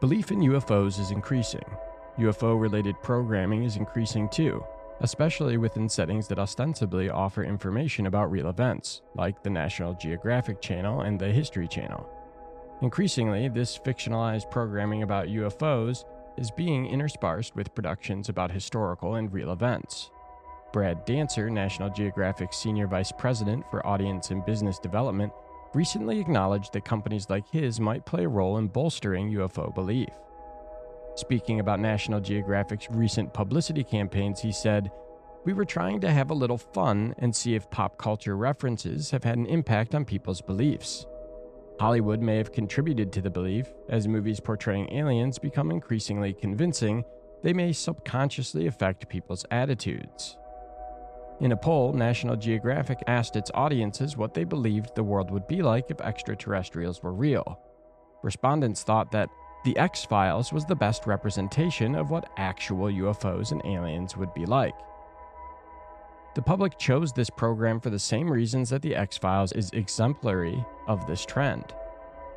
Belief in UFOs is increasing. UFO related programming is increasing too, especially within settings that ostensibly offer information about real events, like the National Geographic Channel and the History Channel. Increasingly, this fictionalized programming about UFOs is being interspersed with productions about historical and real events. Brad Dancer, National Geographic Senior Vice President for Audience and Business Development, recently acknowledged that companies like his might play a role in bolstering UFO belief. Speaking about National Geographic's recent publicity campaigns, he said, We were trying to have a little fun and see if pop culture references have had an impact on people's beliefs. Hollywood may have contributed to the belief, as movies portraying aliens become increasingly convincing, they may subconsciously affect people's attitudes. In a poll, National Geographic asked its audiences what they believed the world would be like if extraterrestrials were real. Respondents thought that The X Files was the best representation of what actual UFOs and aliens would be like. The public chose this program for the same reasons that The X Files is exemplary of this trend.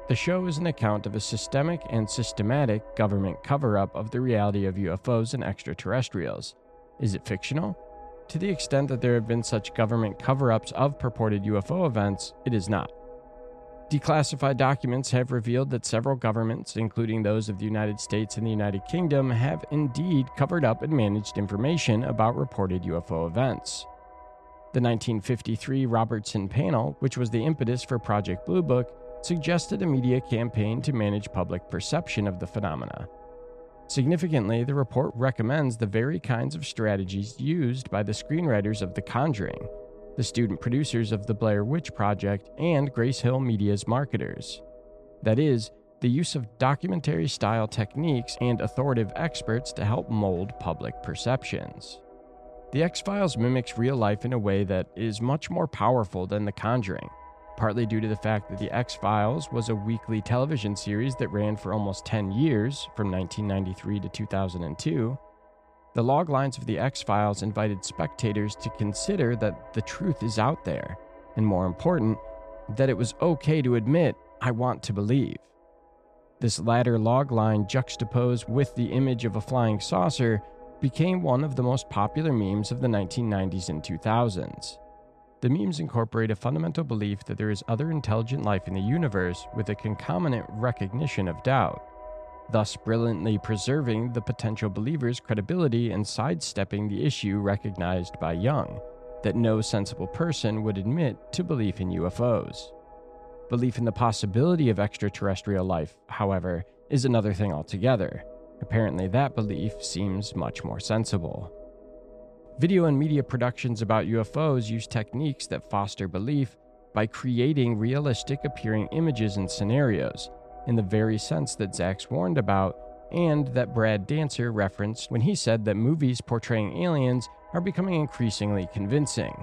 The show is an account of a systemic and systematic government cover up of the reality of UFOs and extraterrestrials. Is it fictional? To the extent that there have been such government cover ups of purported UFO events, it is not. Declassified documents have revealed that several governments, including those of the United States and the United Kingdom, have indeed covered up and managed information about reported UFO events. The 1953 Robertson Panel, which was the impetus for Project Blue Book, suggested a media campaign to manage public perception of the phenomena. Significantly, the report recommends the very kinds of strategies used by the screenwriters of The Conjuring, the student producers of the Blair Witch Project, and Grace Hill Media's marketers. That is, the use of documentary style techniques and authoritative experts to help mold public perceptions. The X Files mimics real life in a way that is much more powerful than The Conjuring, partly due to the fact that The X Files was a weekly television series that ran for almost 10 years, from 1993 to 2002. The log lines of The X Files invited spectators to consider that the truth is out there, and more important, that it was okay to admit, I want to believe. This latter log line, juxtaposed with the image of a flying saucer, became one of the most popular memes of the 1990s and 2000s. The memes incorporate a fundamental belief that there is other intelligent life in the universe with a concomitant recognition of doubt, thus brilliantly preserving the potential believer's credibility and sidestepping the issue recognized by Jung that no sensible person would admit to belief in UFOs. Belief in the possibility of extraterrestrial life, however, is another thing altogether. Apparently, that belief seems much more sensible. Video and media productions about UFOs use techniques that foster belief by creating realistic appearing images and scenarios, in the very sense that Zacks warned about, and that Brad Dancer referenced when he said that movies portraying aliens are becoming increasingly convincing.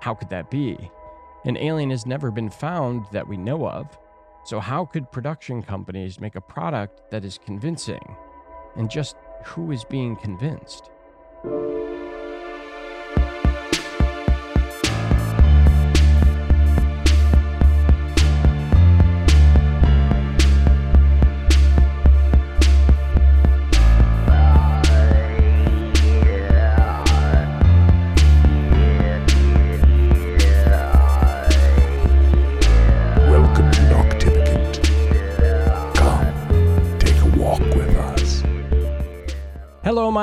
How could that be? An alien has never been found that we know of, so how could production companies make a product that is convincing? And just who is being convinced?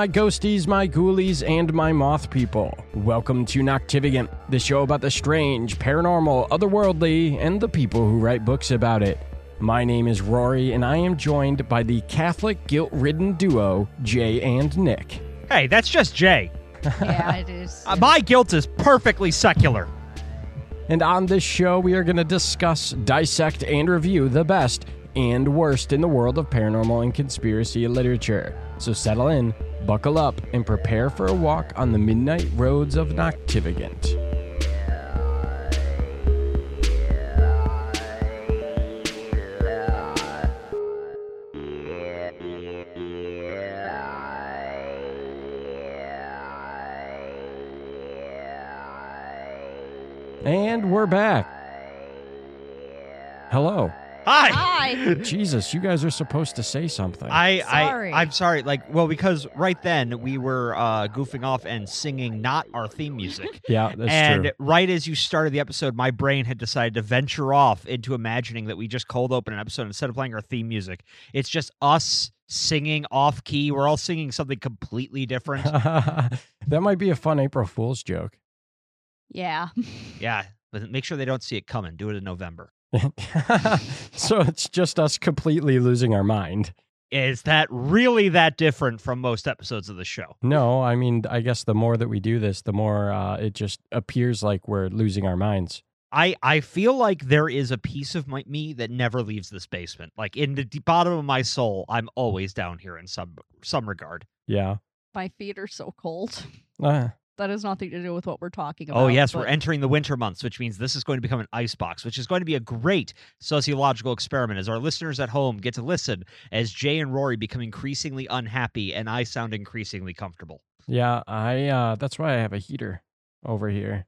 My ghosties, my ghoulies, and my moth people. Welcome to Noctivagant, the show about the strange, paranormal, otherworldly, and the people who write books about it. My name is Rory, and I am joined by the Catholic guilt ridden duo, Jay and Nick. Hey, that's just Jay. Yeah, it is. Uh, my guilt is perfectly secular. And on this show, we are going to discuss, dissect, and review the best and worst in the world of paranormal and conspiracy literature. So settle in, buckle up, and prepare for a walk on the midnight roads of Noctivagant. And we're back. Hello. Hi. Hi. Jesus, you guys are supposed to say something. I, Sorry. I I'm sorry. Like, well, because right then we were uh, goofing off and singing not our theme music. yeah, that's and true. right as you started the episode, my brain had decided to venture off into imagining that we just cold open an episode instead of playing our theme music. It's just us singing off key. We're all singing something completely different. that might be a fun April Fool's joke. Yeah. yeah, but make sure they don't see it coming. Do it in November. so it's just us completely losing our mind. Is that really that different from most episodes of the show? No, I mean, I guess the more that we do this, the more uh, it just appears like we're losing our minds. I, I feel like there is a piece of my, me that never leaves this basement. Like in the deep bottom of my soul, I'm always down here in some some regard. Yeah. My feet are so cold. Uh, That has nothing to do with what we're talking about. Oh yes, we're entering the winter months, which means this is going to become an ice box, which is going to be a great sociological experiment as our listeners at home get to listen as Jay and Rory become increasingly unhappy and I sound increasingly comfortable. yeah, I. Uh, that's why I have a heater over here,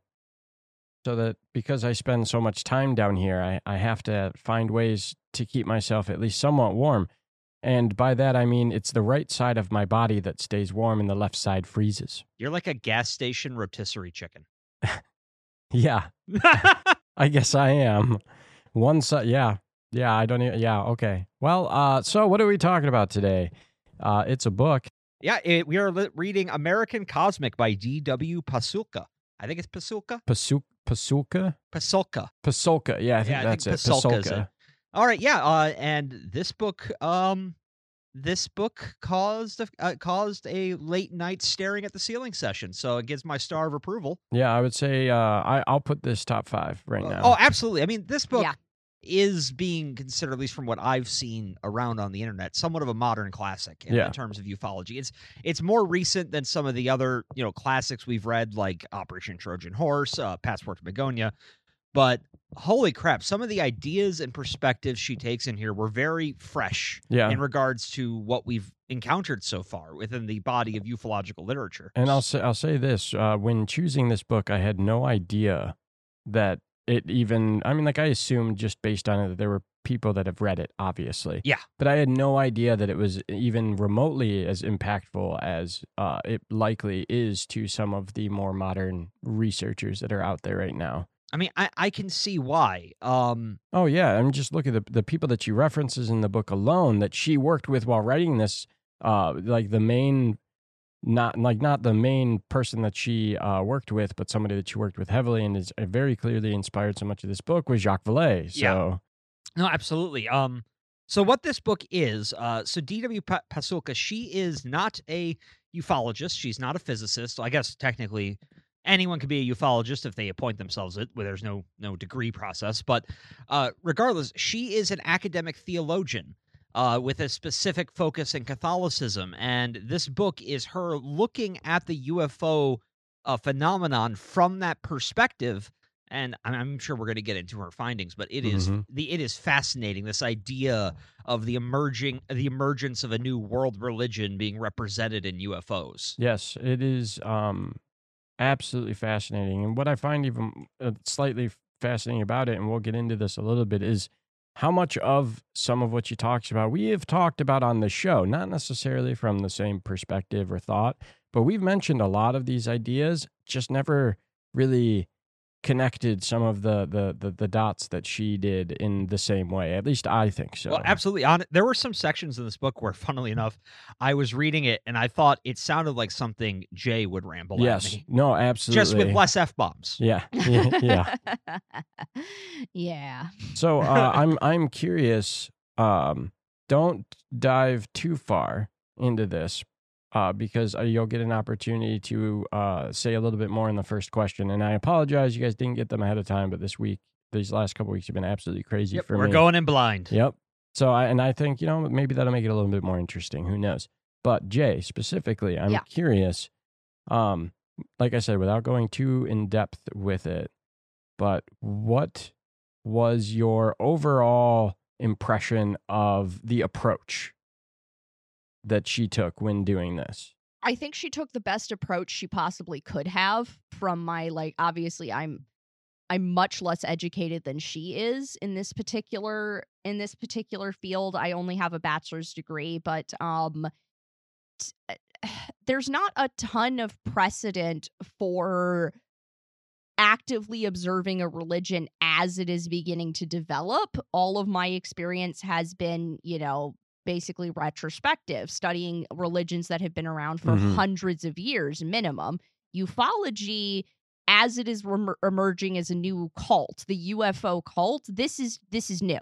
so that because I spend so much time down here, I I have to find ways to keep myself at least somewhat warm. And by that I mean it's the right side of my body that stays warm and the left side freezes. You're like a gas station rotisserie chicken. Yeah, I guess I am. One side, yeah, yeah. I don't. Even, yeah, okay. Well, uh, so what are we talking about today? Uh, it's a book. yeah, it, we are li- reading American Cosmic by D.W. Pasulka. I think it's Pasulka. Pasu- Pasulka? Pasulka. Pasulka. Yeah, I think Yeah, I that's think it. Pasulka is it. Pasulka. All right, yeah, uh, and this book, um, this book caused a, uh, caused a late night staring at the ceiling session, so it gives my star of approval. Yeah, I would say uh, I, I'll put this top five right now. Oh, absolutely. I mean, this book Yeah. is being considered, at least from what I've seen around on the internet, somewhat of a modern classic in, Yeah. in terms of ufology. It's it's more recent than some of the other you know classics we've read, like Operation Trojan Horse, uh, Passport to Magonia. But holy crap, some of the ideas and perspectives she takes in here were very fresh yeah. in regards to what we've encountered so far within the body of ufological literature. And I'll say I'll say this: uh, when choosing this book, I had no idea that it even. I mean, like I assumed just based on it that there were people that have read it, obviously. Yeah. But I had no idea that it was even remotely as impactful as uh, it likely is to some of the more modern researchers that are out there right now. I mean, I, I can see why. Um, Oh yeah, I'm just looking at the the people that she references in the book alone that she worked with while writing this. Uh, like the main, not like not the main person that she uh, worked with, but somebody that she worked with heavily and is uh, very clearly inspired so much of this book was Jacques Vallée. So Yeah. No, absolutely. Um, so what this book is, uh, so D.W. Pa- Pasulka, she is not a ufologist. She's not a physicist. I guess technically anyone could be a ufologist if they appoint themselves it, where there's no no degree process. But uh, regardless, she is an academic theologian. Uh, with a specific focus in Catholicism. And this book is her looking at the UFO uh, phenomenon from that perspective and I'm- I'm sure we're going to get into her findings, but it is Mhm. the it is fascinating this idea of the emerging the emergence of a new world religion being represented in UFOs. yes, it is um, absolutely fascinating. And what I find even uh, slightly fascinating about it, and we'll get into this a little bit, is how much of some of what she talks about we have talked about on the show, not necessarily from the same perspective or thought, but we've mentioned a lot of these ideas, just never really connected some of the the the, the dots that she did in the same way. At least I think so. Well, absolutely. On there were some sections in this book where, funnily enough, I was reading it and I thought it sounded like something Jay would ramble yes. at me, No, absolutely. just with less f bombs. Yeah. yeah. yeah. yeah. So uh, I'm I'm curious. Um, don't dive too far into this, uh, because uh, you'll get an opportunity to uh, say a little bit more in the first question. And I apologize, you guys didn't get them ahead of time, but this week, these last couple weeks have been absolutely crazy Yep, for we're me. going in blind. Yep. So I and I think you know maybe that'll make it a little bit more interesting. Who knows? But Jay specifically, I'm Yeah. curious. Um, like I said, without going too in depth with it, but what was your overall impression of the approach that she took when doing this? I think she took the best approach she possibly could have from my like obviously I'm I'm much less educated than she is in this particular in this particular field. I only have a bachelor's degree, but um t- there's not a ton of precedent for actively observing a religion as it is beginning to develop. All of my experience has been, you know, basically retrospective, studying religions that have been around for Mhm. hundreds of years minimum. Ufology as it is rem- emerging as a new cult, the UFO cult, this is this is new.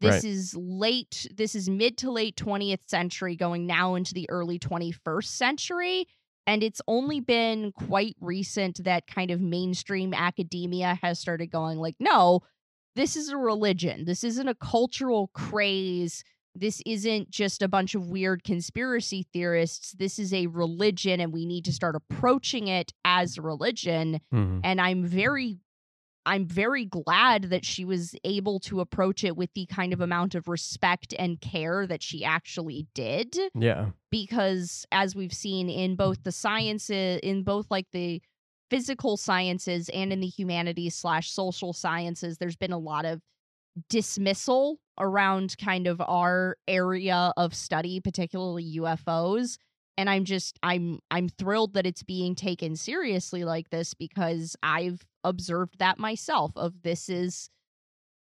This Right. is late this is mid to late 20th century going now into the early 21st century and it's only been quite recent that kind of mainstream academia has started going like no this is a religion this isn't a cultural craze this isn't just a bunch of weird conspiracy theorists this is a religion and we need to start approaching it as a religion Mhm. and i'm very i'm very glad that she was able to approach it with the kind of amount of respect and care that she actually did Yeah. because as we've seen in both the sciences in both like the physical sciences and in the humanities slash social sciences there's been a lot of dismissal around kind of our area of study particularly ufos and i'm just i'm i'm thrilled that it's being taken seriously like this because i've observed that myself of this is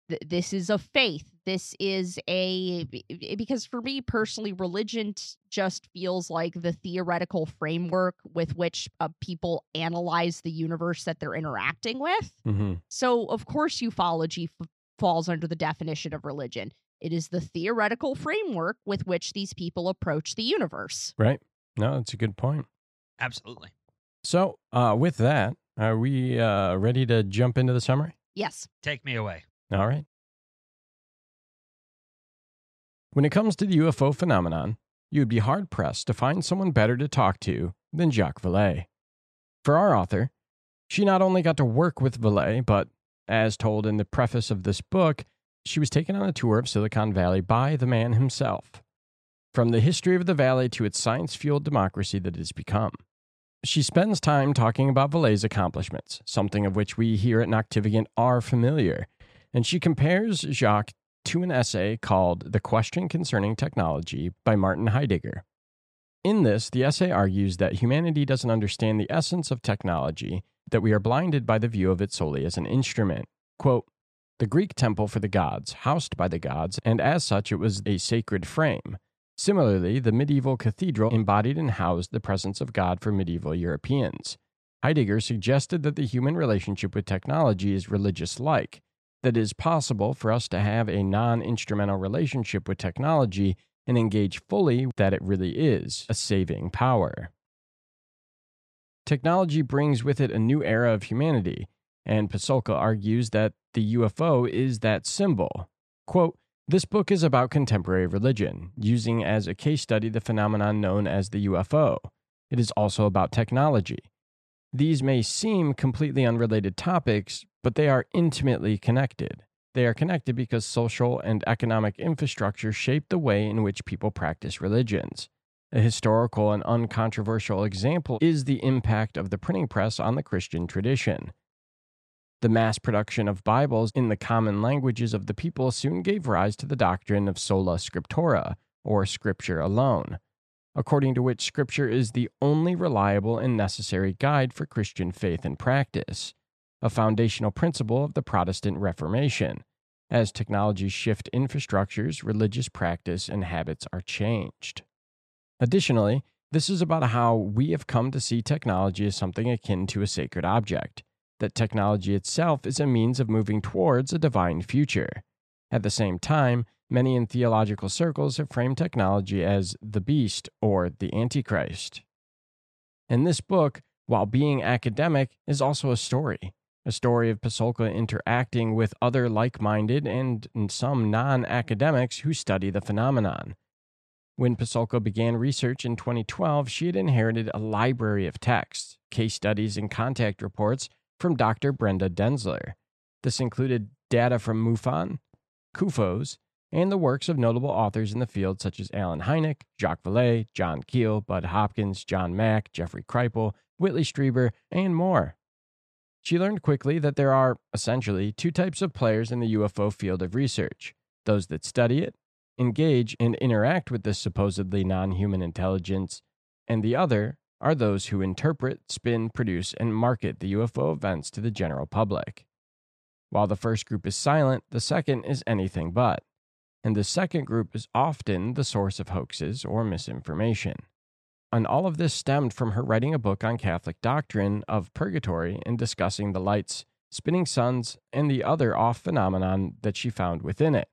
th- this is a faith. This is a because for me personally religion t- just feels like the theoretical framework with which uh, people analyze the universe that they're interacting with. Hmm so of course ufology f- falls under the definition of religion it is the theoretical framework with which these people approach the universe Right. No, that's a good point. Absolutely. So, uh, with that, are we uh, ready to jump into the summary? yes Take me away. All right. When it comes to the UFO phenomenon, you would be hard pressed to find someone better to talk to than Jacques Vallée. For our author, she not only got to work with Vallée, but, as told in the preface of this book, she was taken on a tour of Silicon Valley by the man himself. From the history of the valley to its science fueled democracy that it has become. She spends time talking about Vallée's accomplishments, something of which we here at Noctivagant are familiar, and she compares Jacques to an essay called The Question Concerning Technology by Martin Heidegger. In this, the essay argues that humanity doesn't understand the essence of technology, that we are blinded by the view of it solely as an instrument. Quote, the Greek temple for the gods, housed by the gods, and as such it was a sacred frame. Similarly, the medieval cathedral embodied and housed the presence of God for medieval Europeans. Heidegger suggested that the human relationship with technology is religious like, that it is possible for us to have a non instrumental relationship with technology and engage fully that it really is a saving power. Technology brings with it a new era of humanity, and Pasulka argues that the UFO is that symbol. Quote, this book is about contemporary religion, using as a case study the phenomenon known as the UFO. It is also about technology. These may seem completely unrelated topics, but they are intimately connected. They are connected because social and economic infrastructure shape the way in which people practice religions. A historical and uncontroversial example is the impact of the printing press on the Christian tradition. The mass production of Bibles in the common languages of the people soon gave rise to the doctrine of sola scriptura, or Scripture alone, according to which Scripture is the only reliable and necessary guide for Christian faith and practice, a foundational principle of the Protestant Reformation. As technologies shift infrastructures, religious practice and habits are changed. Additionally, this is about how we have come to see technology as something akin to a sacred object that technology itself is a means of moving towards a divine future. At the same time, many in theological circles have framed technology as the beast or the Antichrist. And this book, while being academic, is also a story. A story of Pasulka interacting with other like minded and some non academics who study the phenomenon. When Pasulka began research in 2012, she had inherited a library of texts, case studies, and contact reports from Dr. Brenda Denzler. This included data from MUFON, CUFOS, and the works of notable authors in the field such as Allen Hynek, Jacques Vallée, John Keel, Bud Hopkins, John Mack, Jeffrey Kripal, Whitley Strieber, and more. She learned quickly that there are, essentially, two types of players in the UFO field of research those that study it, engage, and interact with this supposedly non human intelligence, and the other are those who interpret, spin, produce, and market the UFO events to the general public. While the first group is silent, the second is anything but, and the second group is often the source of hoaxes or misinformation. And all of this stemmed from her writing a book on Catholic doctrine of purgatory and discussing the lights, spinning suns, and the other off phenomenon that she found within it.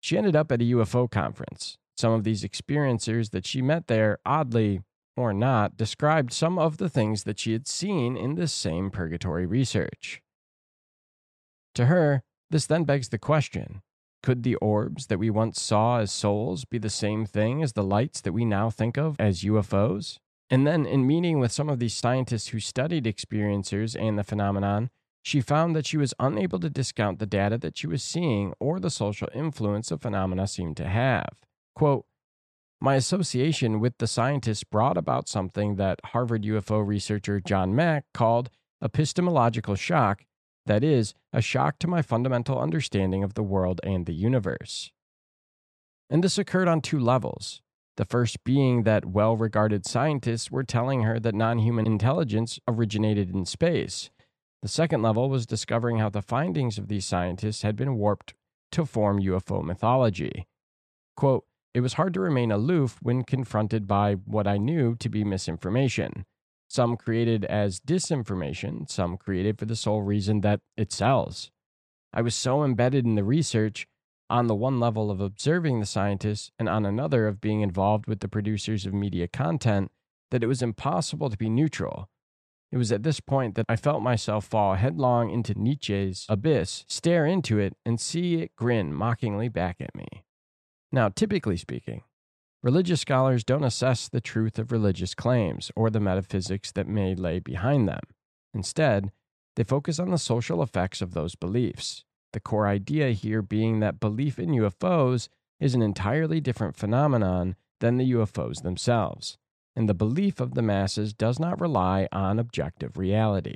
She ended up at a UFO conference. Some of these experiencers that she met there, oddly or not, described some of the things that she had seen in this same purgatory research. To her, this then begs the question could the orbs that we once saw as souls be the same thing as the lights that we now think of as UFOs? And then, in meeting with some of these scientists who studied experiencers and the phenomenon, she found that she was unable to discount the data that she was seeing or the social influence the phenomena seemed to have. Quote, my association with the scientists brought about something that Harvard UFO researcher John Mack called epistemological shock that is, a shock to my fundamental understanding of the world and the universe. And this occurred on two levels. The first being that well regarded scientists were telling her that non human intelligence originated in space. The second level was discovering how the findings of these scientists had been warped to form UFO mythology. Quote, it was hard to remain aloof when confronted by what I knew to be misinformation some created as disinformation, some created for the sole reason that it sells. I was so embedded in the research, on the one level of observing the scientists and on another of being involved with the producers of media content, that it was impossible to be neutral. It was at this point that I felt myself fall headlong into Nietzsche's abyss, stare into it, and see it grin mockingly back at me. Now, typically speaking, Religious scholars don't assess the truth of religious claims or the metaphysics that may lay behind them. Instead, they focus on the social effects of those beliefs. The core idea here being that belief in UFOs is an entirely different phenomenon than the UFOs themselves, and the belief of the masses does not rely on objective reality.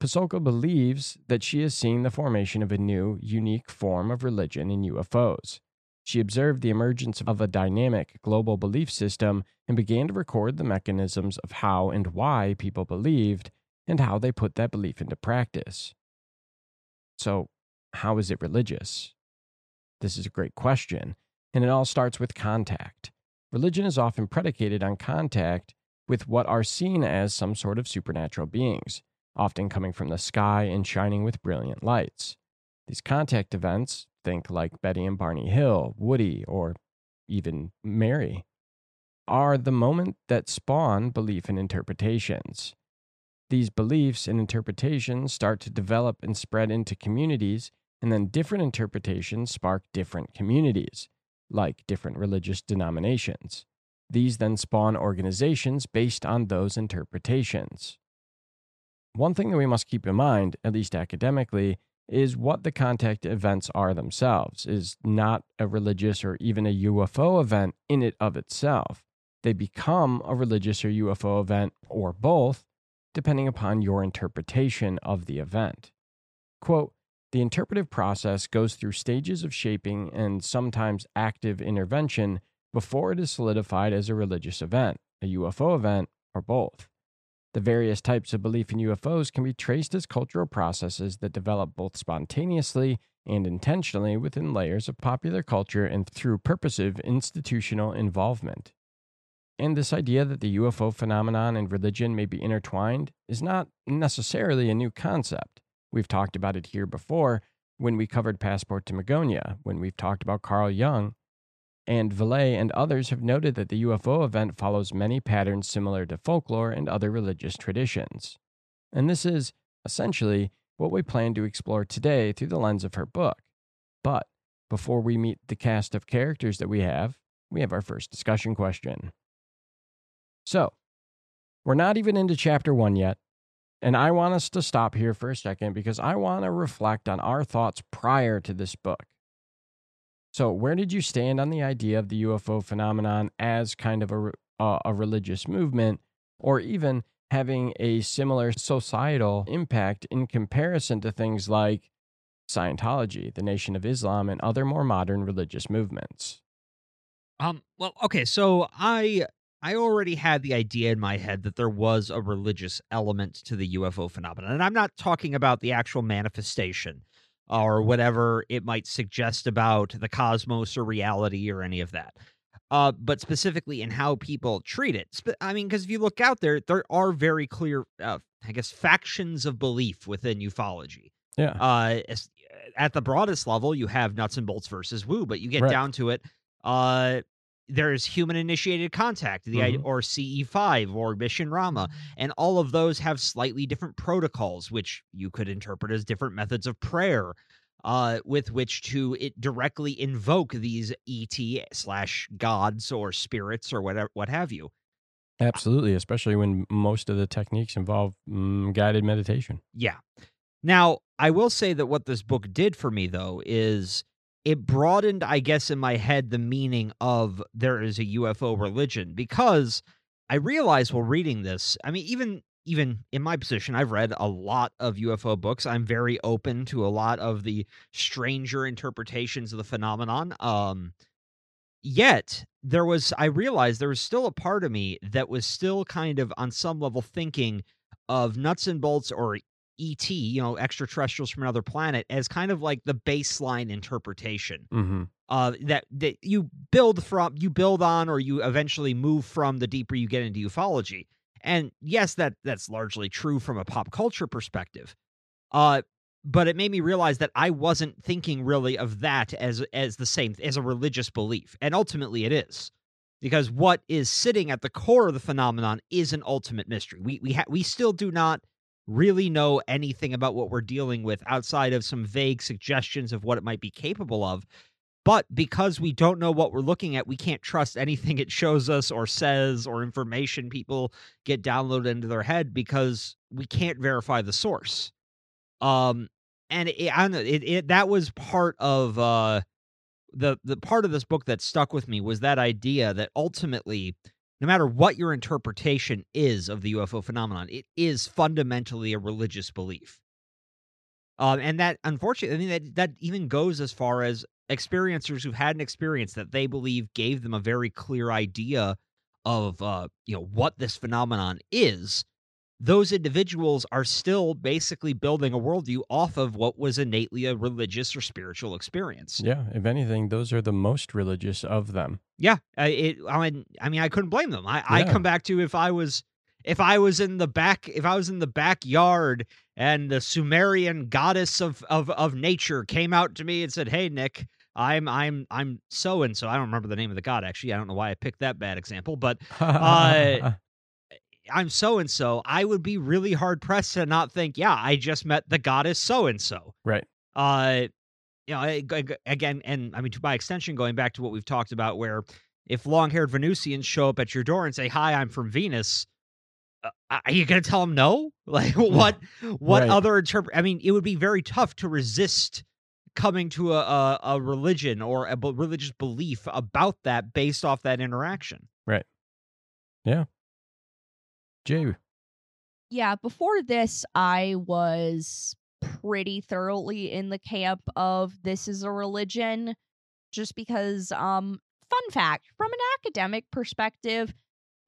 Pasulka believes that she is seeing the formation of a new, unique form of religion in UFOs. She observed the emergence of a dynamic global belief system and began to record the mechanisms of how and why people believed and how they put that belief into practice. So, how is it religious? This is a great question, and it all starts with contact. Religion is often predicated on contact with what are seen as some sort of supernatural beings, often coming from the sky and shining with brilliant lights. These contact events, think like Betty and Barney Hill, Woody, or even Mary, are the moment that spawn belief and interpretations. These beliefs and interpretations start to develop and spread into communities, and then different interpretations spark different communities, like different religious denominations. These then spawn organizations based on those interpretations. One thing that we must keep in mind, at least academically, is what the contact events are themselves, is not a religious or even a UFO event in it of itself. They become a religious or UFO event or both, depending upon your interpretation of the event. Quote, the interpretive process goes through stages of shaping and sometimes active intervention before it is solidified as a religious event, a UFO event, or both. The various types of belief in UFOs can be traced as cultural processes that develop both spontaneously and intentionally within layers of popular culture and through purposive institutional involvement. And this idea that the UFO phenomenon and religion may be intertwined is not necessarily a new concept. We've talked about it here before when we covered Passport to Magonia, when we've talked about Carl Jung, and Vallée and others have noted that the UFO event follows many patterns similar to folklore and other religious traditions. And this is, essentially, what we plan to explore today through the lens of her book. But before we meet the cast of characters that we have, we have our first discussion question. So, we're not even into chapter one yet, and I want us to stop here for a second because I want to reflect on our thoughts prior to this book. So, where did you stand on the idea of the UFO phenomenon as kind of a, uh, a religious movement, or even having a similar societal impact in comparison to things like Scientology, the Nation of Islam, and other more modern religious movements. Um. Well, okay. So I I already had the idea in my head that there was a religious element to the UFO phenomenon, and I'm not talking about the actual manifestation or whatever it might suggest about the cosmos or reality or any of that. Uh, but specifically in how people treat it. I mean, because if you look out there, there are very clear, uh, I guess, factions of belief within ufology. Yeah. Uh, at the broadest level, you have nuts and bolts versus woo, but you get Right. down to it. Uh, there's human initiated contact, the i Mhm. or CE5 or Mission Rahma, and all of those have slightly different protocols, which you could interpret as different methods of prayer, uh, with which to it directly invoke these ET slash gods or spirits or whatever, what have you. Absolutely, especially when most of the techniques involve mm, guided meditation. Yeah. Now, I will say that what this book did for me, though, is it broadened, I guess, in my head the meaning of there is a UFO religion because I realized while reading this, I mean, even even in my position, I've read a lot of UFO books. I'm very open to a lot of the stranger interpretations of the phenomenon. Um, yet there was, I realized there was still a part of me that was still kind of on some level thinking of nuts and bolts or ET, you know, extraterrestrials from another planet, as kind of like the baseline interpretation Mm-hmm. uh, that that you build from, you build on, or you eventually move from the deeper you get into ufology. And yes, that that's largely true from a pop culture perspective. Uh, but it made me realize that I wasn't thinking really of that as as the same as a religious belief, and ultimately it is. Because what is sitting at the core of the phenomenon is an ultimate mystery. We we ha- we still do not really know anything about what we're dealing with outside of some vague suggestions of what it might be capable of. But because we don't know what we're looking at, we can't trust anything it shows us or says or information people get downloaded into their head because we can't verify the source. Um, and it, I don't know, it, it that was part of uh the the part of this book that stuck with me was that idea that ultimately no matter what your interpretation is of the UFO phenomenon, it is fundamentally a religious belief. Um, and that, unfortunately, I mean, that, that even goes as far as experiencers who've had an experience that they believe gave them a very clear idea of, uh, you know, what this phenomenon is. Those individuals are still basically building a worldview off of what was innately a religious or spiritual experience. Yeah, if anything, those are the most religious of them. Yeah, I- it. I mean, I mean, I couldn't blame them. I, I come back to if I was, if I was in the back, if I was in the backyard, and the Sumerian goddess of of of nature came out to me and said, "Hey, Nick, I'm I'm I'm so and so." I don't remember the name of the god actually. I don't know why I picked that bad example, but Uh, I'm so and so. I would be really hard pressed to not think, "Yeah, I just met the goddess so and so." right. uh you know I- I- again and i mean to by extension going back to what we've talked about where if long-haired venusians show up at your door and say hi i'm from venus uh, are you going to tell them no like what what Right. other interpret i mean it would be very tough to resist coming to a a, a religion or a b- religious belief about that based off that interaction Jay, Yeah, before this, I was pretty thoroughly in the camp of this is a religion, just because, um, fun fact, from an academic perspective,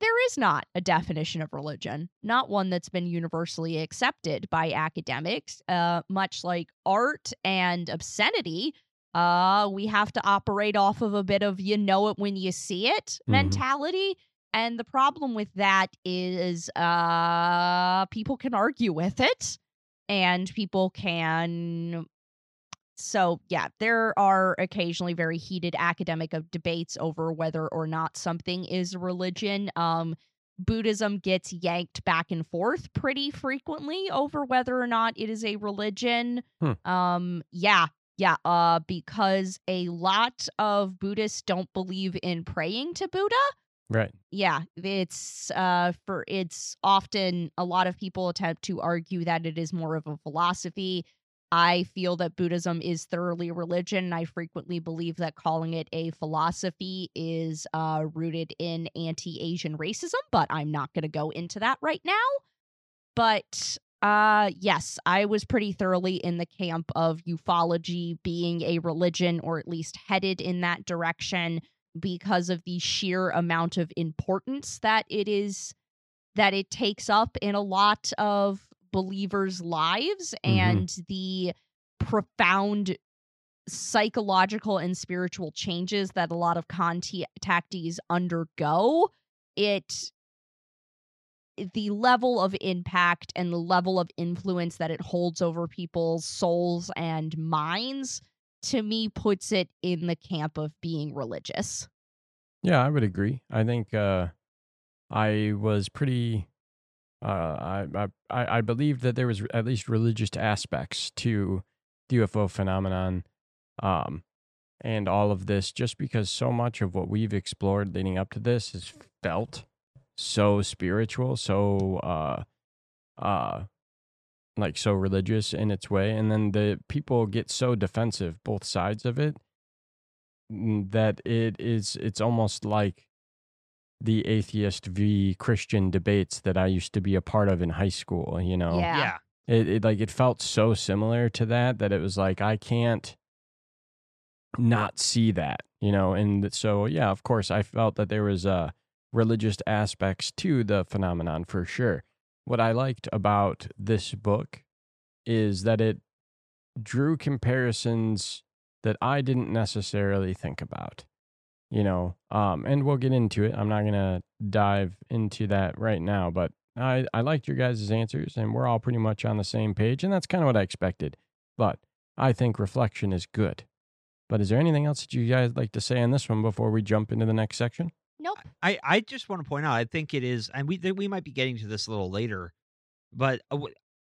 there is not a definition of religion, not one that's been universally accepted by academics. Uh, much like art and obscenity, uh, we have to operate off of a bit of you know it when you see it Mhm. mentality. And the problem with that is uh people can argue with it and people can so yeah, there are occasionally very heated academic debates over whether or not something is a religion. Um Buddhism gets yanked back and forth pretty frequently over whether or not it is a religion. Hmm. Um yeah, yeah, uh because a lot of Buddhists don't believe in praying to Buddha right. yeah it's uh for it's often a lot of people attempt to argue that it is more of a philosophy. I feel that buddhism is thoroughly a religion i frequently believe that calling it a philosophy is uh rooted in anti-asian racism but i'm not going to go into that right now. But uh yes, I was pretty thoroughly in the camp of ufology being a religion or at least headed in that direction because of the sheer amount of importance that it is that it takes up in a lot of believers' lives Mhm. and the profound psychological and spiritual changes that a lot of contactees undergo. It the level of impact and the level of influence that it holds over people's souls and minds to me puts it in the camp of being religious. Yeah, I would agree. I think uh, I was pretty. Uh, I, I I believed that there was at least religious aspects to the UFO phenomenon, um, and all of this, just because so much of what we've explored leading up to this is felt so spiritual, so uh, uh, like so religious in its way, and then the people get so defensive, both sides of it, mm, that it is it's almost like the atheist v Christian debates that I used to be a part of in high school. You know, Yeah. yeah. it, it like it felt so similar to that that it was like I can't not see that, you know. And so yeah, of course, I felt that there was uh religious aspects to the phenomenon for sure. What I liked about this book is that it drew comparisons that I didn't necessarily think about. You know, um, and we'll get into it. I'm not gonna dive into that right now, but I, I liked your guys' answers, and we're all pretty much on the same page, and that's kind of what I expected. But I think reflection is good. But is there anything else that you guys like to say on this one before we jump into the next section? Nope. I, I just want to point out, I think it is, and we we might be getting to this a little later, but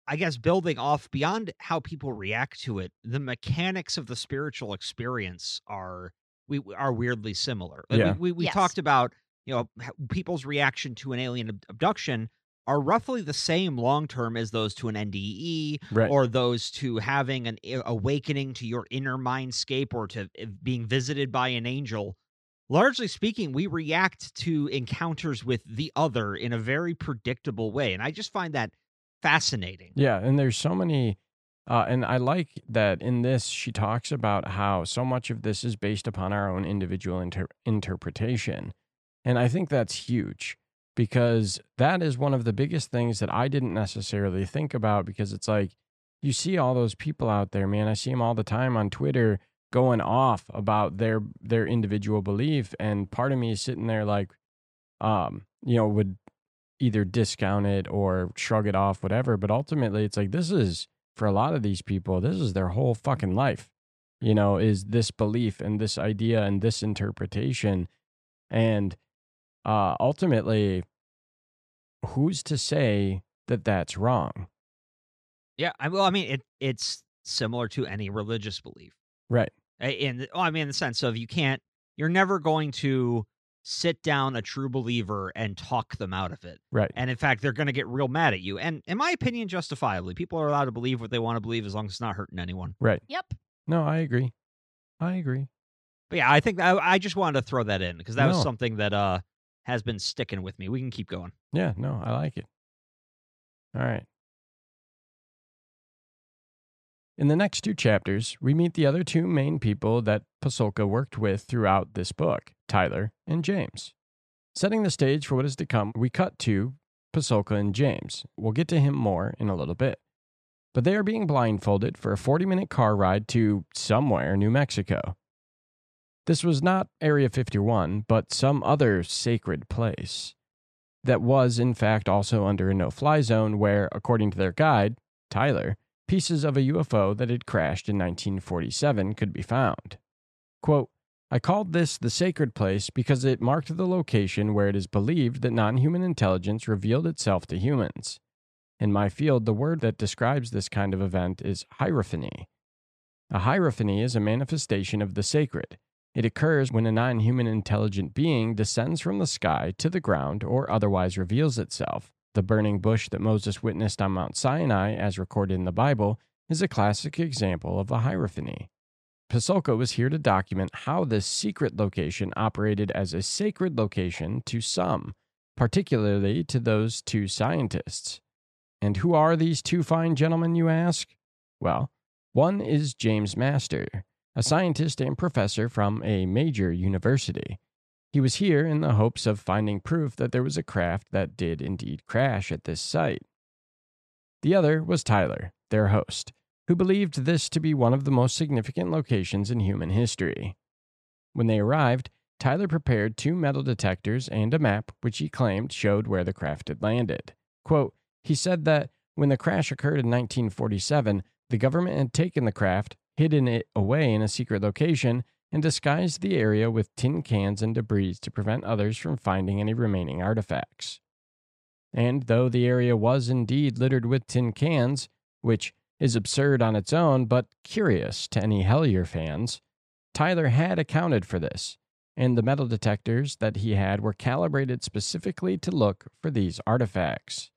I guess building off beyond how people react to it, the mechanics of the spiritual experience are we are weirdly similar. Like, Yeah. We, we, we Yes. talked about you know people's reaction to an alien abduction are roughly the same long term as those to an NDE Right. or those to having an awakening to your inner mindscape or to uh, being visited by an angel largely speaking we react to encounters with the other in a very predictable way and i just find that fascinating Yeah, and there's so many uh, and I like that in this she talks about how so much of this is based upon our own individual inter- interpretation. And I think that's huge because that is one of the biggest things that I didn't necessarily think about because it's like you see all those people out there, man. I see them all the time on Twitter going off about their their individual belief and part of me is sitting there like um you know would either discount it or shrug it off whatever but ultimately it's like this is for a lot of these people this is their whole fucking life. You know is this belief and this idea and this interpretation. And uh ultimately who's to say that that's wrong? Yeah I, well i mean it it's similar to any religious belief. Right in the- well, I mean, in the sense of you can't, you're never going to sit down a true believer and talk them out of it. right And in fact, they're going to get real mad at you. And in my opinion, justifiably, people are allowed to believe what they want to believe as long as it's not hurting anyone. right Yep. no i agree i agree But yeah, I think I, I just wanted to throw that in because that was something that uh has been sticking with me. We can keep going. Yeah, no, I like it. All right. In the next two chapters, we meet the other two main people that Pasulka worked with throughout this book, Tyler and James. Setting the stage for what is to come, we cut to Pasulka and James. We'll get to him more in a little bit. But they are being blindfolded for a 40 minute car ride to somewhere, New Mexico. This was not Area 51, but some other sacred place that was, in fact, also under a no fly zone where, according to their guide, Tyler, pieces of a UFO that had crashed in 1947 could be found. Quote, I called this the sacred place because it marked the location where it is believed that non human intelligence revealed itself to humans. In my field, the word that describes this kind of event is hierophany. A hierophany is a manifestation of the sacred. It occurs when a non human intelligent being descends from the sky to the ground or otherwise reveals itself. The burning bush that Moses witnessed on Mount Sinai, as recorded in the Bible, is a classic example of a hierophany. Pasulka was here to document how this secret location operated as a sacred location to some, particularly to those two scientists. And who are these two fine gentlemen, you ask? Well, one is James Master, a scientist and professor from a major university. He was here in the hopes of finding proof that there was a craft that did indeed crash at this site. The other was Tyler, their host, who believed this to be one of the most significant locations in human history. When they arrived, Tyler prepared two metal detectors and a map which he claimed showed where the craft had landed. Quote, he said that when the crash occurred in 1947, the government had taken the craft, hidden it away in a secret location, and disguised the area with tin cans and debris to prevent others from finding any remaining artifacts. And though the area was indeed littered with tin cans, which is absurd on its own but curious to any Hellier fans, Tyler had accounted for this, and the metal detectors that he had were calibrated specifically to look for these artifacts.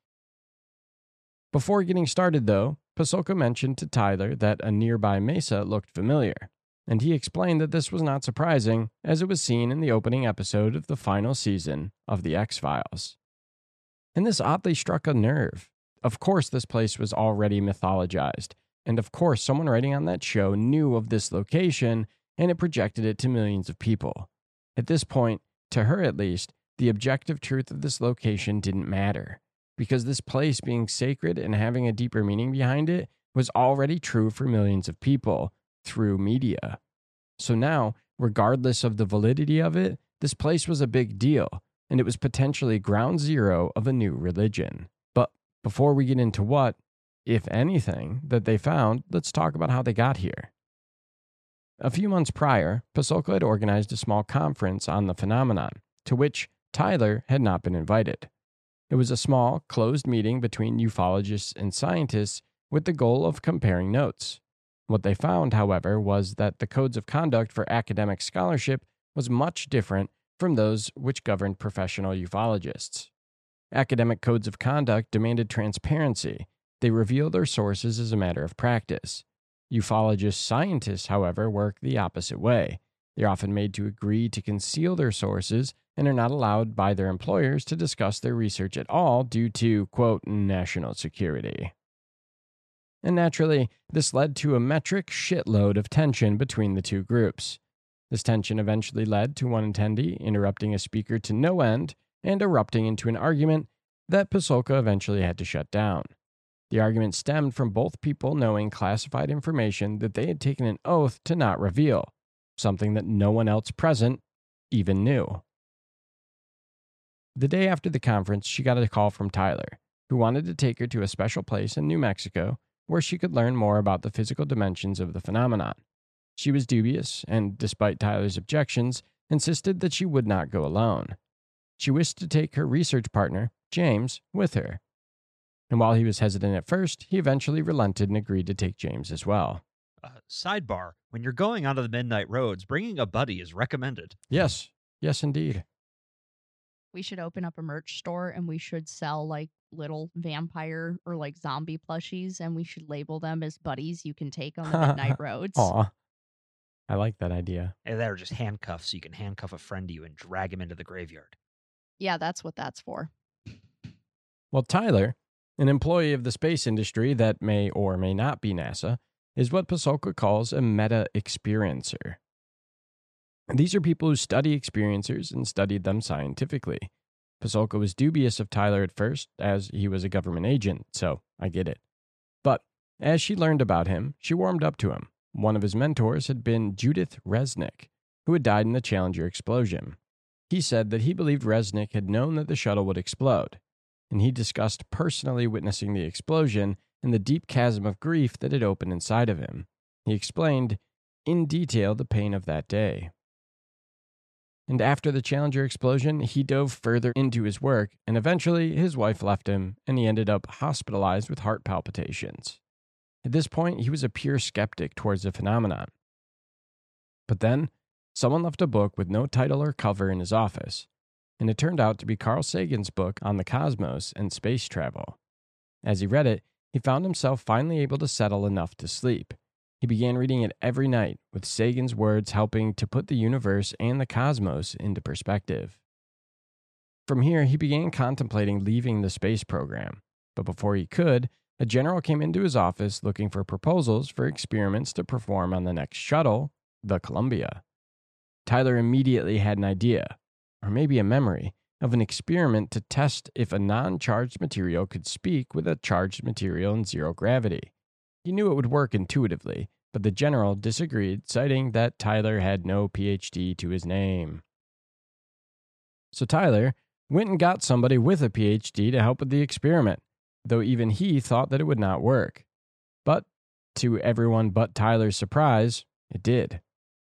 Before getting started, though, Pasulka mentioned to Tyler that a nearby mesa looked familiar, and he explained that this was not surprising, as it was seen in the opening episode of the final season of The X Files. And this oddly struck a nerve. Of course, this place was already mythologized, and of course, someone writing on that show knew of this location and it projected it to millions of people. At this point, to her at least, the objective truth of this location didn't matter, because this place being sacred and having a deeper meaning behind it was already true for millions of people through media. So now, regardless of the validity of it, this place was a big deal, and it was potentially ground zero of a new religion. But before we get into what, if anything, that they found, let's talk about how they got here. A few months prior, Pasulka had organized a small conference on the phenomenon, to which Tyler had not been invited. It was a small, closed meeting between ufologists and scientists with the goal of comparing notes. What they found, however, was that the codes of conduct for academic scholarship was much different from those which governed professional ufologists. Academic codes of conduct demanded transparency. They reveal their sources as a matter of practice. Ufologist scientists, however, work the opposite way. They're often made to agree to conceal their sources and are not allowed by their employers to discuss their research at all due to, quote, national security. And naturally, this led to a metric shitload of tension between the two groups. This tension eventually led to one attendee interrupting a speaker to no end and erupting into an argument that Pasulka eventually had to shut down. The argument stemmed from both people knowing classified information that they had taken an oath to not reveal, something that no one else present even knew. The day after the conference, she got a call from Tyler, who wanted to take her to a special place in New Mexico where she could learn more about the physical dimensions of the phenomenon. She was dubious, and despite Tyler's objections, insisted that she would not go alone. She wished to take her research partner, James, with her. And while he was hesitant at first, he eventually relented and agreed to take James as well. Uh, sidebar: When you're going onto the midnight roads, bringing a buddy is recommended. Yes, yes, indeed. We should open up a merch store and we should sell like little vampire or like zombie plushies and we should label them as buddies you can take on the midnight roads. Aw. I like that idea. And they're just handcuffs, so you can handcuff a friend to you and drag him into the graveyard. Yeah, that's what that's for. Well, Tyler, an employee of the space industry that may or may not be NASA, is what Pasulka calls a meta experiencer. These are people who study experiencers and studied them scientifically. Pasulka was dubious of Tyler at first, as he was a government agent, so I get it. But as she learned about him, she warmed up to him. One of his mentors had been Judith Resnik, who had died in the Challenger explosion. He said that he believed Resnik had known that the shuttle would explode, and he discussed personally witnessing the explosion and the deep chasm of grief that had opened inside of him. He explained in detail the pain of that day. And after the Challenger explosion, he dove further into his work, and eventually his wife left him, and he ended up hospitalized with heart palpitations. At this point, he was a pure skeptic towards the phenomenon. But then, someone left a book with no title or cover in his office, and it turned out to be Carl Sagan's book on the cosmos and space travel. As he read it, he found himself finally able to settle enough to sleep. He began reading it every night, with Sagan's words helping to put the universe and the cosmos into perspective. From here, he began contemplating leaving the space program. but before he could, a general came into his office looking for proposals for experiments to perform on the next shuttle, the Columbia. Tyler immediately had an idea, or maybe a memory, of an experiment to test if a non charged material could speak with a charged material in zero gravity. He knew it would work intuitively, but the general disagreed, citing that Tyler had no PhD to his name. So Tyler went and got somebody with a PhD to help with the experiment, though even he thought that it would not work. But to everyone but Tyler's surprise, it did.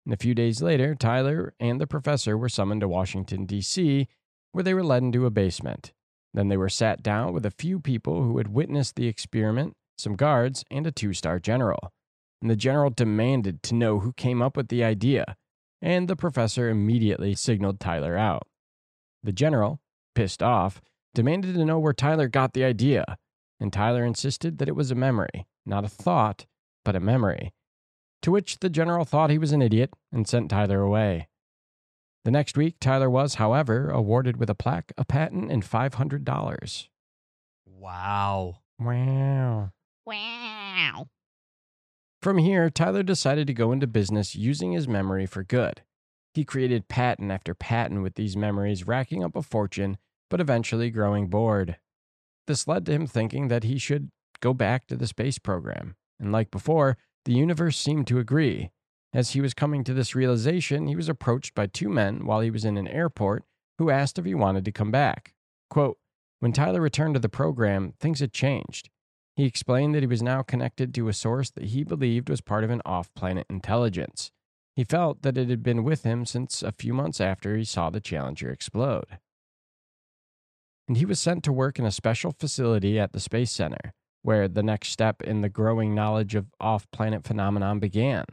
And a few days later, Tyler and the professor were summoned to Washington, D.C., where they were led into a basement. Then they were sat down with a few people who had witnessed the experiment, some guards, and a two star general. And the general demanded to know who came up with the idea, and the professor immediately signaled Tyler out. The general, pissed off, demanded to know where Tyler got the idea, and Tyler insisted that it was a memory, not a thought, but a memory. To which the general thought he was an idiot and sent Tyler away. The next week, Tyler was, however, awarded with a plaque, a patent, and $500. Wow. Wow. Wow. From here, Tyler decided to go into business using his memory for good. He created patent after patent with these memories, racking up a fortune, but eventually growing bored. This led to him thinking that he should go back to the space program. And like before, the universe seemed to agree. As he was coming to this realization, he was approached by two men while he was in an airport who asked if he wanted to come back. Quote, when Tyler returned to the program, things had changed. He explained that he was now connected to a source that he believed was part of an off planet intelligence. He felt that it had been with him since a few months after he saw the Challenger explode. And he was sent to work in a special facility at the Space Center, where the next step in the growing knowledge of off planet phenomenon began.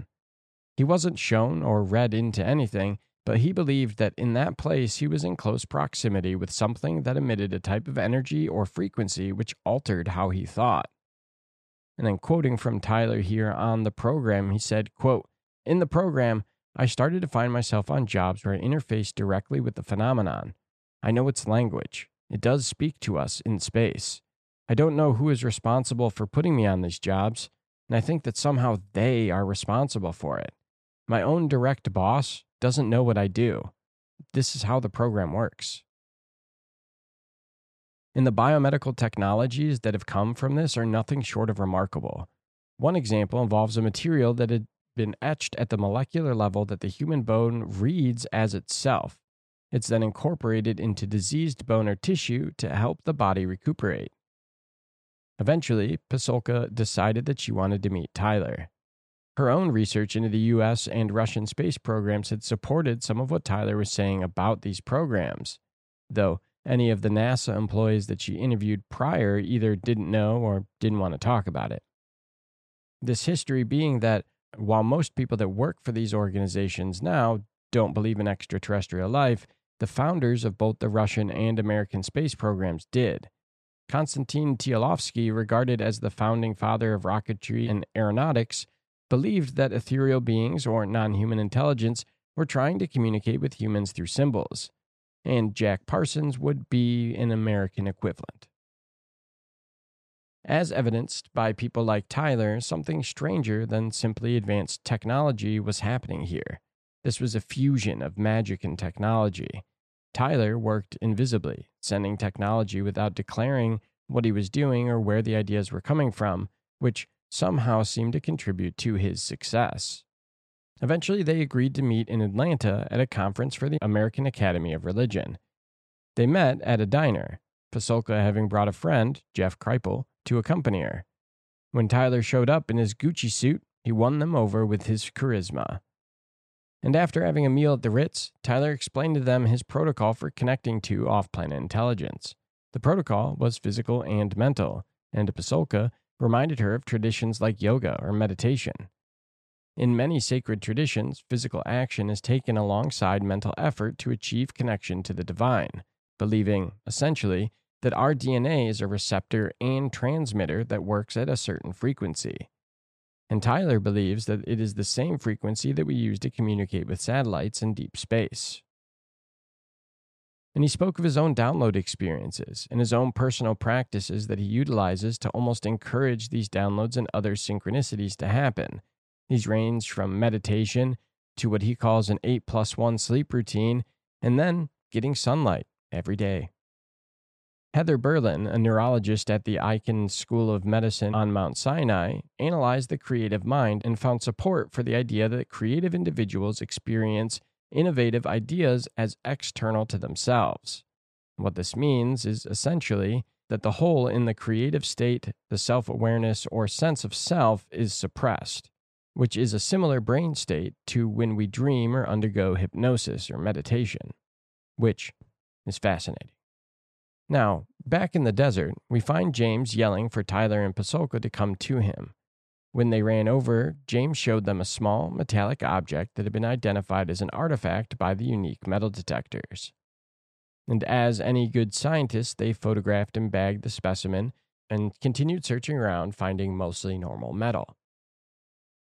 He wasn't shown or read into anything, but he believed that in that place he was in close proximity with something that emitted a type of energy or frequency which altered how he thought. And then quoting from Tyler here on the program, he said, quote, In the program, I started to find myself on jobs where I interfaced directly with the phenomenon. I know its language. It does speak to us in space. I don't know who is responsible for putting me on these jobs, and I think that somehow they are responsible for it. My own direct boss doesn't know what I do. This is how the program works. And the biomedical technologies that have come from this are nothing short of remarkable. One example involves a material that had been etched at the molecular level that the human bone reads as itself. It's then incorporated into diseased bone or tissue to help the body recuperate. Eventually, Pasulka decided that she wanted to meet Tyler. Her own research into the US and Russian space programs had supported some of what Tyler was saying about these programs, though any of the NASA employees that she interviewed prior either didn't know or didn't want to talk about it. This history being that while most people that work for these organizations now don't believe in extraterrestrial life, the founders of both the Russian and American space programs did. Konstantin Tsiolkovsky, regarded as the founding father of rocketry and aeronautics, believed that ethereal beings or non human intelligence were trying to communicate with humans through symbols, and Jack Parsons would be an American equivalent. As evidenced by people like Tyler, something stranger than simply advanced technology was happening here. This was a fusion of magic and technology. Tyler worked invisibly, sending technology without declaring what he was doing or where the ideas were coming from, which somehow seemed to contribute to his success. Eventually, they agreed to meet in Atlanta at a conference for the American Academy of Religion. They met at a diner, Pasulka having brought a friend, Jeff Kripal, to accompany her. When Tyler showed up in his Gucci suit, he won them over with his charisma. And after having a meal at the Ritz, Tyler explained to them his protocol for connecting to off planet intelligence. The protocol was physical and mental, and Pasulka reminded her of traditions like yoga or meditation. In many sacred traditions, physical action is taken alongside mental effort to achieve connection to the divine, believing, essentially, that our DNA is a receptor and transmitter that works at a certain frequency. And Tyler believes that it is the same frequency that we use to communicate with satellites in deep space. And he spoke of his own download experiences and his own personal practices that he utilizes to almost encourage these downloads and other synchronicities to happen. These range from meditation to what he calls an 8 plus 1 sleep routine, and then getting sunlight every day. Heather Berlin, a neurologist at the Icahn School of Medicine on Mount Sinai, analyzed the creative mind and found support for the idea that creative individuals experience innovative ideas as external to themselves. What this means is essentially that the whole in the creative state, the self awareness or sense of self, is suppressed, which is a similar brain state to when we dream or undergo hypnosis or meditation, which is fascinating. Now, back in the desert, we find James yelling for Tyler and Pasulka to come to him. When they ran over, James showed them a small metallic object that had been identified as an artifact by the unique metal detectors. And as any good scientist, they photographed and bagged the specimen and continued searching around, finding mostly normal metal.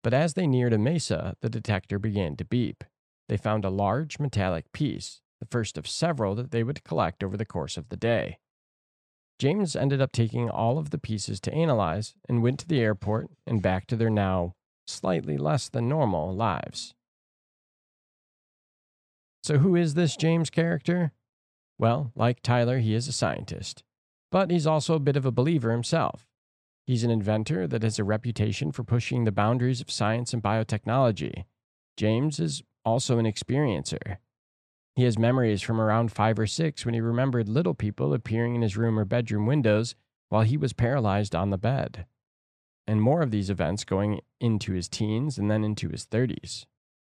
But as they neared a mesa, the detector began to beep. They found a large metallic piece, the first of several that they would collect over the course of the day. James ended up taking all of the pieces to analyze and went to the airport and back to their now slightly less than normal lives. So, who is this James character? Well, like Tyler, he is a scientist, but he's also a bit of a believer himself. He's an inventor that has a reputation for pushing the boundaries of science and biotechnology. James is also an experiencer. He has memories from around five or six when he remembered little people appearing in his room or bedroom windows while he was paralyzed on the bed. And more of these events going into his teens and then into his 30s.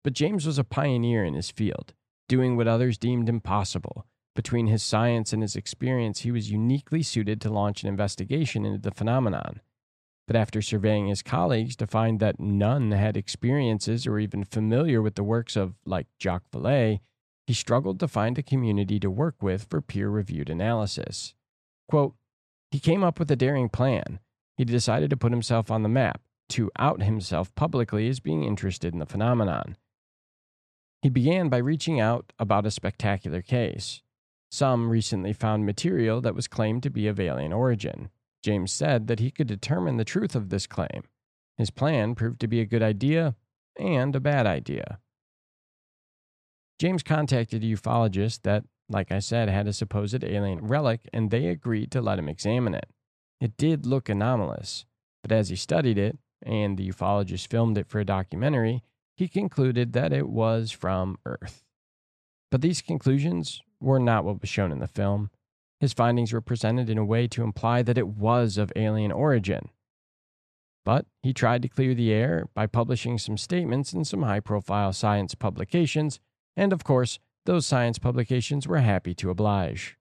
But James was a pioneer in his field, doing what others deemed impossible. Between his science and his experience, he was uniquely suited to launch an investigation into the phenomenon. But after surveying his colleagues to find that none had experiences or even familiar with the works of, like Jacques Vallée, he struggled to find a community to work with for peer reviewed analysis. Quote, he came up with a daring plan. He decided to put himself on the map, to out himself publicly as being interested in the phenomenon. He began by reaching out about a spectacular case. Some recently found material that was claimed to be of alien origin. James said that he could determine the truth of this claim. His plan proved to be a good idea and a bad idea. James contacted a ufologist that, like I said, had a supposed alien relic, and they agreed to let him examine it. It did look anomalous, but as he studied it, and the ufologist filmed it for a documentary, he concluded that it was from Earth. But these conclusions were not what was shown in the film. His findings were presented in a way to imply that it was of alien origin. But he tried to clear the air by publishing some statements in some high profile science publications and of course, those science publications were happy to oblige.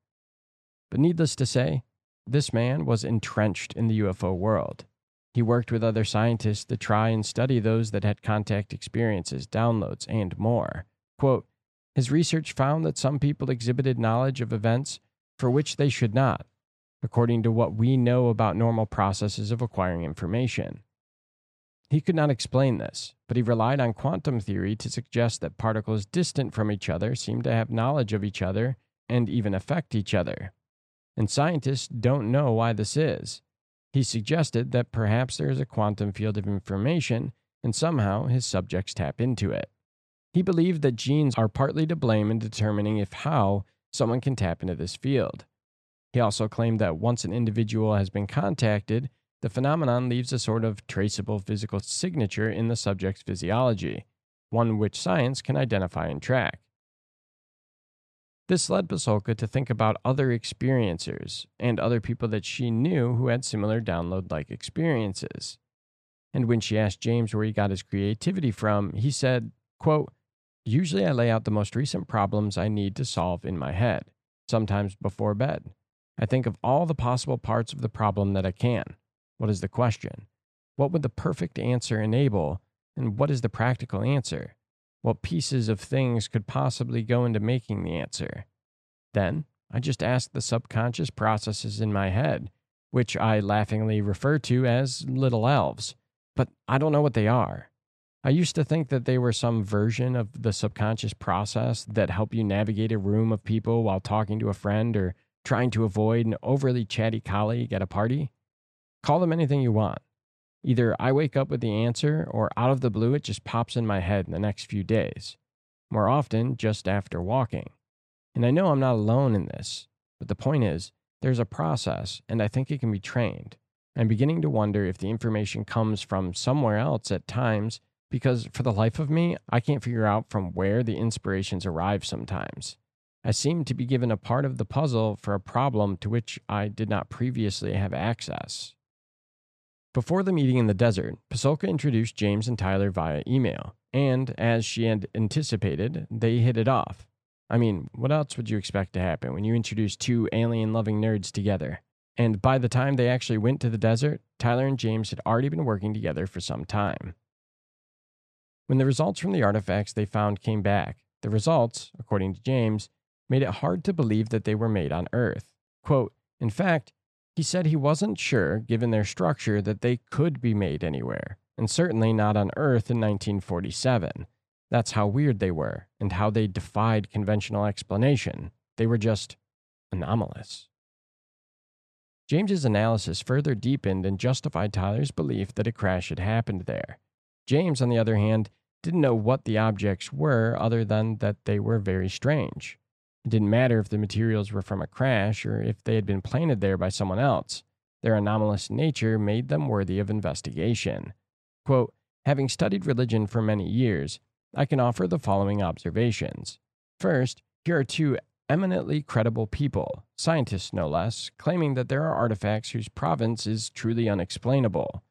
But needless to say, this man was entrenched in the UFO world. He worked with other scientists to try and study those that had contact experiences, downloads, and more. Quote, his research found that some people exhibited knowledge of events for which they should not, according to what we know about normal processes of acquiring information. He could not explain this, but he relied on quantum theory to suggest that particles distant from each other seem to have knowledge of each other and even affect each other. And scientists don't know why this is. He suggested that perhaps there is a quantum field of information and somehow his subjects tap into it. He believed that genes are partly to blame in determining if how someone can tap into this field. He also claimed that once an individual has been contacted, the phenomenon leaves a sort of traceable physical signature in the subject's physiology, one which science can identify and track. This led Pasulka to think about other experiencers and other people that she knew who had similar download like experiences. And when she asked James where he got his creativity from, he said, quote, Usually I lay out the most recent problems I need to solve in my head, sometimes before bed. I think of all the possible parts of the problem that I can. What is the question? What would the perfect answer enable? And what is the practical answer? What pieces of things could possibly go into making the answer? Then I just ask the subconscious processes in my head, which I laughingly refer to as little elves, but I don't know what they are. I used to think that they were some version of the subconscious process that help you navigate a room of people while talking to a friend or trying to avoid an overly chatty colleague at a party. Call them anything you want. Either I wake up with the answer, or out of the blue, it just pops in my head in the next few days. More often, just after walking. And I know I'm not alone in this, but the point is, there's a process, and I think it can be trained. I'm beginning to wonder if the information comes from somewhere else at times because for the life of me, I can't figure out from where the inspirations arrive sometimes. I seem to be given a part of the puzzle for a problem to which I did not previously have access. Before the meeting in the desert, Pasulka introduced James and Tyler via email, and as she had anticipated, they hit it off. I mean, what else would you expect to happen when you introduce two alien loving nerds together? And by the time they actually went to the desert, Tyler and James had already been working together for some time. When the results from the artifacts they found came back, the results, according to James, made it hard to believe that they were made on Earth. Quote, in fact, he said he wasn't sure, given their structure, that they could be made anywhere, and certainly not on Earth in 1947. That's how weird they were, and how they defied conventional explanation. They were just anomalous. James's analysis further deepened and justified Tyler's belief that a crash had happened there. James, on the other hand, didn't know what the objects were other than that they were very strange. It didn't matter if the materials were from a crash or if they had been planted there by someone else. Their anomalous nature made them worthy of investigation. Quote, Having studied religion for many years, I can offer the following observations. First, here are two eminently credible people, scientists no less, claiming that there are artifacts whose provenance is truly unexplainable.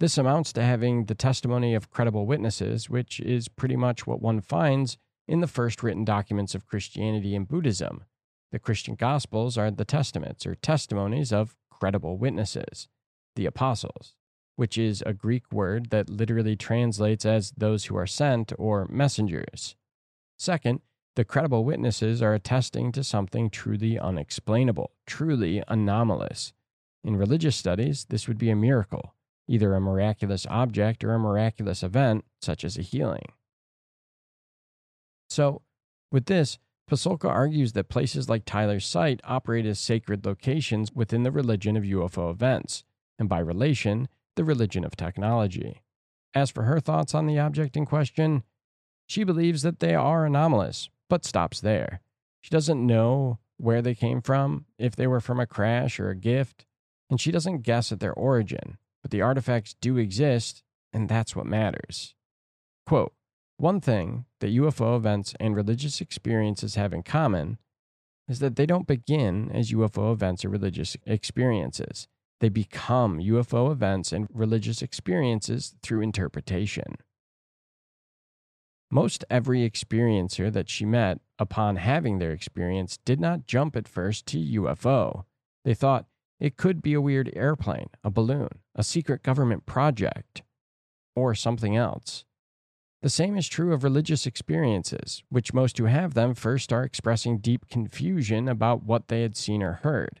This amounts to having the testimony of credible witnesses, which is pretty much what one finds in the first written documents of Christianity and Buddhism. The Christian Gospels are the testaments or testimonies of credible witnesses, the apostles, which is a Greek word that literally translates as those who are sent or messengers. Second, the credible witnesses are attesting to something truly unexplainable, truly anomalous. In religious studies, this would be a miracle, either a miraculous object or a miraculous event, such as a healing. So, with this, Pasulka argues that places like Tyler's site operate as sacred locations within the religion of UFO events, and by relation, the religion of technology. As for her thoughts on the object in question, she believes that they are anomalous, but stops there. She doesn't know where they came from, if they were from a crash or a gift, and she doesn't guess at their origin, but the artifacts do exist, and that's what matters. Quote, one thing that UFO events and religious experiences have in common is that they don't begin as UFO events or religious experiences. They become UFO events and religious experiences through interpretation. Most every experiencer that she met, upon having their experience, did not jump at first to UFO. They thought it could be a weird airplane, a balloon, a secret government project, or something else. The same is true of religious experiences, which most who have them first are expressing deep confusion about what they had seen or heard.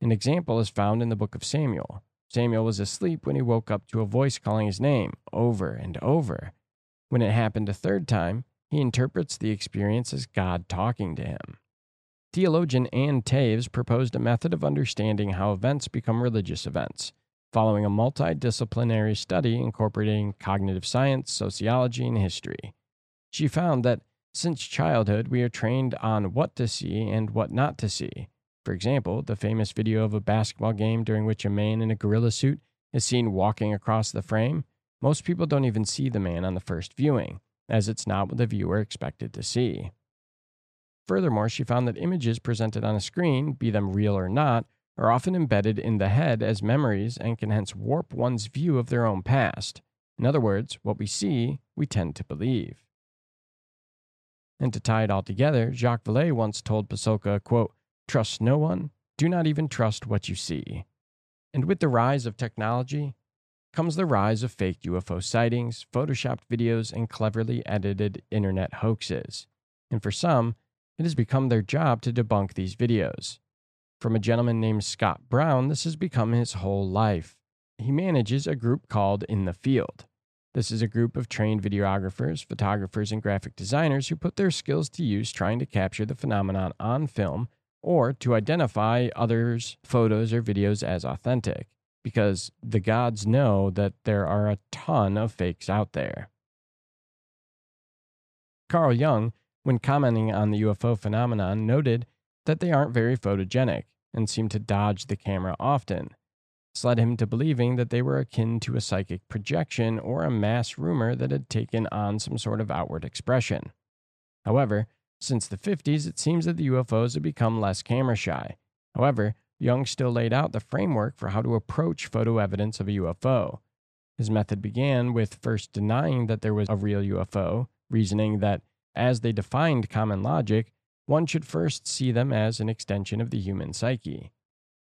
An example is found in the book of Samuel. Samuel was asleep when he woke up to a voice calling his name over and over. When it happened a third time, he interprets the experience as God talking to him. Theologian Ann Taves proposed a method of understanding how events become religious events following a multidisciplinary study incorporating cognitive science, sociology, and history. She found that since childhood, we are trained on what to see and what not to see. For example, the famous video of a basketball game during which a man in a gorilla suit is seen walking across the frame. Most people don't even see the man on the first viewing, as it's not what the viewer expected to see. Furthermore, she found that images presented on a screen, be them real or not, are often embedded in the head as memories and can hence warp one's view of their own past. In other words, what we see, we tend to believe. And to tie it all together, Jacques Vallée once told Pasulka, quote, Trust no one, do not even trust what you see. And with the rise of technology comes the rise of fake UFO sightings, photoshopped videos, and cleverly edited internet hoaxes. And for some, it has become their job to debunk these videos. From a gentleman named Scott Brown, this has become his whole life. He manages a group called In the Field. This is a group of trained videographers, photographers, and graphic designers who put their skills to use trying to capture the phenomenon on film or to identify others' photos or videos as authentic, because the gods know that there are a ton of fakes out there. Carl Jung, when commenting on the UFO phenomenon, noted that they aren't very photogenic and seemed to dodge the camera often. This led him to believing that they were akin to a psychic projection or a mass rumor that had taken on some sort of outward expression. However, since the 50s, it seems that the UFOs have become less camera shy. However, Jung still laid out the framework for how to approach photo evidence of a UFO. His method began with first denying that there was a real UFO, reasoning that, as they defined common logic, one should first see them as an extension of the human psyche.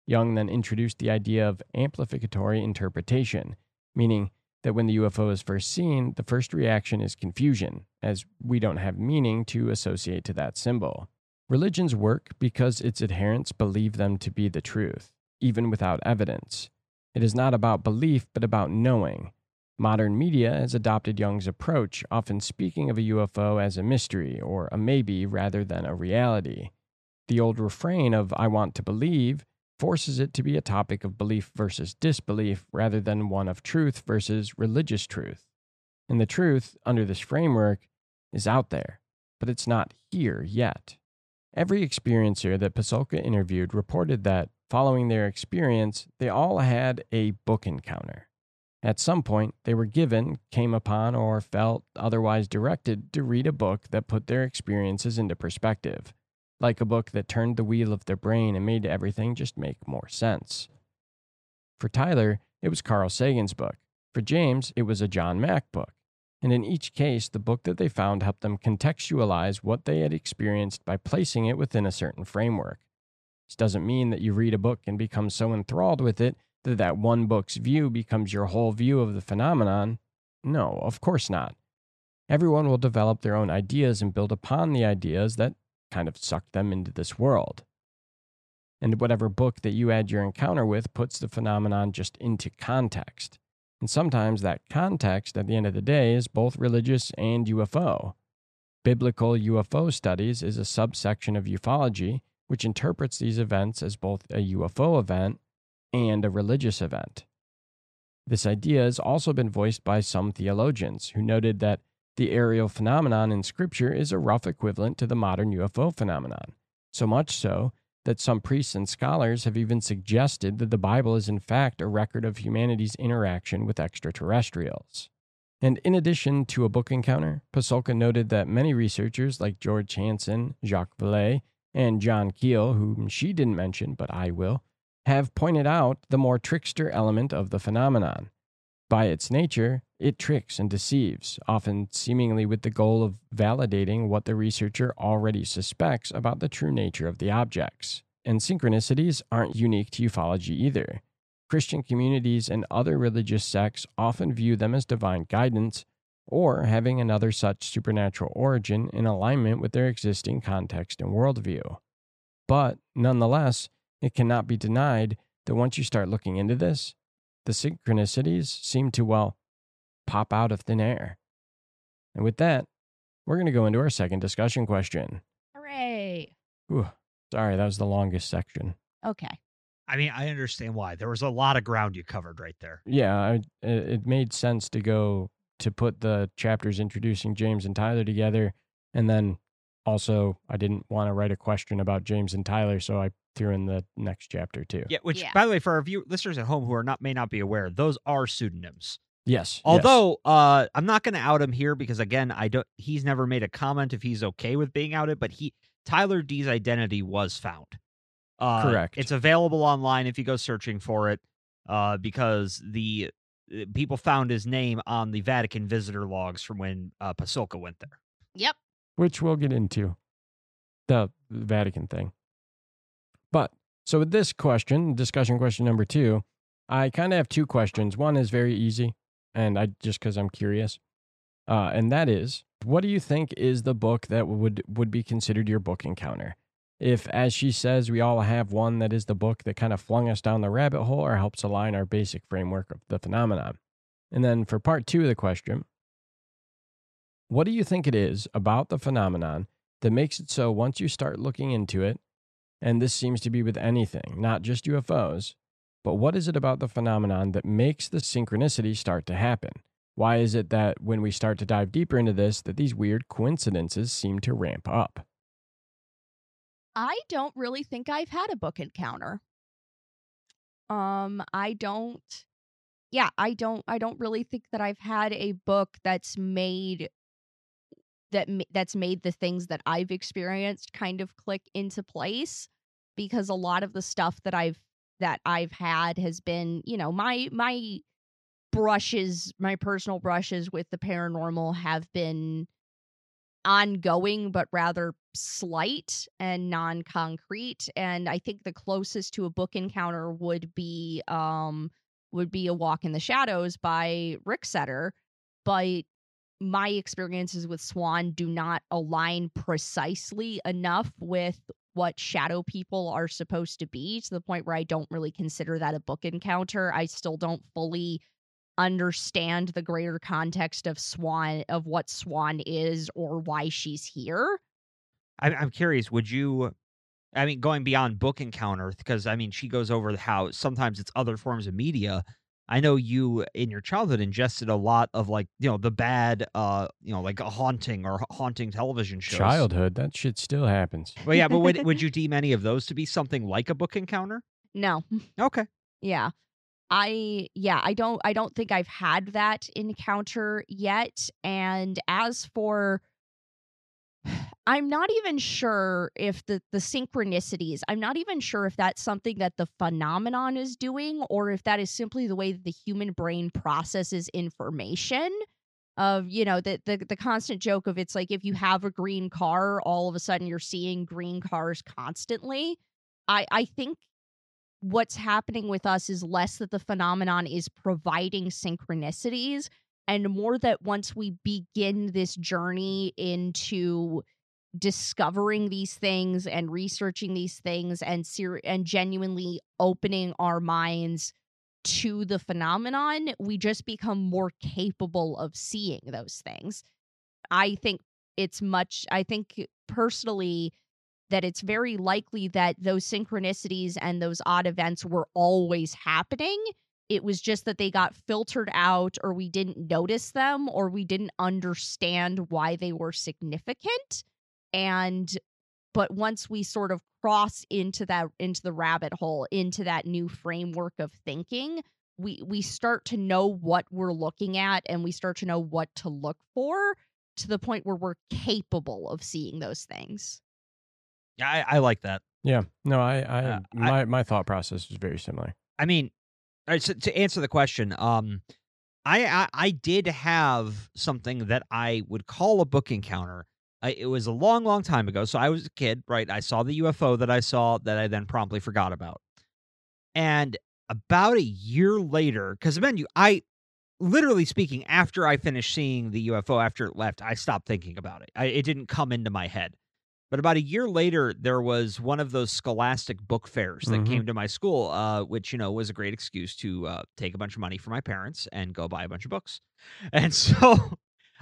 Jung then introduced the idea of amplificatory interpretation, meaning that when the UFO is first seen, the first reaction is confusion, as we don't have meaning to associate to that symbol. Religions work because its adherents believe them to be the truth, even without evidence. It is not about belief, but about knowing. Modern media has adopted Jung's approach, often speaking of a UFO as a mystery or a maybe rather than a reality. The old refrain of I want to believe forces it to be a topic of belief versus disbelief rather than one of truth versus religious truth. And the truth, under this framework, is out there, but it's not here yet. Every experiencer that Pasulka interviewed reported that, following their experience, they all had a book encounter. At some point, they were given, came upon, or felt otherwise directed to read a book that put their experiences into perspective like a book that turned the wheel of their brain and made everything just make more sense. For Tyler, it was Carl Sagan's book. For James, it was a John Mack book. And in each case, the book that they found helped them contextualize what they had experienced by placing it within a certain framework. This doesn't mean that you read a book and become so enthralled with it that that one book's view becomes your whole view of the phenomenon. No, of course not. Everyone will develop their own ideas and build upon the ideas that kind of sucked them into this world. And whatever book that you add your encounter with puts the phenomenon just into context. And sometimes that context at the end of the day is both religious and UFO. Biblical UFO studies is a subsection of ufology which interprets these events as both a UFO event and a religious event. This idea has also been voiced by some theologians who noted that the aerial phenomenon in Scripture is a rough equivalent to the modern UFO phenomenon, so much so that some priests and scholars have even suggested that the Bible is in fact a record of humanity's interaction with extraterrestrials. And in addition to a book encounter, Pasulka noted that many researchers like George Hansen, Jacques Vallée, and John Keel, whom she didn't mention but I will, have pointed out the more trickster element of the phenomenon. By its nature, it tricks and deceives, often seemingly with the goal of validating what the researcher already suspects about the true nature of the objects. And synchronicities aren't unique to ufology either. Christian communities and other religious sects often view them as divine guidance or having another such supernatural origin in alignment with their existing context and worldview. But nonetheless, it cannot be denied that once you start looking into this, the synchronicities seem to, well, pop out of thin air. And with that, we're going to go into our second discussion question. Hooray. Ooh, sorry, that was the longest section. Okay. I mean, I understand why. There was a lot of ground you covered right there. Yeah, I, it it made sense to go to put the chapters introducing James and Tyler together. And then also, I didn't want to write a question about James and Tyler, so I threw in the next chapter too. Yeah, which, Yeah. by the way, for our view listeners at home who are not may not be aware, those are pseudonyms. Yes. yes. Although uh, I'm not going to out him here because again, I don't. He's never made a comment if he's okay with being outed, but he Tyler D's identity was found. Uh, Correct. It's available online if you go searching for it, uh, because the uh, people found his name on the Vatican visitor logs from when uh, Pasulka went there. Yep. Which we'll get into the Vatican thing. But so with this question, discussion question number two, I kind of have two questions. One is very easy, and I just because I'm curious, uh, and that is, what do you think is the book that would would be considered your book encounter? If, as she says, we all have one that is the book that kind of flung us down the rabbit hole or helps align our basic framework of the phenomenon. And then for part two of the question, what do you think it is about the phenomenon that makes it so once you start looking into it, and this seems to be with anything, not just UFOs, but what is it about the phenomenon that makes the synchronicity start to happen? Why is it that when we start to dive deeper into this, that these weird coincidences seem to ramp up? I don't really think I've had a book encounter. Um, I don't. Yeah, I don't. I don't really think that I've had a book that's made that that's made the things that I've experienced kind of click into place because a lot of the stuff that I've that I've had has been, you know, my my brushes, my personal brushes with the paranormal have been ongoing but rather slight and non-concrete and i think the closest to a book encounter would be um would be a walk in the shadows by rick setter but my experiences with swan do not align precisely enough with what shadow people are supposed to be to the point where i don't really consider that a book encounter i still don't fully understand the greater context of Swan of what Swan is or why she's here. I'm curious. Would you? I mean, going beyond book encounter, because I mean, she goes over how sometimes it's other forms of media. I know you in your childhood ingested a lot of like you know the bad, uh, you know, like a haunting or haunting television shows. Childhood, that shit still happens. Well, yeah, but would would you deem any of those to be something like a book encounter? No. Okay. Yeah. I yeah, I don't I don't think I've had that encounter yet and as for I'm not even sure if the the synchronicities, I'm not even sure if that's something that the phenomenon is doing or if that is simply the way that the human brain processes information of you know the, the the constant joke of it's like if you have a green car all of a sudden you're seeing green cars constantly. I i think what's happening with us is less that the phenomenon is providing synchronicities and more that once we begin this journey into discovering these things and researching these things and ser- and genuinely opening our minds to the phenomenon we just become more capable of seeing those things i think it's much i think personally that it's very likely that those synchronicities and those odd events were always happening. It was just that they got filtered out, or we didn't notice them, or we didn't understand why they were significant. And, but once we sort of cross into that, into the rabbit hole, into that new framework of thinking, we we start to know what we're looking at and we start to know what to look for to the point where we're capable of seeing those things. Yeah, I, I like that. Yeah. No, I, I, Uh, I- my, my thought process is very similar. I mean, all right, so to answer the question, um, I, I I did have something that I would call a book encounter. I, it was a long, long time ago. So I was a kid, right? I saw the UFO that I saw that I then promptly forgot about. And about a year later, because then you, I, literally speaking, after I finished seeing the UFO after it left, I stopped thinking about it. I, it didn't come into my head. But about a year later, there was one of those scholastic book fairs that Mhm. came to my school, uh, which you know was a great excuse to uh, take a bunch of money from my parents and go buy a bunch of books. And so,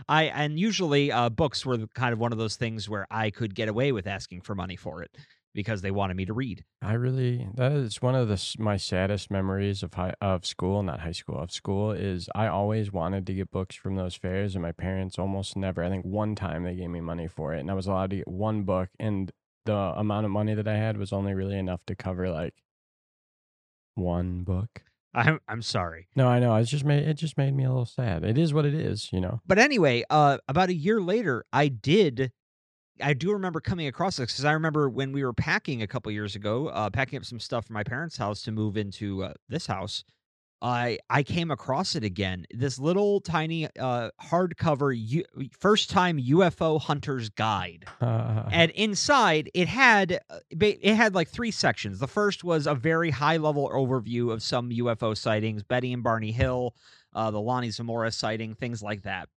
I and usually uh, books were kind of one of those things where I could get away with asking for money for it because they wanted me to read. I really that is one of the my saddest memories of high of school, not high school, of school is I always wanted to get books from those fairs and my parents almost never. I think one time they gave me money for it and I was allowed to get one book and the amount of money that I had was only really enough to cover like one book. I'm I'm sorry. No, I know. It's just made it just made me a little sad. It is what it is, you know. But anyway, uh, about a year later, I did. I do remember coming across this because I remember when we were packing a couple years ago, uh, packing up some stuff from my parents' house to move into uh, this house. I I came across it again. This little tiny uh, hardcover U- first time UFO hunter's guide. and inside it had uh, it had like three sections. The first was a very high level overview of some UFO sightings, Betty and Barney Hill, uh, the Lonnie Zamora sighting, things like that.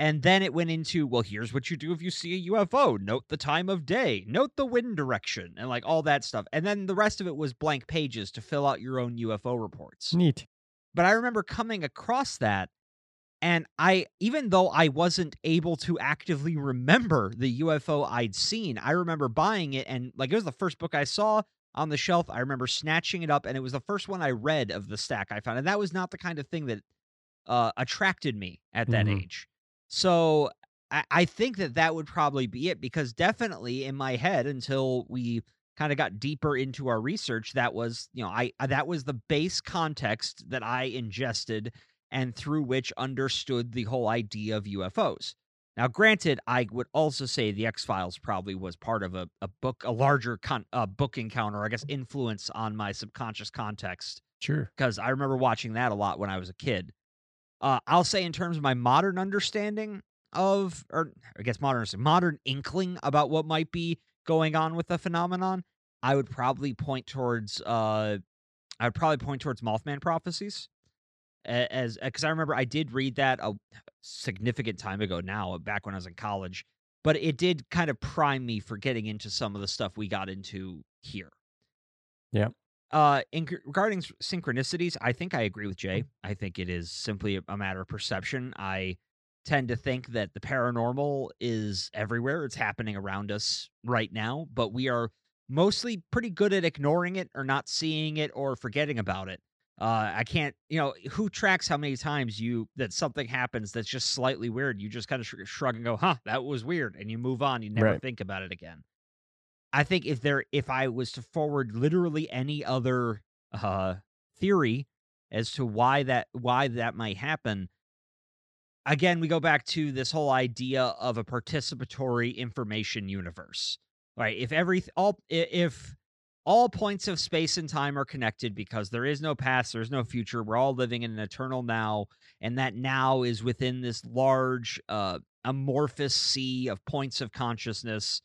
And then it went into, well, here's what you do if you see a UFO. Note the time of day, note the wind direction, and like all that stuff. And then the rest of it was blank pages to fill out your own UFO reports. Neat. But I remember coming across that And I, even though I wasn't able to actively remember the UFO I'd seen, I remember buying it and like it was the first book I saw on the shelf. I remember snatching it up and it was the first one I read of the stack I found. And that was not the kind of thing that uh, attracted me at that Mhm. age. So I, I think that that would probably be it because definitely in my head until we kind of got deeper into our research that was you know I I- that was the base context that I ingested and through which understood the whole idea of UFOs. Now, granted, I would also say the X Files probably was part of a, a book, a larger con, uh, book encounter, I guess, influence on my subconscious context Sure. because I remember watching that a lot when I was a kid. Uh, I'll say in terms of my modern understanding of, or I guess modern modern inkling about what might be going on with the phenomenon, I would probably point towards, uh, I would probably point towards Mothman prophecies, as because I remember I did read that a significant time ago now, back when I was in college, but it did kind of prime me for getting into some of the stuff we got into here. Yep. Uh, in regarding synchronicities, I think I agree with Jay. I think it is simply a, a matter of perception. I tend to think that the paranormal is everywhere. It's happening around us right now, but we are mostly pretty good at ignoring it or not seeing it or forgetting about it. Uh, I can't, you know, who tracks how many times you that something happens that's just slightly weird? You just kind of sh- shrug and go, "Huh, that was weird," and you move on. You never Right. think about it again. I think if there, if I was to forward literally any other uh, theory as to why that why that might happen, again, we go back to this whole idea of a participatory information universe, right? If every all if all points of space and time are connected because there is no past, there's no future. We're all living in an eternal now, and that now is within this large, uh, amorphous sea of points of consciousness.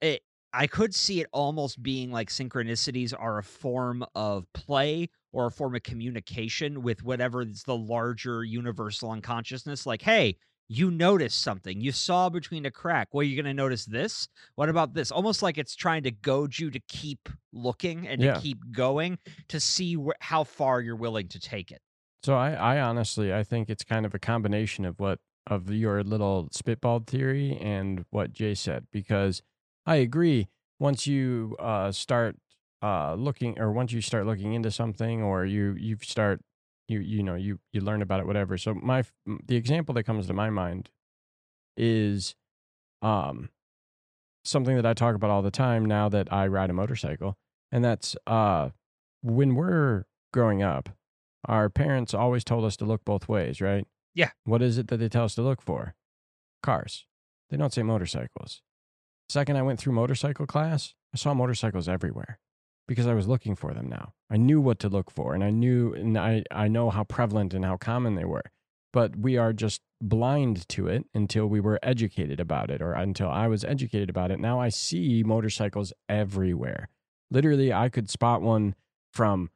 It, I could see it almost being like synchronicities are a form of play or a form of communication with whatever is the larger universal unconsciousness. Like, hey, you noticed something. You saw between a crack. Well, you're going to notice this. What about this? Almost like it's trying to goad you to keep looking and Yeah. to keep going to see wh- how far you're willing to take it. So I, I honestly, I think it's kind of a combination of what of your little spitball theory and what Jay said because I agree. Once you uh, start uh, looking, or once you start looking into something, or you you start you you know you you learn about it, whatever. So my the example that comes to my mind is um something that I talk about all the time now that I ride a motorcycle, and that's uh when we're growing up, our parents always told us to look both ways, right? Yeah. What is it that they tell us to look for? Cars. They don't say motorcycles. Second, I went through motorcycle class, I saw motorcycles everywhere because I was looking for them now. I knew what to look for and I knew and I, I know how prevalent and how common they were. But we are just blind to it until we were educated about it or until I was educated about it. Now I see motorcycles everywhere. Literally, I could spot one from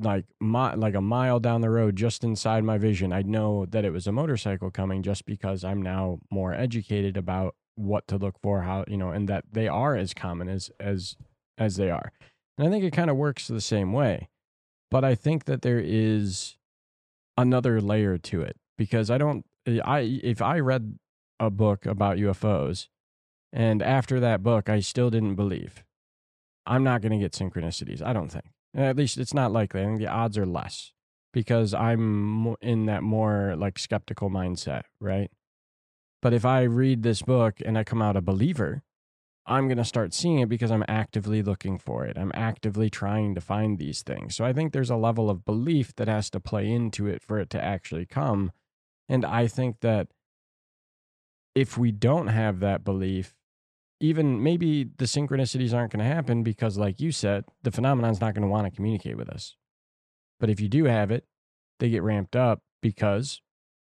like mi- like a mile down the road just inside my vision i'd know that it was a motorcycle coming just because i'm now more educated about what to look for how you know and that they are as common as as as they are and i think it kind of works the same way but i think that there is another layer to it because i don't i if i read a book about ufos and after that book i still didn't believe i'm not going to get synchronicities i don't think at least it's not likely. I think the odds are less because I'm in that more like skeptical mindset, right? But if I read this book and I come out a believer, I'm going to start seeing it because I'm actively looking for it. I'm actively trying to find these things. So I think there's a level of belief that has to play into it for it to actually come. And I think that if we don't have that belief, even maybe the synchronicities aren't going to happen because, like you said, the phenomenon's not going to want to communicate with us. But if you do have it, they get ramped up because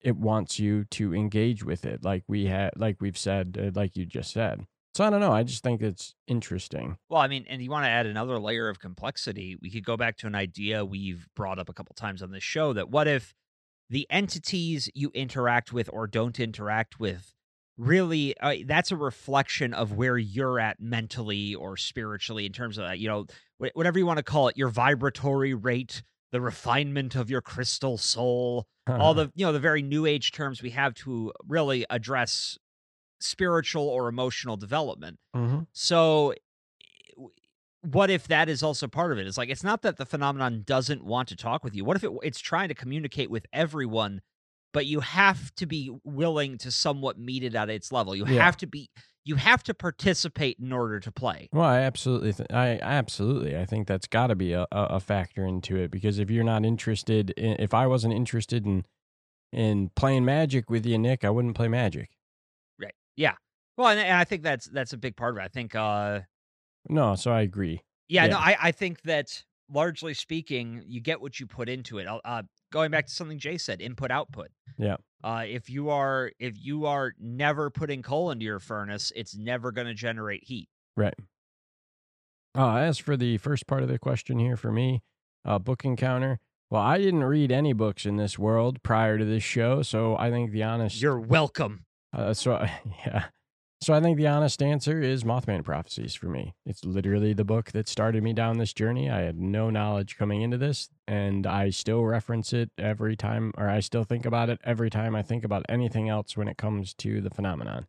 it wants you to engage with it, like we had, like we've said, uh, like you just said. So I don't know. I just think it's interesting. Well, I mean, and you want to add another layer of complexity, we could go back to an idea we've brought up a couple times on this show that what if the entities you interact with or don't interact with really uh, that's a reflection of where you're at mentally or spiritually in terms of you know whatever you want to call it your vibratory rate the refinement of your crystal soul, all the you know the very new age terms we have to really address spiritual or emotional development. Mhm. So what if that is also part of it? It's like it's not that the phenomenon doesn't want to talk with you. What if it, it's trying to communicate with everyone, but you have to be willing to somewhat meet it at its level. You Yeah. have to be you have to participate in order to play. Well, I absolutely, th- I I absolutely, I think that's got to be a, a factor into it because if you're not interested, in, if I wasn't interested in in playing Magic with you, Nick, I wouldn't play Magic. Right. Yeah. Well, and, and I think that's that's a big part of it. I think uh No, so I agree. Yeah, no, I, I think that largely speaking, you get what you put into it. Uh, going back to something Jay said, input output. Yeah. Uh, if you are if you are never putting coal into your furnace, it's never going to generate heat. Right. Uh, as for the first part of the question here for me, uh, book encounter. Well, I didn't read any books in this world prior to this show, so I think the honest You're welcome. Uh, so yeah, so I think the honest answer is Mothman Prophecies for me. It's literally the book that started me down this journey. I had no knowledge coming into this, and I still reference it every time, or I still think about it every time I think about anything else when it comes to the phenomenon.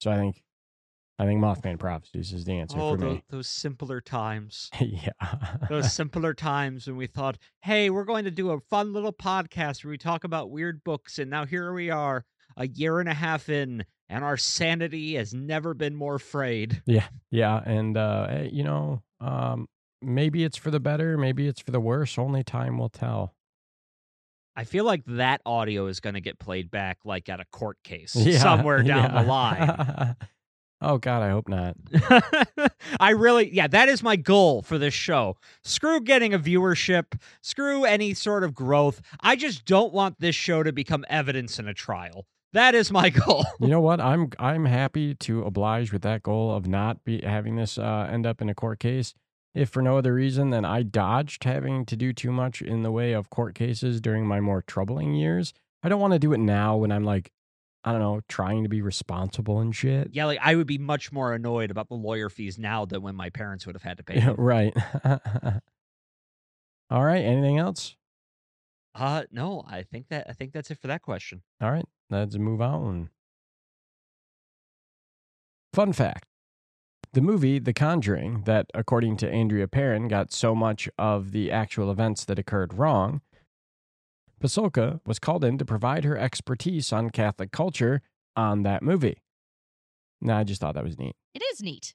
So I think, I think Mothman Prophecies is the answer Oh, for those, me. those simpler times. yeah, Those simpler times when we thought, hey, we're going to do a fun little podcast where we talk about weird books. And now here we are, a year and a half in, and our sanity has never been more frayed. yeah, yeah, and uh, eh, you know, um, maybe it's for the better, maybe it's for the worse. Only time will tell. I feel like that audio is going to get played back like at a court case Yeah, somewhere down yeah. the line. oh God, I hope not. I really, yeah, that is my goal for this show. Screw getting a viewership, screw any sort of growth. I just don't want this show to become evidence in a trial. That is my goal. You know what? I'm I'm happy to oblige with that goal of not be having this uh, end up in a court case. If for no other reason than I dodged having to do too much in the way of court cases during my more troubling years. I don't want to do it now when I'm like, I don't know, trying to be responsible and shit. yeah, like I would be much more annoyed about the lawyer fees now than when my parents would have had to pay. Yeah, them. right. All right. Anything else? Uh, no, I think that I think that's it for that question. All right, let's move on. Fun fact the movie The Conjuring, that according to Andrea Perron got so much of the actual events that occurred wrong, Pasulka was called in to provide her expertise on Catholic culture on that movie. Now, I just thought that was neat. It is neat.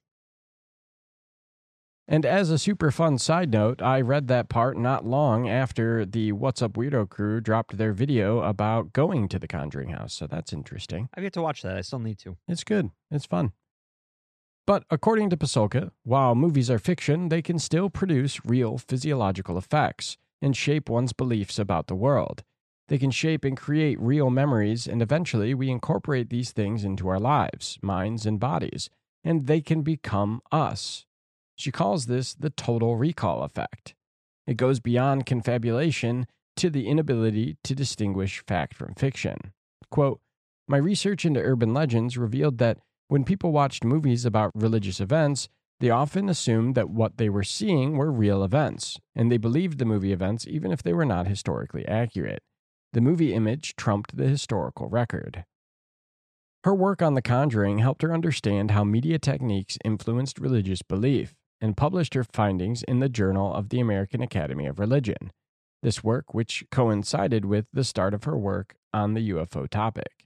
And as a super fun side note, I read that part not long after the What's Up Weirdo crew dropped their video about going to the Conjuring house. So that's interesting. I've yet to watch that. I still need to. It's good. It's fun. But according to Pasulka, while movies are fiction, they can still produce real physiological effects and shape one's beliefs about the world. They can shape and create real memories, and eventually we incorporate these things into our lives, minds, and bodies, and they can become us. She calls this the total recall effect. It goes beyond confabulation to the inability to distinguish fact from fiction. Quote, my research into urban legends revealed that when people watched movies about religious events, they often assumed that what they were seeing were real events, and they believed the movie events even if they were not historically accurate. The movie image trumped the historical record. Her work on The Conjuring helped her understand how media techniques influenced religious belief, and published her findings in the Journal of the American Academy of Religion. This work, which coincided with the start of her work on the UFO topic.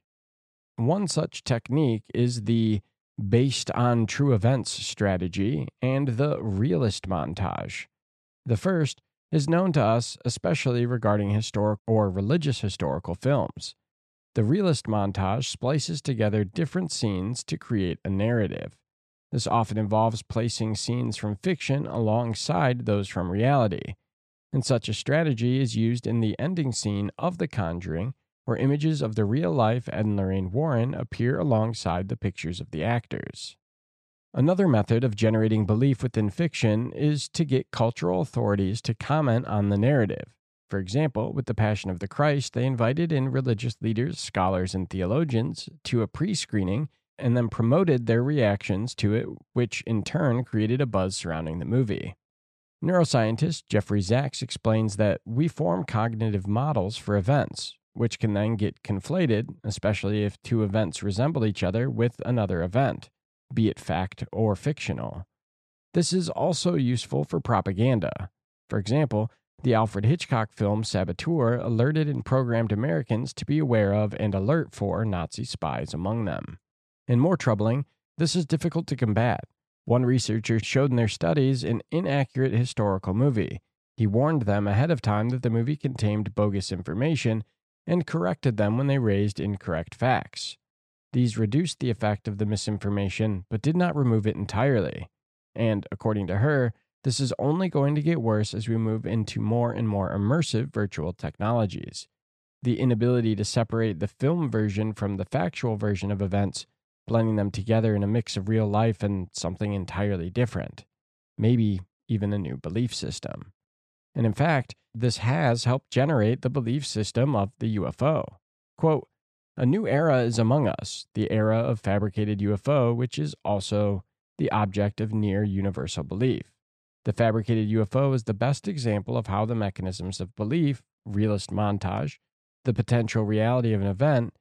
One such technique is the based on true events strategy and the realist montage. The first is known to us especially regarding historic or religious historical films. The realist montage splices together different scenes to create a narrative. This often involves placing scenes from fiction alongside those from reality. And such a strategy is used in the ending scene of The Conjuring, where images of the real life Ed and Lorraine Warren appear alongside the pictures of the actors. Another method of generating belief within fiction is to get cultural authorities to comment on the narrative. For example, with The Passion of the Christ, they invited in religious leaders, scholars, and theologians to a pre screening and then promoted their reactions to it, which in turn created a buzz surrounding the movie. Neuroscientist Jeffrey Zacks explains that we form cognitive models for events, which can then get conflated, especially if two events resemble each other with another event, be it fact or fictional. This is also useful for propaganda. For example, the Alfred Hitchcock film Saboteur alerted and programmed Americans to be aware of and alert for Nazi spies among them. And more troubling, this is difficult to combat. One researcher showed in their studies an inaccurate historical movie. He warned them ahead of time that the movie contained bogus information and corrected them when they raised incorrect facts. These reduced the effect of the misinformation, but did not remove it entirely. And, according to her, this is only going to get worse as we move into more and more immersive virtual technologies. The inability to separate the film version from the factual version of events, blending them together in a mix of real life and something entirely different. Maybe even a new belief system. And in fact, this has helped generate the belief system of the UFO. Quote, a new era is among us, the era of fabricated UFO, which is also the object of near universal belief. The fabricated UFO is the best example of how the mechanisms of belief, realist montage, the potential reality of an event,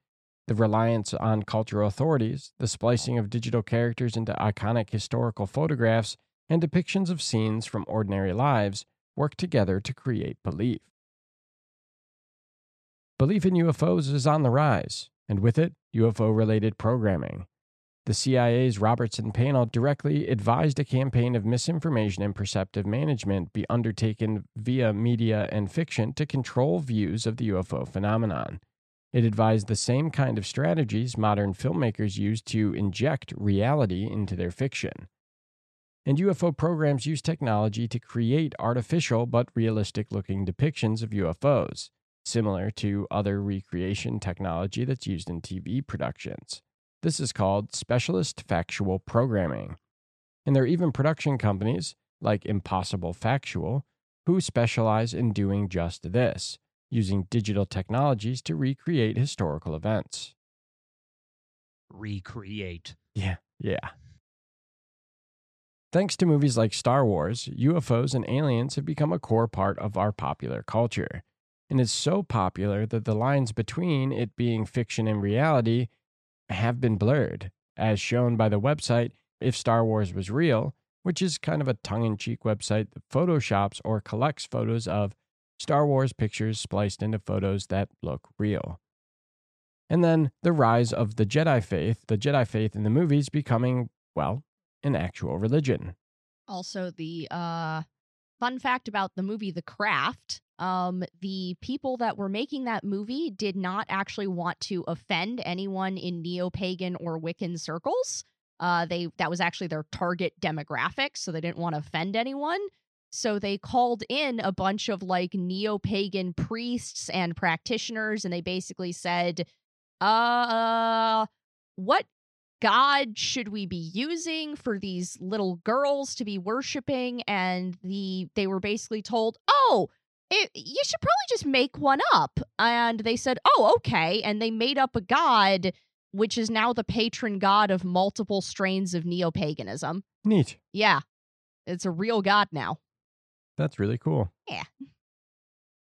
the reliance on cultural authorities, the splicing of digital characters into iconic historical photographs, and depictions of scenes from ordinary lives work together to create belief. Belief in UFOs is on the rise, and with it, UFO related programming. The CIA's Robertson panel directly advised a campaign of misinformation and perceptive management be undertaken via media and fiction to control views of the UFO phenomenon. It advised the same kind of strategies modern filmmakers use to inject reality into their fiction. And UFO programs use technology to create artificial but realistic looking depictions of UFOs, similar to other recreation technology that's used in TV productions. This is called specialist factual programming. And there are even production companies, like Impossible Factual, who specialize in doing just this, using digital technologies to recreate historical events. Recreate. Yeah, yeah. Thanks to movies like Star Wars, UFOs and aliens have become a core part of our popular culture. And it's so popular that the lines between it being fiction and reality have been blurred, as shown by the website If Star Wars Was Real, which is kind of a tongue in cheek website that photoshops or collects photos of Star Wars pictures spliced into photos that look real. And then the rise of the Jedi faith, the Jedi faith in the movies becoming, well, an actual religion. Also, the uh, fun fact about the movie The Craft um, the people that were making that movie did not actually want to offend anyone in neo pagan or Wiccan circles. Uh, they that was actually their target demographic, so they didn't want to offend anyone. So they called in a bunch of like neo pagan priests and practitioners, and they basically said, "Uh, what god should we be using for these little girls to be worshiping?" And the they were basically told, "Oh." it, you should probably just make one up. And they said, oh, okay. And they made up a god, which is now the patron god of multiple strains of neo paganism. Neat. Yeah. It's a real god now. That's really cool. Yeah.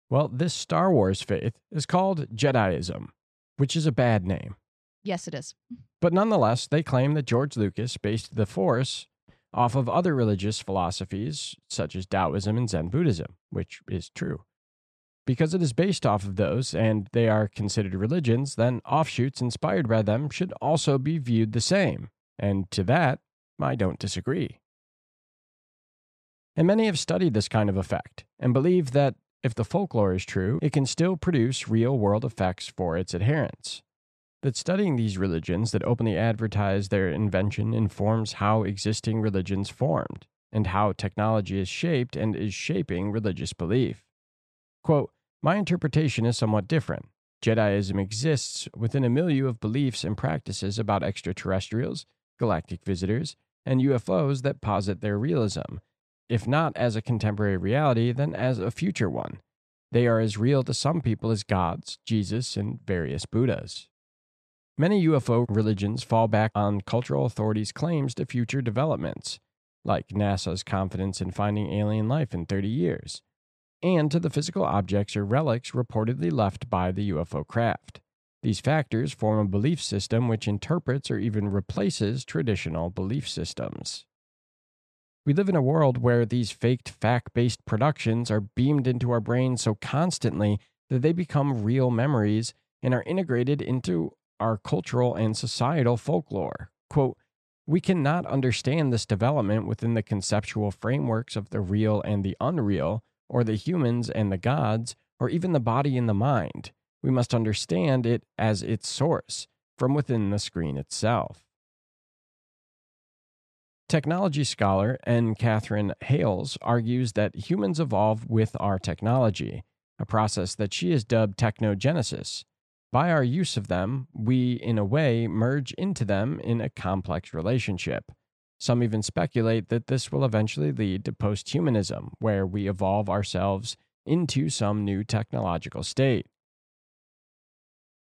Well, this Star Wars faith is called Jediism, which is a bad name. Yes, it is. But nonetheless, they claim that George Lucas based the Force off of other religious philosophies such as Taoism and Zen Buddhism, which is true. Because it is based off of those and they are considered religions, then offshoots inspired by them should also be viewed the same. And to that, I don't disagree. And many have studied this kind of effect and believe that if the folklore is true, it can still produce real world effects for its adherents that studying these religions that openly advertise their invention informs how existing religions formed and how technology is shaped and is shaping religious belief. Quote, My interpretation is somewhat different. Jediism exists within a milieu of beliefs and practices about extraterrestrials, galactic visitors, and UFOs that posit their realism, if not as a contemporary reality, then as a future one. They are as real to some people as gods, Jesus, and various Buddhas. Many UFO religions fall back on cultural authorities' claims to future developments, like NASA's confidence in finding alien life in 30 years, and to the physical objects or relics reportedly left by the UFO craft. These factors form a belief system which interprets or even replaces traditional belief systems. We live in a world where these faked fact based productions are beamed into our brains so constantly that they become real memories and are integrated into our cultural and societal folklore. Quote, we cannot understand this development within the conceptual frameworks of the real and the unreal, or the humans and the gods, or even the body and the mind. We must understand it as its source, from within the screen itself. Technology scholar N. Katherine Hayles argues that humans evolve with our technology, a process that she has dubbed technogenesis, by our use of them, we, in a way, merge into them in a complex relationship. Some even speculate that this will eventually lead to posthumanism, where we evolve ourselves into some new technological state.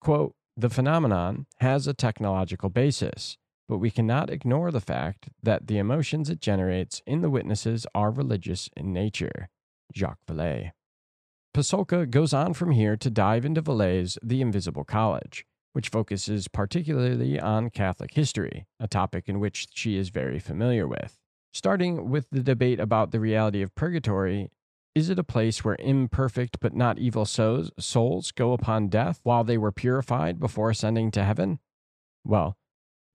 Quote, the phenomenon has a technological basis, but we cannot ignore the fact that the emotions it generates in the witnesses are religious in nature. Jacques Vallée. Pasulka goes on from here to dive into Vallée's The Invisible College, which focuses particularly on Catholic history, a topic in which she is very familiar with. Starting with the debate about the reality of purgatory, is it a place where imperfect but not evil souls go upon death while they were purified before ascending to heaven? Well,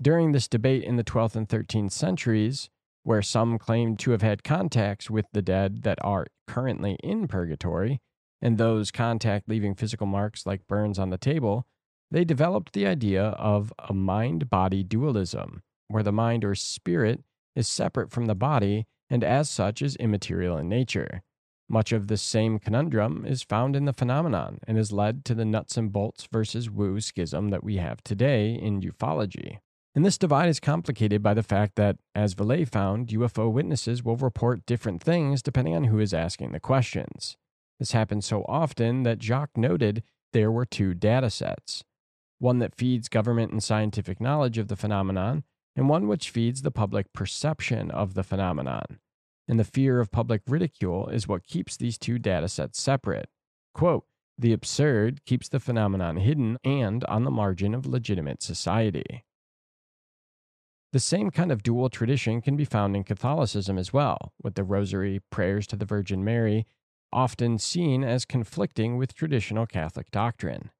during this debate in the 12th and 13th centuries, where some claimed to have had contacts with the dead that are currently in purgatory, and those contact leaving physical marks like burns on the table, they developed the idea of a mind body dualism, where the mind or spirit is separate from the body and as such is immaterial in nature. Much of this same conundrum is found in the phenomenon and has led to the nuts and bolts versus woo schism that we have today in ufology. And this divide is complicated by the fact that, as Vallée found, UFO witnesses will report different things depending on who is asking the questions. This happens so often that Jacques noted there were two data sets one that feeds government and scientific knowledge of the phenomenon, and one which feeds the public perception of the phenomenon. And the fear of public ridicule is what keeps these two data sets separate. Quote, the absurd keeps the phenomenon hidden and on the margin of legitimate society. The same kind of dual tradition can be found in Catholicism as well, with the Rosary, prayers to the Virgin Mary, often seen as conflicting with traditional Catholic doctrine.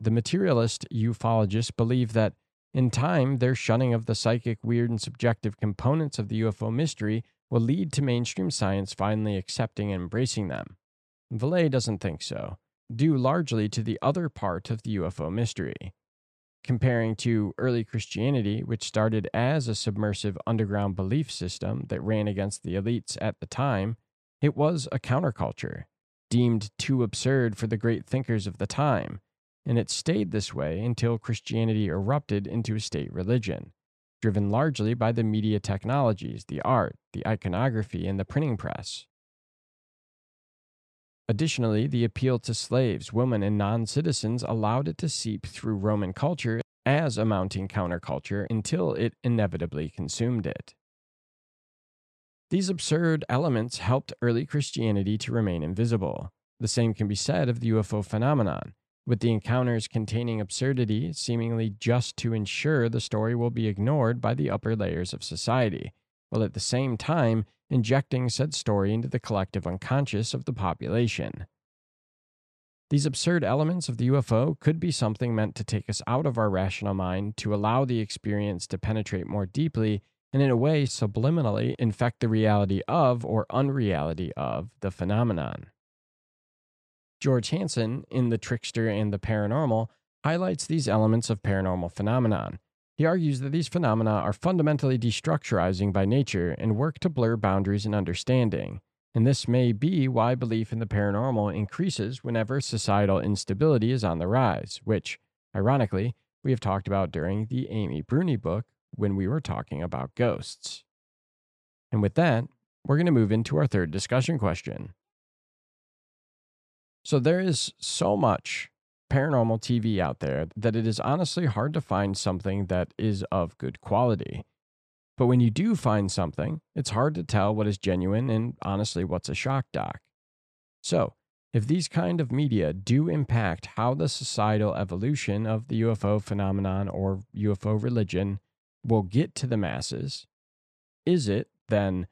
The materialist ufologists believe that, in time, their shunning of the psychic, weird, and subjective components of the UFO mystery will lead to mainstream science finally accepting and embracing them. Vallée doesn't think so, due largely to the other part of the UFO mystery. Comparing to early Christianity, which started as a submersive underground belief system that ran against the elites at the time, it was a counterculture, deemed too absurd for the great thinkers of the time, and it stayed this way until Christianity erupted into a state religion, driven largely by the media technologies, the art, the iconography, and the printing press. Additionally, the appeal to slaves, women, and non citizens allowed it to seep through Roman culture as a mounting counterculture until it inevitably consumed it. These absurd elements helped early Christianity to remain invisible. The same can be said of the UFO phenomenon, with the encounters containing absurdity seemingly just to ensure the story will be ignored by the upper layers of society, while at the same time injecting said story into the collective unconscious of the population. These absurd elements of the UFO could be something meant to take us out of our rational mind to allow the experience to penetrate more deeply and in a way subliminally infect the reality of or unreality of the phenomenon. George Hansen, in The Trickster and the Paranormal, highlights these elements of paranormal phenomenon. He argues that these phenomena are fundamentally destructurizing by nature and work to blur boundaries and understanding. And this may be why belief in the paranormal increases whenever societal instability is on the rise, which, ironically, we have talked about during the Amy Bruni book, when we were talking about ghosts. And with that, we're going to move into our third discussion question. So, there is so much paranormal TV out there that it is honestly hard to find something that is of good quality. But when you do find something, it's hard to tell what is genuine and honestly what's a shock doc. So, if these kind of media do impact how the societal evolution of the UFO phenomenon or UFO religion will get to the masses, is it then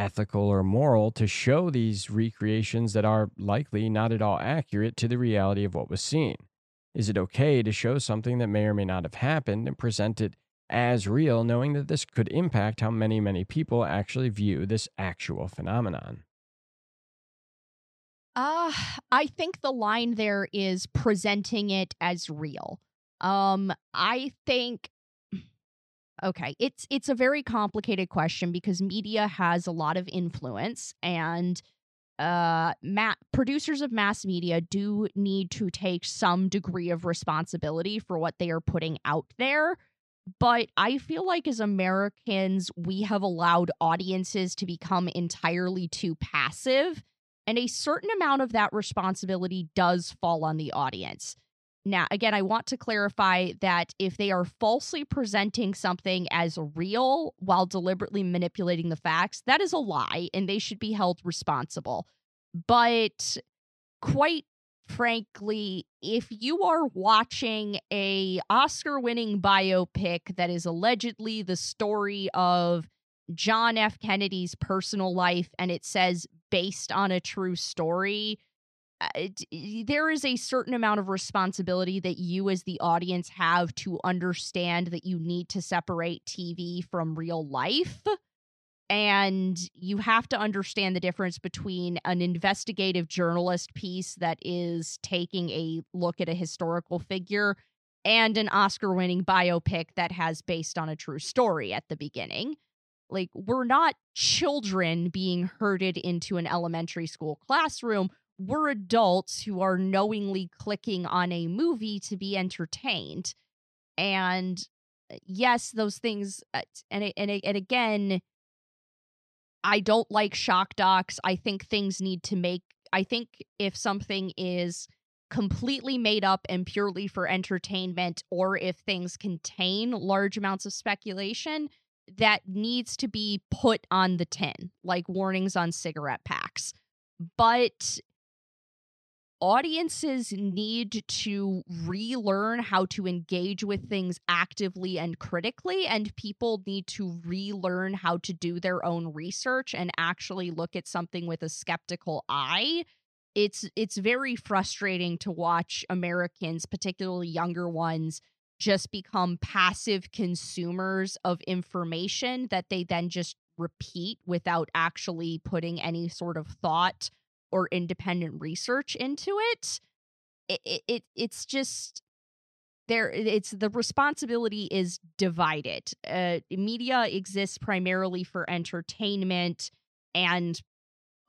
ethical or moral to show these recreations that are likely not at all accurate to the reality of what was seen? Is it okay to show something that may or may not have happened and present it as real, knowing that this could impact how many, many people actually view this actual phenomenon? Uh, I think the line there is presenting it as real. Um, I think Okay, it's it's a very complicated question because media has a lot of influence and uh ma- producers of mass media do need to take some degree of responsibility for what they are putting out there. But I feel like as Americans, we have allowed audiences to become entirely too passive, and a certain amount of that responsibility does fall on the audience. Now, again, I want to clarify that if they are falsely presenting something as real while deliberately manipulating the facts, that is a lie and they should be held responsible. But quite frankly, if you are watching a Oscar-winning biopic that is allegedly the story of John F. Kennedy's personal life and it says based on a true story, Uh, eh, there is a certain amount of responsibility that you as the audience have to understand that you need to separate TV from real life. And you have to understand the difference between an investigative journalist piece that is taking a look at a historical figure and an Oscar winning biopic that has based on a true story at the beginning. Like, we're not children being herded into an elementary school classroom we're adults who are knowingly clicking on a movie to be entertained. And uh, yes, those things, uh, and, and, and again, I don't like shock docs. I think things need to make, I think if something is completely made up and purely for entertainment, or if things contain large amounts of speculation, that needs to be put on the tin, like warnings on cigarette packs. But audiences need to relearn how to engage with things actively and critically and people need to relearn how to do their own research and actually look at something with a skeptical eye. It's it's very frustrating to watch americans particularly younger ones just become passive consumers of information that they then just repeat without actually putting any sort of thought or independent research into it, it, it it's just there it's the responsibility is divided. Uh, media exists primarily for entertainment and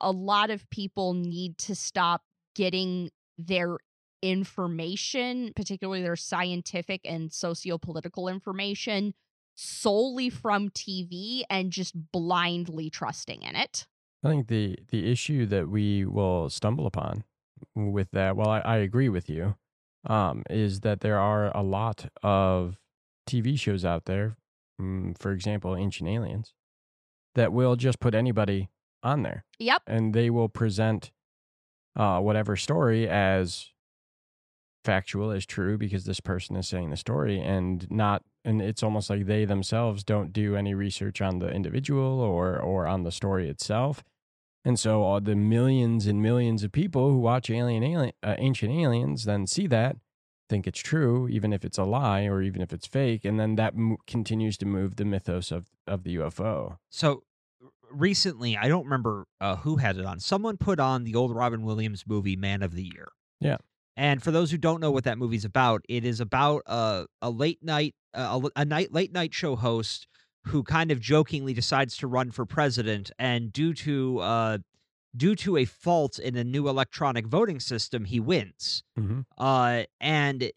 a lot of people need to stop getting their information particularly their scientific and socio-political information solely from tv and just blindly trusting in it I think the the issue that we will stumble upon with that, well, I, I agree with you, um, is that there are a lot of TV shows out there, um, for example, Ancient Aliens, that will just put anybody on there. Yep. And they will present uh, whatever story as factual as true because this person is saying the story and not and it's almost like they themselves don't do any research on the individual or or on the story itself and so all the millions and millions of people who watch Alien, Alien uh, Ancient Aliens then see that, think it's true, even if it's a lie or even if it's fake, and then that mo- continues to move the mythos of of the UFO. So recently, I don't remember uh, who had it on. Someone put on the old Robin Williams movie Man of the Year. Yeah. And for those who don't know what that movie's about, it is about a a late night uh, a, a night late night show host who kind of jokingly decides to run for president, and due to uh, due to a fault in a new electronic voting system, he wins. Mm-hmm. Uh, and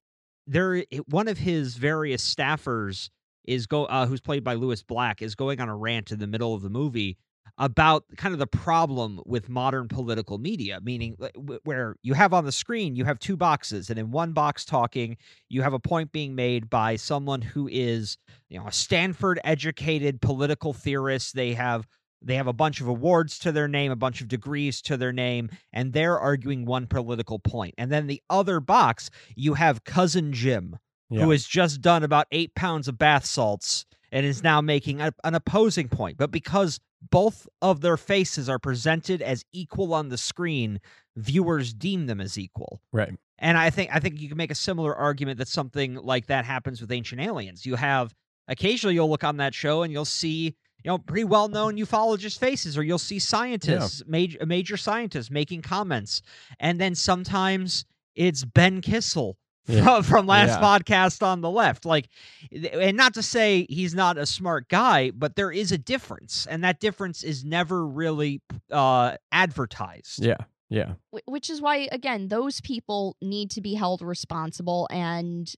there, one of his various staffers is go, uh, who's played by Lewis Black, is going on a rant in the middle of the movie about kind of the problem with modern political media, meaning where you have on the screen, you have two boxes, and in one box talking, you have a point being made by someone who is, you know, a Stanford educated political theorist. They have they have a bunch of awards to their name, a bunch of degrees to their name, and they're arguing one political point. And then the other box, you have cousin Jim, Yeah. who has just done about eight pounds of bath salts and is now making a, an opposing point. But because both of their faces are presented as equal on the screen, viewers deem them as equal. Right. And I think I think you can make a similar argument that something like that happens with Ancient Aliens. You have occasionally you'll look on that show and you'll see you know pretty well known ufologist faces, or you'll see scientists, major major scientists making comments, and then sometimes it's Ben Kissel Yeah. from, from last Yeah. podcast on the left. Like, and not to say he's not a smart guy, but there is a difference, and that difference is never really uh, advertised. Yeah. Yeah. Which is why again those people need to be held responsible and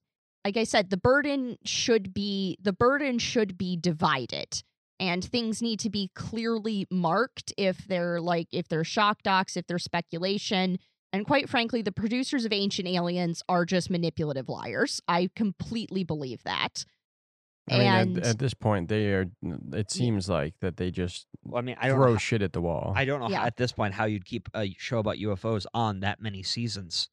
like i said the burden should be the burden should be divided and things need to be clearly marked if they're like if they're shock docs if they're speculation and quite frankly the producers of ancient aliens are just manipulative liars i completely believe that I mean, and at, at this point, they are. It seems like that they just Well, I mean, I don't throw know. shit at the wall. I don't know Yeah. how, at this point how you'd keep a show about UFOs on that many seasons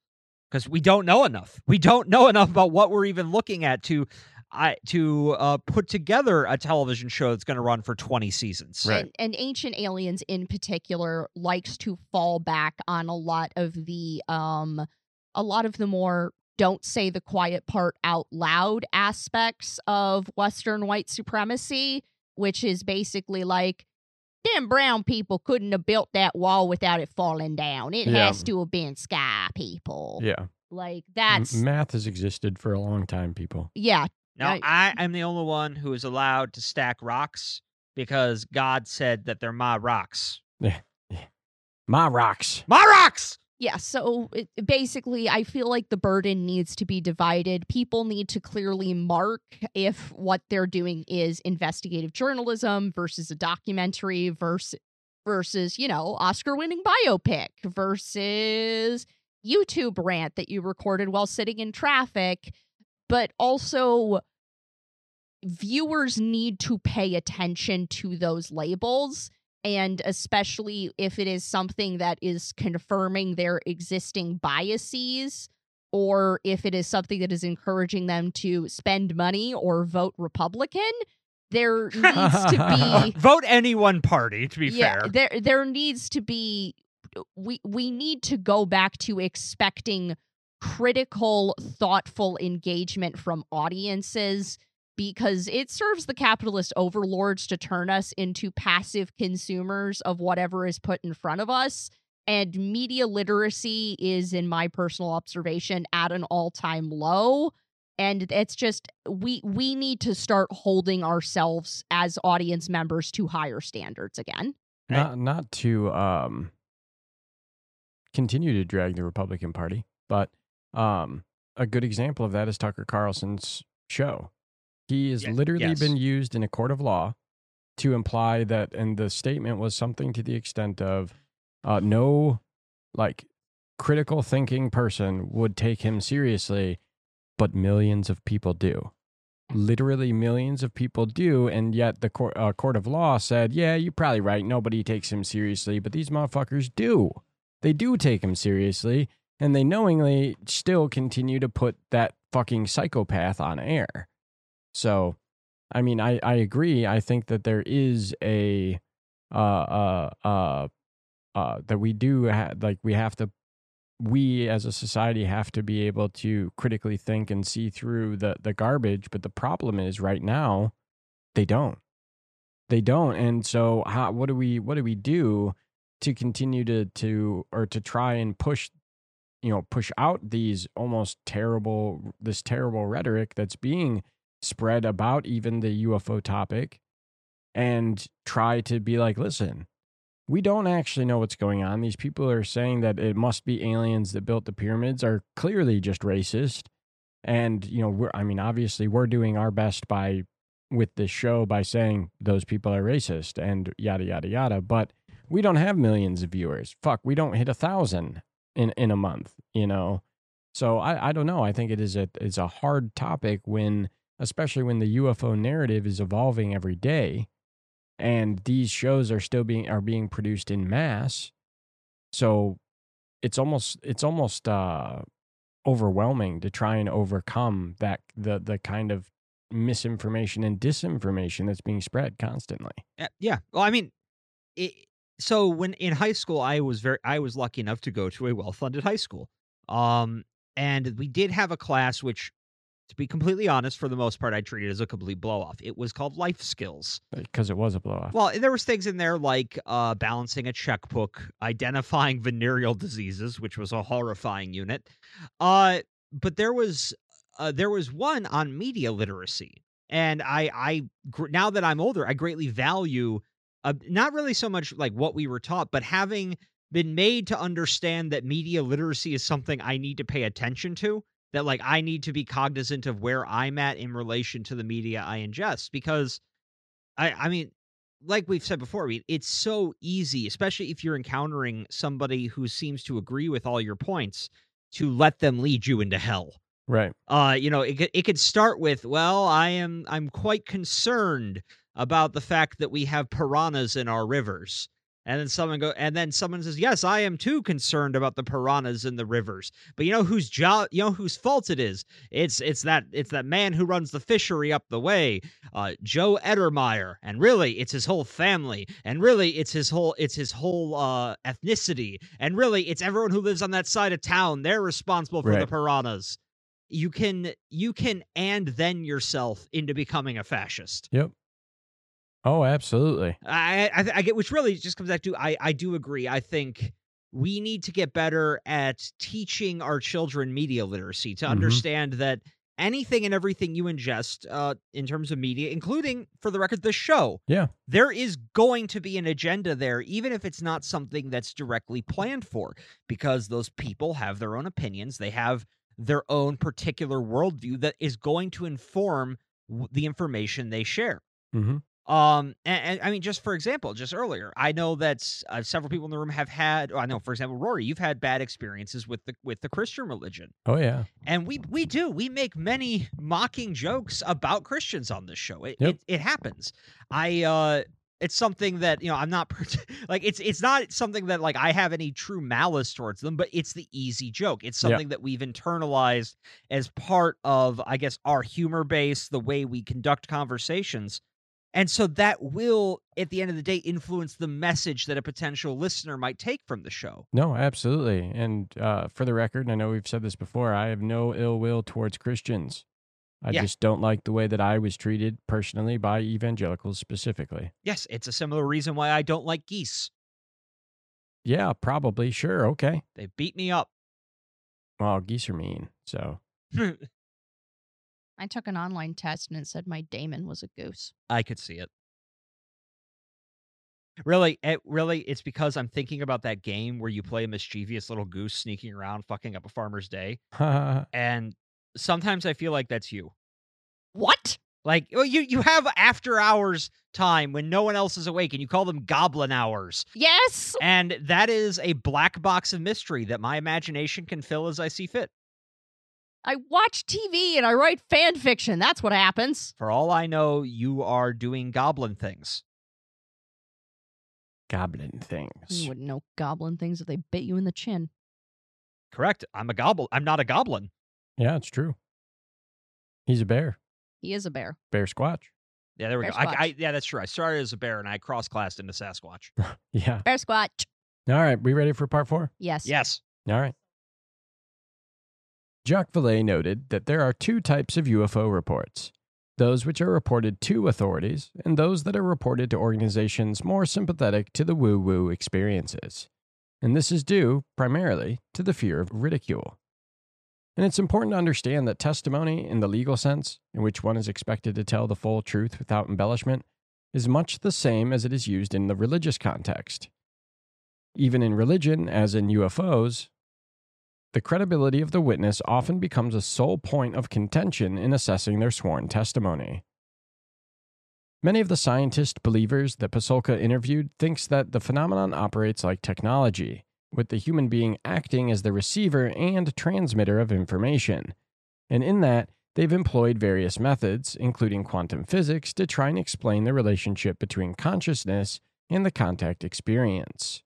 because we don't know enough. We don't know enough about what we're even looking at to, I to uh, put together a television show that's going to run for twenty seasons. Right. And, and Ancient Aliens in particular likes to fall back on a lot of the um a lot of the more don't say the quiet part out loud aspects of Western white supremacy, which is basically like them brown people couldn't have built that wall without it falling down. It Yeah. has to have been sky people. yeah. Like M- that's math has existed for a long time, people. yeah, Now I- I am the only one who is allowed to stack rocks because God said that they're my rocks. Yeah, My rocks. My rocks. Yeah, so it, basically, I feel like the burden needs to be divided. People need to clearly mark if what they're doing is investigative journalism versus a documentary versus versus, you know, Oscar-winning biopic versus YouTube rant that you recorded while sitting in traffic, but also viewers need to pay attention to those labels and especially if it is something that is confirming their existing biases or if it is something that is encouraging them to spend money or vote republican there needs to be Vote any one party. To be yeah fair. there there needs to be we we need to go back to expecting critical thoughtful engagement from audiences because it serves the capitalist overlords to turn us into passive consumers of whatever is put in front of us. And media literacy is in my personal observation at an all-time low. And it's just we we need to start holding ourselves as audience members to higher standards again. Right. Not not to um continue to drag the Republican Party, but um a good example of that is Tucker Carlson's show. He has Ye- literally yes. been used in a court of law to imply that, and the statement was something to the extent of uh, no like critical thinking person would take him seriously, but millions of people do. Literally millions of people do, and yet the court, uh, court of law said, "Yeah, you're probably right. Nobody takes him seriously, but these motherfuckers do. They do take him seriously, and they knowingly still continue to put that fucking psychopath on air." So, I mean, I I agree. I think that there is a uh uh uh uh that we do ha- like we have to we as a society have to be able to critically think and see through the the garbage but the problem is right now they don't they don't and so how what do we what do we do to continue to to or to try and push you know push out these almost terrible this terrible rhetoric that's being spread about even the UFO topic and try to be like listen we don't actually know what's going on. These people are saying that it must be aliens that built the pyramids are clearly just racist. And, you know, we're, I mean, obviously we're doing our best by with this show by saying those people are racist and yada yada yada, but we don't have millions of viewers. Fuck, we don't hit a thousand in in a month, you know. So I I don't know. I think it is a it's a hard topic when especially when the UFO narrative is evolving every day and these shows are still being are being produced in mass. So it's almost it's almost uh overwhelming to try and overcome that the the kind of misinformation and disinformation that's being spread constantly. Uh, yeah. Well, I mean, it, so when in high school, I was very, I was lucky enough to go to a well-funded high school. Um, and we did have a class which, to be completely honest, for the most part, I treated as a complete blow-off. It was called life skills. Because it was a blow off. Well, there was things in there like uh, balancing a checkbook, identifying venereal diseases, which was a horrifying unit. Uh, but there was uh, there was one on media literacy, and I I gr- now that I'm older, I greatly value uh, not really so much like what we were taught, but having been made to understand that media literacy is something I need to pay attention to. That like I need to be cognizant of where I'm at in relation to the media I ingest because I I mean like we've said before, I mean, it's so easy, especially if you're encountering somebody who seems to agree with all your points, to let them lead you into hell. right. Uh, you know, it could- it could start with, well, I am I'm quite concerned about the fact that we have piranhas in our rivers. And then someone go and then someone says, "Yes, I am too concerned about the piranhas in the rivers." But you know whose job, you know whose fault it is? It's it's that it's that man who runs the fishery up the way, uh, Joe Edermeyer, and really it's his whole family, and really it's his whole it's his whole uh, ethnicity, and really it's everyone who lives on that side of town. They're responsible for the piranhas. You can you can and then yourself into becoming a fascist. Yep. Oh, absolutely. I I, I get which really just comes back to I I do agree. I think we need to get better at teaching our children media literacy to Mhm. understand that anything and everything you ingest uh, in terms of media, including for the record, the show, Yeah. there is going to be an agenda there, even if it's not something that's directly planned for, because those people have their own opinions. They have their own particular worldview that is going to inform w- the information they share. hmm Um, and, and I mean, just for example, just earlier, I know that uh, several people in the room have had. I know, for example, Rory, you've had bad experiences with the with the Christian religion, Oh yeah. and we we do we make many mocking jokes about Christians on this show. It Yep. it, it happens. I uh, it's something that you know I'm not like it's it's not something that like I have any true malice towards them, but it's the easy joke. It's Yeah. something that we've internalized as part of I guess our humor base, the way we conduct conversations. And so that will, at the end of the day, influence the message that a potential listener might take from the show. No, absolutely. And uh, for the record, I know we've said this before. I have no ill will towards Christians. I Yeah. just don't like the way that I was treated personally by evangelicals specifically. Yes, it's a similar reason why I don't like geese. Yeah, probably. Sure. Okay. They beat me up. Well, geese are mean. So I took an online test and it said my daemon was a goose. I could see it. Really, it really, it's because I'm thinking about that game where you play a mischievous little goose sneaking around, fucking up a farmer's day, and sometimes I feel like that's you. What? Like, well, you you have after hours time when no one else is awake, and you call them goblin hours, Yes. and that is a black box of mystery that my imagination can fill as I see fit. I watch TV and I write fan fiction. That's what happens. For all I know, you are doing goblin things. goblin things. You wouldn't know goblin things if they bit you in the chin. Correct. I'm a goblin. I'm not a goblin. Yeah, it's true. He's a bear. He is a bear. Bear Squatch. Yeah, there we Bear go. I, I, yeah, that's true. I started as a bear and I cross classed into Sasquatch. Yeah. Bear squatch. All right. We ready for part four? Yes. Yes. All right. Jacques Vallée noted that there are two types of UFO reports those which are reported to authorities, and those that are reported to organizations more sympathetic to the woo woo experiences. And this is due, primarily, to the fear of ridicule. And it's important to understand that testimony, in the legal sense, in which one is expected to tell the full truth without embellishment, is much the same as it is used in the religious context. Even in religion, as in UFOs, the credibility of the witness often becomes a sole point of contention in assessing their sworn testimony. Many of the scientist believers that Pasulka interviewed thinks that the phenomenon operates like technology, with the human being acting as the receiver and transmitter of information. And in that, they've employed various methods, including quantum physics, to try and explain the relationship between consciousness and the contact experience.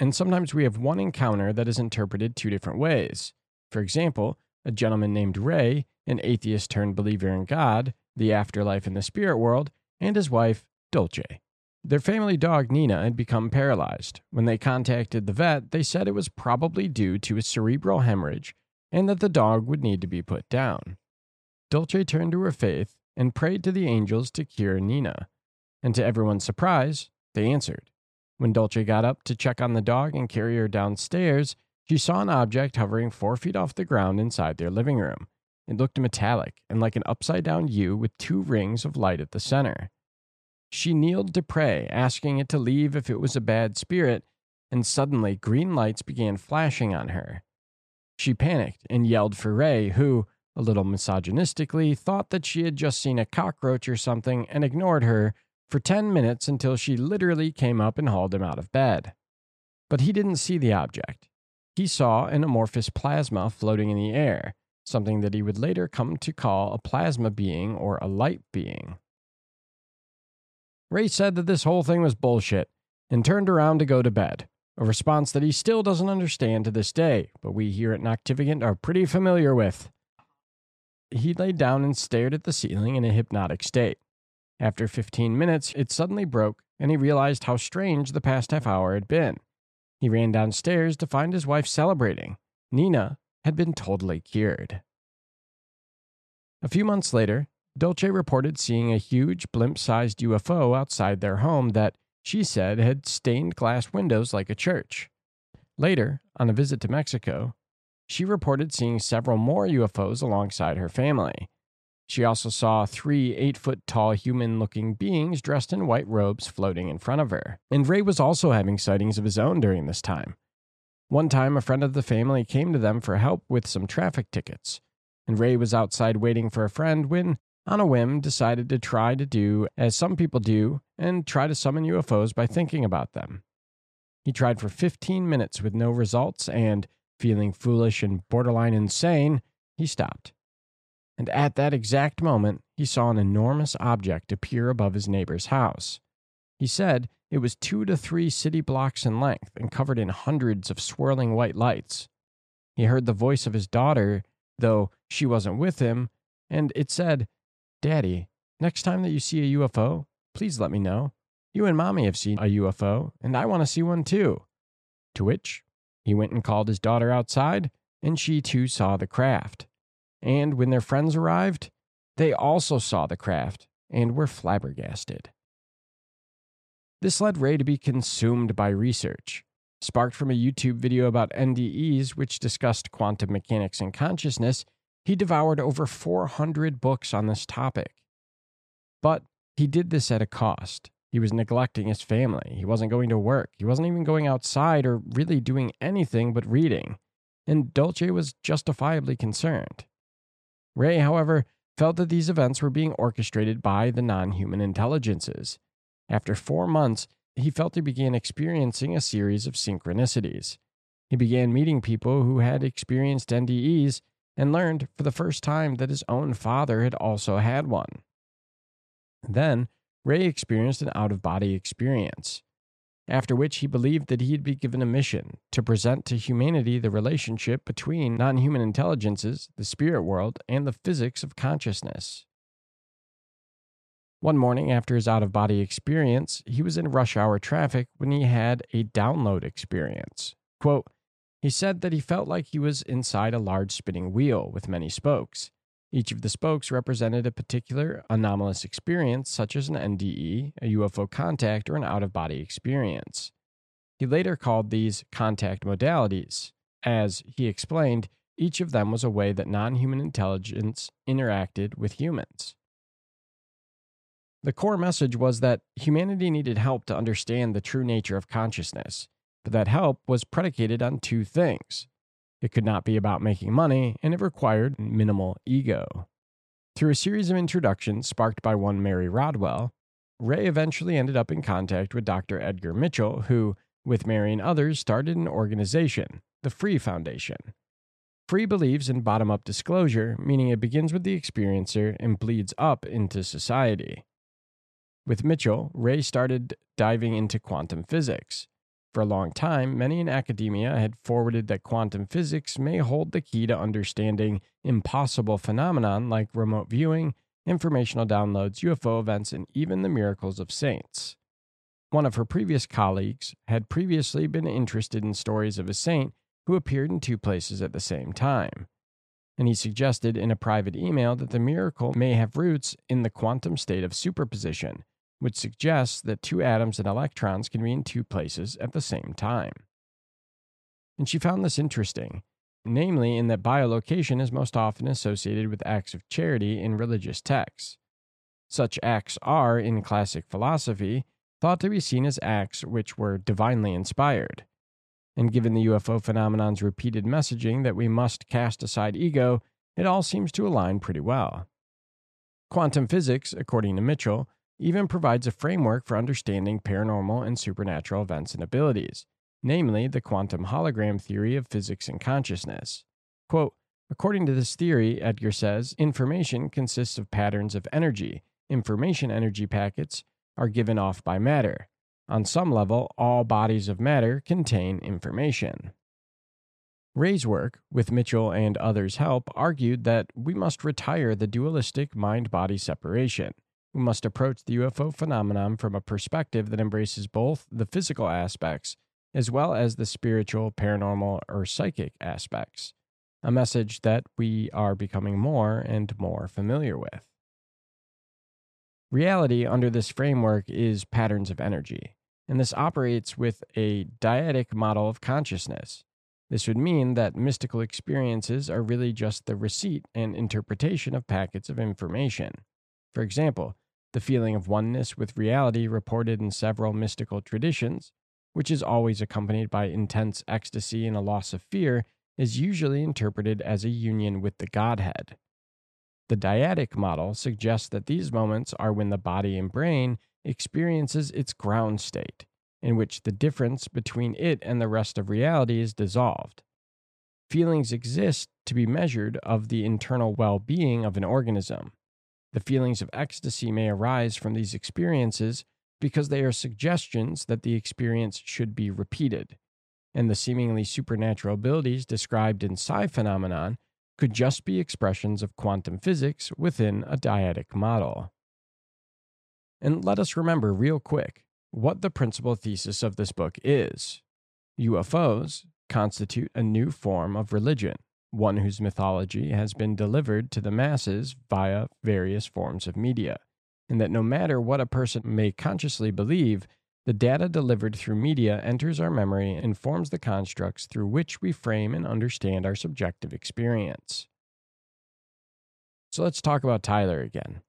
And sometimes we have one encounter that is interpreted two different ways. For example, a gentleman named Ray, an atheist turned believer in God, the afterlife, and the spirit world, and his wife, Dolce. Their family dog, Nina, had become paralyzed. When they contacted the vet, they said it was probably due to a cerebral hemorrhage and that the dog would need to be put down. Dolce turned to her faith and prayed to the angels to cure Nina. And to everyone's surprise, they answered. When Dolce got up to check on the dog and carry her downstairs, she saw an object hovering four feet off the ground inside their living room. It looked metallic and like an upside down U with two rings of light at the center. She kneeled to pray, asking it to leave if it was a bad spirit, and suddenly green lights began flashing on her. She panicked and yelled for Ray, who, a little misogynistically, thought that she had just seen a cockroach or something and ignored her for 10 minutes until she literally came up and hauled him out of bed. But he didn't see the object. He saw an amorphous plasma floating in the air, something that he would later come to call a plasma being or a light being. Ray said that this whole thing was bullshit and turned around to go to bed, a response that he still doesn't understand to this day, but we here at Noctivagant are pretty familiar with. He lay down and stared at the ceiling in a hypnotic state. After 15 minutes, it suddenly broke, and he realized how strange the past half hour had been. He ran downstairs to find his wife celebrating. Nina had been totally cured. A few months later, Dolce reported seeing a huge blimp sized UFO outside their home that she said had stained glass windows like a church. Later, on a visit to Mexico, she reported seeing several more UFOs alongside her family. She also saw three eight foot tall human looking beings dressed in white robes floating in front of her. And Ray was also having sightings of his own during this time. One time, a friend of the family came to them for help with some traffic tickets, and Ray was outside waiting for a friend when, on a whim, decided to try to do as some people do and try to summon UFOs by thinking about them. He tried for 15 minutes with no results, and, feeling foolish and borderline insane, he stopped and at that exact moment, he saw an enormous object appear above his neighbor's house. He said it was two to three city blocks in length and covered in hundreds of swirling white lights. He heard the voice of his daughter, though she wasn't with him, and it said, Daddy, next time that you see a UFO, please let me know. You and Mommy have seen a UFO, and I want to see one too. To which he went and called his daughter outside, and she too saw the craft. And when their friends arrived, they also saw the craft and were flabbergasted. This led Ray to be consumed by research. Sparked from a YouTube video about NDEs, which discussed quantum mechanics and consciousness, he devoured over 400 books on this topic. But he did this at a cost. He was neglecting his family. He wasn't going to work. He wasn't even going outside or really doing anything but reading. And Dolce was justifiably concerned. Ray, however, felt that these events were being orchestrated by the non human intelligences. After four months, he felt he began experiencing a series of synchronicities. He began meeting people who had experienced NDEs and learned for the first time that his own father had also had one. Then, Ray experienced an out of body experience after which he believed that he'd be given a mission to present to humanity the relationship between non human intelligences, the spirit world, and the physics of consciousness. One morning after his out of body experience, he was in rush hour traffic when he had a download experience. Quote, he said that he felt like he was inside a large spinning wheel with many spokes. Each of the spokes represented a particular anomalous experience, such as an NDE, a UFO contact, or an out of body experience. He later called these contact modalities. As he explained, each of them was a way that non human intelligence interacted with humans. The core message was that humanity needed help to understand the true nature of consciousness, but that help was predicated on two things it could not be about making money, and it required minimal ego. Through a series of introductions sparked by one Mary Rodwell, Ray eventually ended up in contact with Dr. Edgar Mitchell, who, with Mary and others, started an organization, the Free Foundation. Free believes in bottom up disclosure, meaning it begins with the experiencer and bleeds up into society. With Mitchell, Ray started diving into quantum physics. For a long time, many in academia had forwarded that quantum physics may hold the key to understanding impossible phenomenon like remote viewing, informational downloads, UFO events, and even the miracles of saints. One of her previous colleagues had previously been interested in stories of a saint who appeared in two places at the same time. And he suggested in a private email that the miracle may have roots in the quantum state of superposition, which suggests that two atoms and electrons can be in two places at the same time. And she found this interesting, namely in that bilocation is most often associated with acts of charity in religious texts. Such acts are, in classic philosophy, thought to be seen as acts which were divinely inspired. And given the UFO phenomenon's repeated messaging that we must cast aside ego, it all seems to align pretty well. Quantum physics, according to Mitchell, even provides a framework for understanding paranormal and supernatural events and abilities, namely the quantum hologram theory of physics and consciousness. Quote, According to this theory, Edgar says, information consists of patterns of energy. Information energy packets are given off by matter. On some level, all bodies of matter contain information. Ray's work, with Mitchell and others' help, argued that we must retire the dualistic mind body separation. We must approach the UFO phenomenon from a perspective that embraces both the physical aspects as well as the spiritual, paranormal, or psychic aspects. A message that we are becoming more and more familiar with. Reality under this framework is patterns of energy, and this operates with a dyadic model of consciousness. This would mean that mystical experiences are really just the receipt and interpretation of packets of information. For example, the feeling of oneness with reality reported in several mystical traditions, which is always accompanied by intense ecstasy and a loss of fear, is usually interpreted as a union with the Godhead. The dyadic model suggests that these moments are when the body and brain experiences its ground state, in which the difference between it and the rest of reality is dissolved. Feelings exist to be measured of the internal well being of an organism. The feelings of ecstasy may arise from these experiences because they are suggestions that the experience should be repeated, and the seemingly supernatural abilities described in psi phenomenon could just be expressions of quantum physics within a dyadic model. And let us remember, real quick, what the principal thesis of this book is. UFOs constitute a new form of religion, one whose mythology has been delivered to the masses via various forms of media, and that no matter what a person may consciously believe, the data delivered through media enters our memory and forms the constructs through which we frame and understand our subjective experience. So let's talk about Tyler again.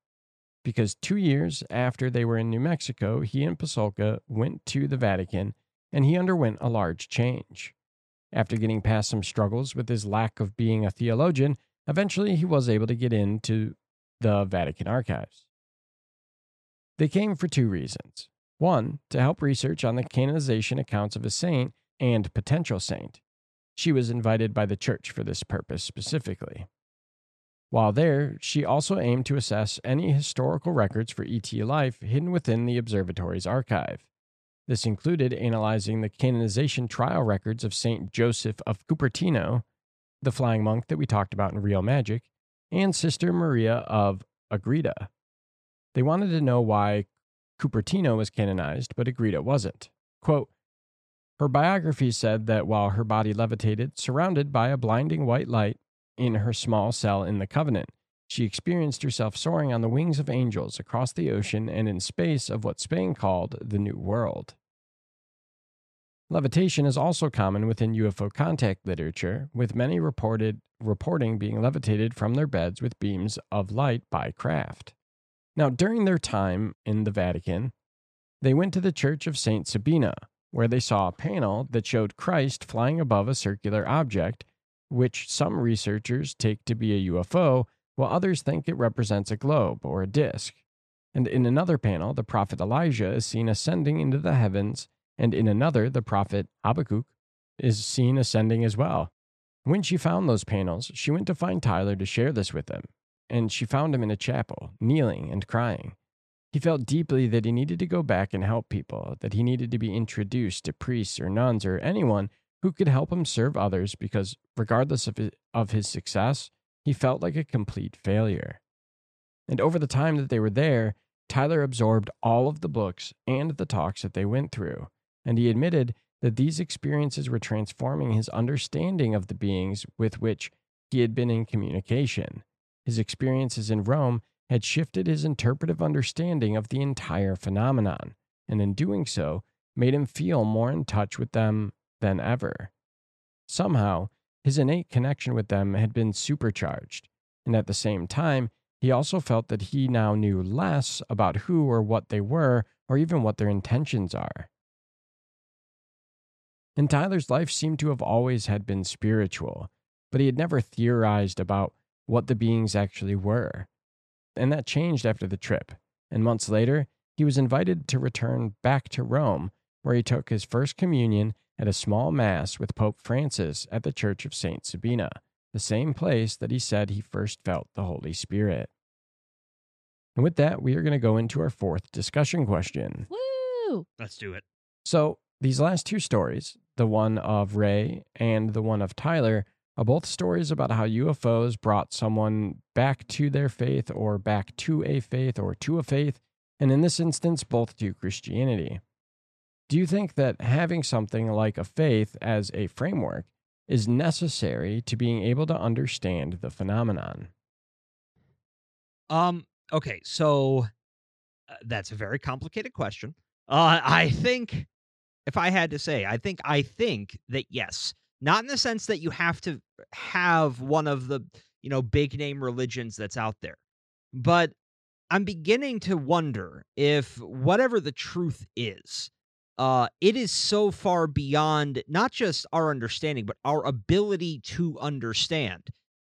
Because two years after they were in New Mexico, he and Pasulka went to the Vatican and he underwent a large change. After getting past some struggles with his lack of being a theologian, eventually he was able to get into the Vatican archives. They came for two reasons. One, to help research on the canonization accounts of a saint and potential saint. She was invited by the church for this purpose specifically. While there, she also aimed to assess any historical records for ET life hidden within the observatory's archive. This included analyzing the canonization trial records of St. Joseph of Cupertino, the flying monk that we talked about in Real Magic, and Sister Maria of Agreda. They wanted to know why Cupertino was canonized, but Agreda wasn't. Quote, her biography said that while her body levitated, surrounded by a blinding white light in her small cell in the Covenant, she experienced herself soaring on the wings of angels across the ocean and in space of what Spain called the New World. Levitation is also common within UFO contact literature, with many reported reporting being levitated from their beds with beams of light by craft. Now, during their time in the Vatican, they went to the Church of St. Sabina, where they saw a panel that showed Christ flying above a circular object, which some researchers take to be a UFO, while others think it represents a globe or a disk. And in another panel, the prophet Elijah is seen ascending into the heavens, and in another, the prophet Habakkuk is seen ascending as well. When she found those panels, she went to find Tyler to share this with him, and she found him in a chapel, kneeling and crying. He felt deeply that he needed to go back and help people, that he needed to be introduced to priests or nuns or anyone who could help him serve others because, regardless of his, of his success, he felt like a complete failure. And over the time that they were there, Tyler absorbed all of the books and the talks that they went through, and he admitted that these experiences were transforming his understanding of the beings with which he had been in communication. His experiences in Rome had shifted his interpretive understanding of the entire phenomenon, and in doing so, made him feel more in touch with them than ever. Somehow, his innate connection with them had been supercharged, and at the same time, he also felt that he now knew less about who or what they were, or even what their intentions are. And Tyler's life seemed to have always had been spiritual, but he had never theorized about what the beings actually were and that changed after the trip. And months later, he was invited to return back to Rome, where he took his first communion at a small mass with Pope Francis at the Church of St. Sabina, the same place that he said he first felt the Holy Spirit. And with that, we are going to go into our fourth discussion question. Woo! Let's do it. So, these last two stories, the one of Ray and the one of Tyler, are both stories about how UFOs brought someone back to their faith or back to a faith or to a faith, and in this instance, both to Christianity. Do you think that having something like a faith as a framework is necessary to being able to understand the phenomenon? Um. Okay. So uh, that's a very complicated question. Uh, I think, if I had to say, I think I think that yes, not in the sense that you have to have one of the you know big name religions that's out there but i'm beginning to wonder if whatever the truth is uh it is so far beyond not just our understanding but our ability to understand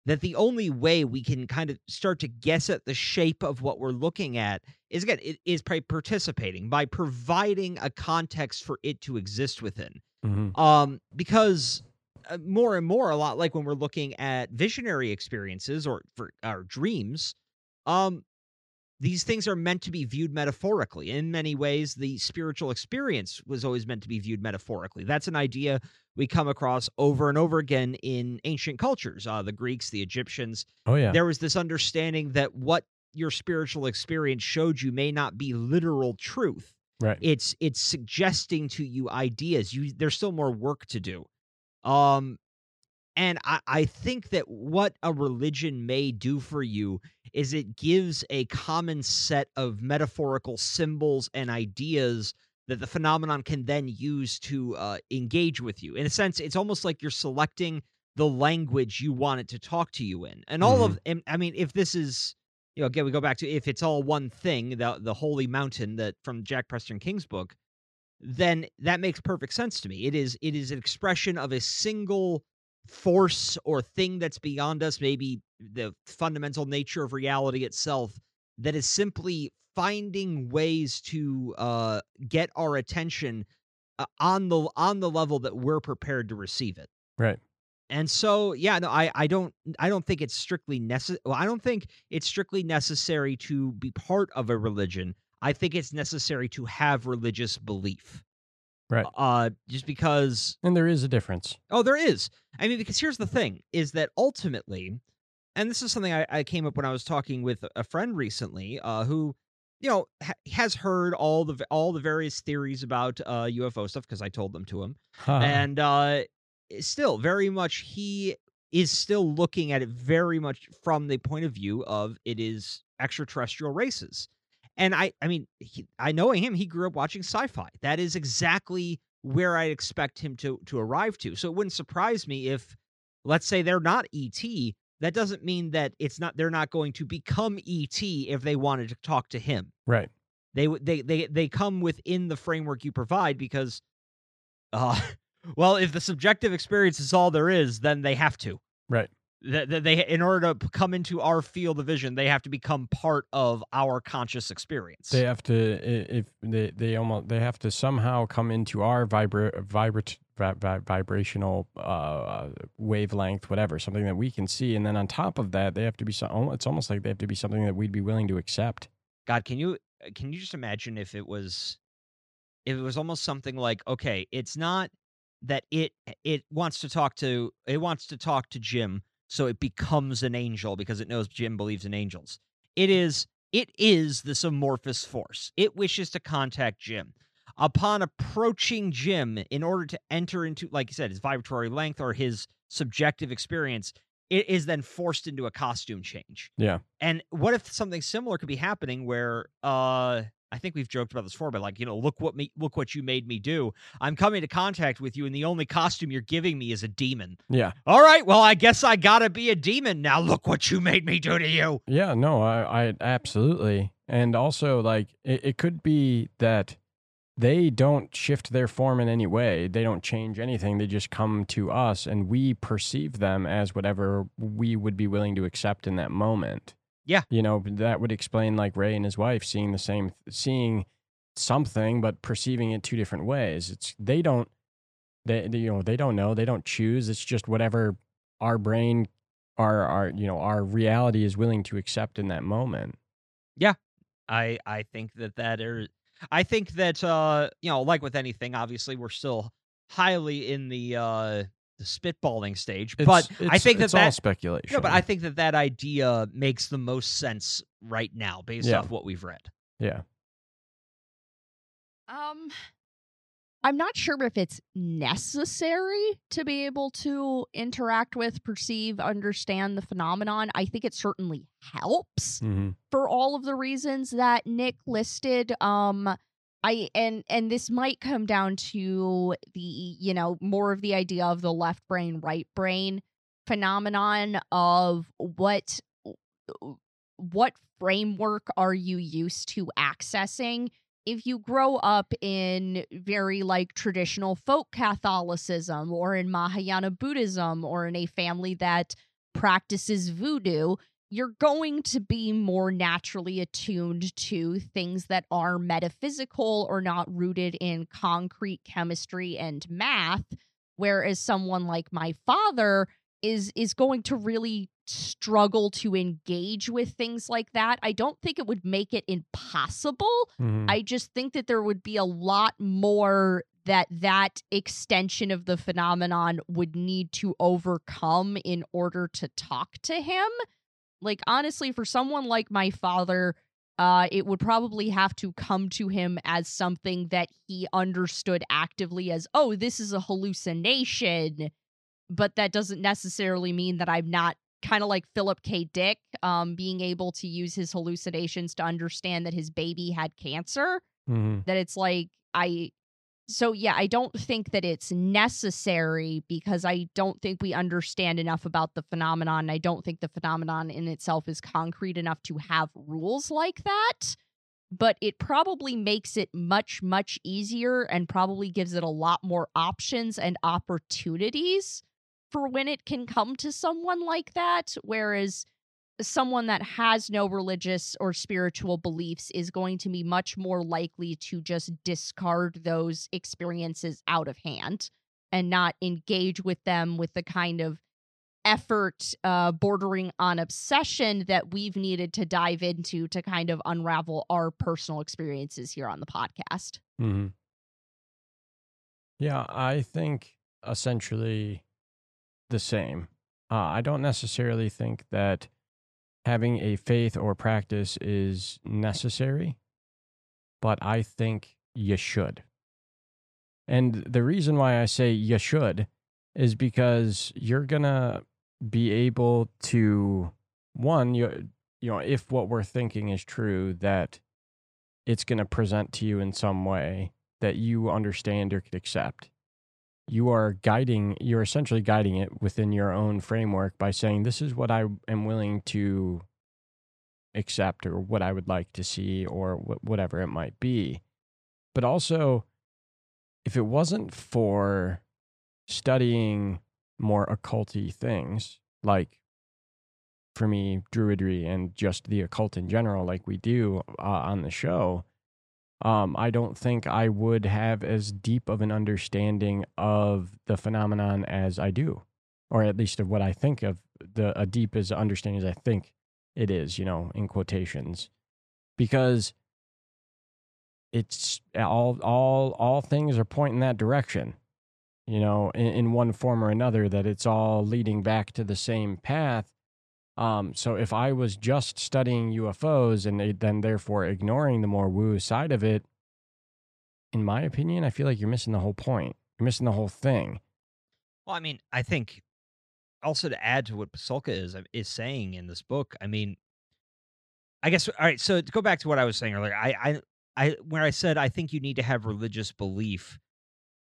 that the only way we can kind of start to guess at the shape of what we're looking at is again it is by participating by providing a context for it to exist within Mm-hmm. um because uh, more and more a lot like when we're looking at visionary experiences or for our dreams um these things are meant to be viewed metaphorically. In many ways the spiritual experience was always meant to be viewed metaphorically. That's an idea we come across over and over again in ancient cultures uh, the greeks the egyptians. Oh, yeah. there was this understanding that what your spiritual experience showed you may not be literal truth. Right. it's it's suggesting to you ideas. You there's still more work to do. Um and I, I think that what a religion may do for you is it gives a common set of metaphorical symbols and ideas that the phenomenon can then use to uh, engage with you. In a sense, it's almost like you're selecting the language you want it to talk to you in. And all of, and, I mean, if this is, you know, again, we go back to if it's all one thing, the the holy mountain that from Jack Preston King's book, then that makes perfect sense to me. It is it is an expression of a single force or thing that's beyond us, maybe the fundamental nature of reality itself, that is simply finding ways to uh, get our attention uh, on the on the level that we're prepared to receive it. Right. And so, yeah, no, I, I don't, I don't think it's strictly necessary. Well, I don't think it's strictly necessary to be part of a religion. I think it's necessary to have religious belief. Right. Uh, just because And there is a difference. Oh, there is. I mean, because here's the thing: is that ultimately, and this is something I, I came up when I was talking with a friend recently, uh, who, you know, ha- has heard all the all the various theories about uh, UFO stuff because I told them to him, and uh, still very much he is still looking at it very much from the point of view of it is extraterrestrial races. And I, I mean, he, I knowing him, he grew up watching sci-fi. That is exactly where I expect him to to arrive to. So it wouldn't surprise me if, let's say, they're not ET. That doesn't mean that it's not. They're not going to become ET if they wanted to talk to him. right. They they they they come within the framework you provide because, uh, well, if the subjective experience is all there is, then they have to. Right. That, that they in order to come into our field of vision they have to become part of our conscious experience They have to if they they almost they have to somehow come into our vibra vibrat vi- vi- vibrational uh wavelength whatever something that we can see and then on top of that they have to be so it's almost like they have to be something that we'd be willing to accept. god can you can you just imagine if it was if it was almost something like okay it's not that it it wants to talk to it wants to talk to jim so it becomes an angel because it knows jim believes in angels. It is it is this amorphous force. It wishes to contact jim. Upon approaching jim in order to enter into like you said his vibratory length or his subjective experience it is then forced into a costume change. Yeah. and what if something similar could be happening where uh I think we've joked about this before, but like, you know, look what me look what you made me do. I'm coming to contact with you, and the only costume you're giving me is a demon. Yeah. All right, well, I guess I gotta be a demon now. Look what you made me do to you. Yeah, no, I, I absolutely. And also, like, it, it could be that they don't shift their form in any way. They don't change anything. They just come to us and we perceive them as whatever we would be willing to accept in that moment. Yeah. You know, that would explain like Ray and his wife seeing the same, seeing something, but perceiving it two different ways. It's, they don't, they, they, you know, they don't know. They don't choose. It's just whatever our brain our our you know our reality is willing to accept in that moment Yeah. I I think that that are I think that uh you know like with anything obviously we're still highly in the uh the spitballing stage but It's- I it's- think that it's all that speculation no but I think that that idea makes the most sense right now based Yeah. off what we've read yeah Um, I'm not sure if it's necessary to be able to interact with, perceive, understand the phenomenon. I think it certainly helps hmm for all of the reasons that Nick listed. Um, I and and this might come down to the you know more of the idea of the left brain right brain phenomenon of what what framework are you used to accessing? If you grow up in very like traditional folk Catholicism or in Mahayana Buddhism or in a family that practices voodoo, you're going to be more naturally attuned to things that are metaphysical or not rooted in concrete chemistry and math whereas someone like my father is is going to really struggle to engage with things like that. I don't think it would make it impossible. Mhm. I just think that there would be a lot more that that extension of the phenomenon would need to overcome in order to talk to him. Like honestly, for someone like my father, uh, it would probably have to come to him as something that he understood actively as, oh, this is a hallucination. But that doesn't necessarily mean that I'm not kind of like Philip K. Dick, um, being able to use his hallucinations to understand that his baby had cancer. Mhm. That it's like, I. So, yeah, I don't think that it's necessary because I don't think we understand enough about the phenomenon. I don't think the phenomenon in itself is concrete enough to have rules like that. But it probably makes it much, much easier and probably gives it a lot more options and opportunities for when it can come to someone like that. Whereas someone that has no religious or spiritual beliefs is going to be much more likely to just discard those experiences out of hand and not engage with them with the kind of effort uh, bordering on obsession that we've needed to dive into to kind of unravel our personal experiences here on the podcast. hmm Yeah, I think essentially the same. Uh, I don't necessarily think that having a faith or practice is necessary, but I think you should. And the reason why I say you should is because you're going to be able to, one, you, you know, if what we're thinking is true, that it's going to present to you in some way that you understand or could accept. You are guiding, you're essentially guiding it within your own framework by saying, This is what I am willing to accept or what I would like to see or wh- whatever it might be. But also, if it wasn't for studying more occulty things like for me druidry and just the occult in general, like we do uh, on the show, um, I don't think I would have as deep of an understanding of the phenomenon as I do, or at least of what I think of the a deep as understanding as I think it is, you know, in quotations, because it's all all all things are pointing that direction you know in, in one form or another that it's all leading back to the same path um so if i was just studying ufos and then therefore ignoring the more woo side of it in my opinion i feel like you're missing the whole point you're missing the whole thing Well, I mean, I think also to add to what Pasulka is is saying in this book, I mean, I guess all right. So to go back to what I was saying earlier, I, I, I, when I said I think you need to have religious belief,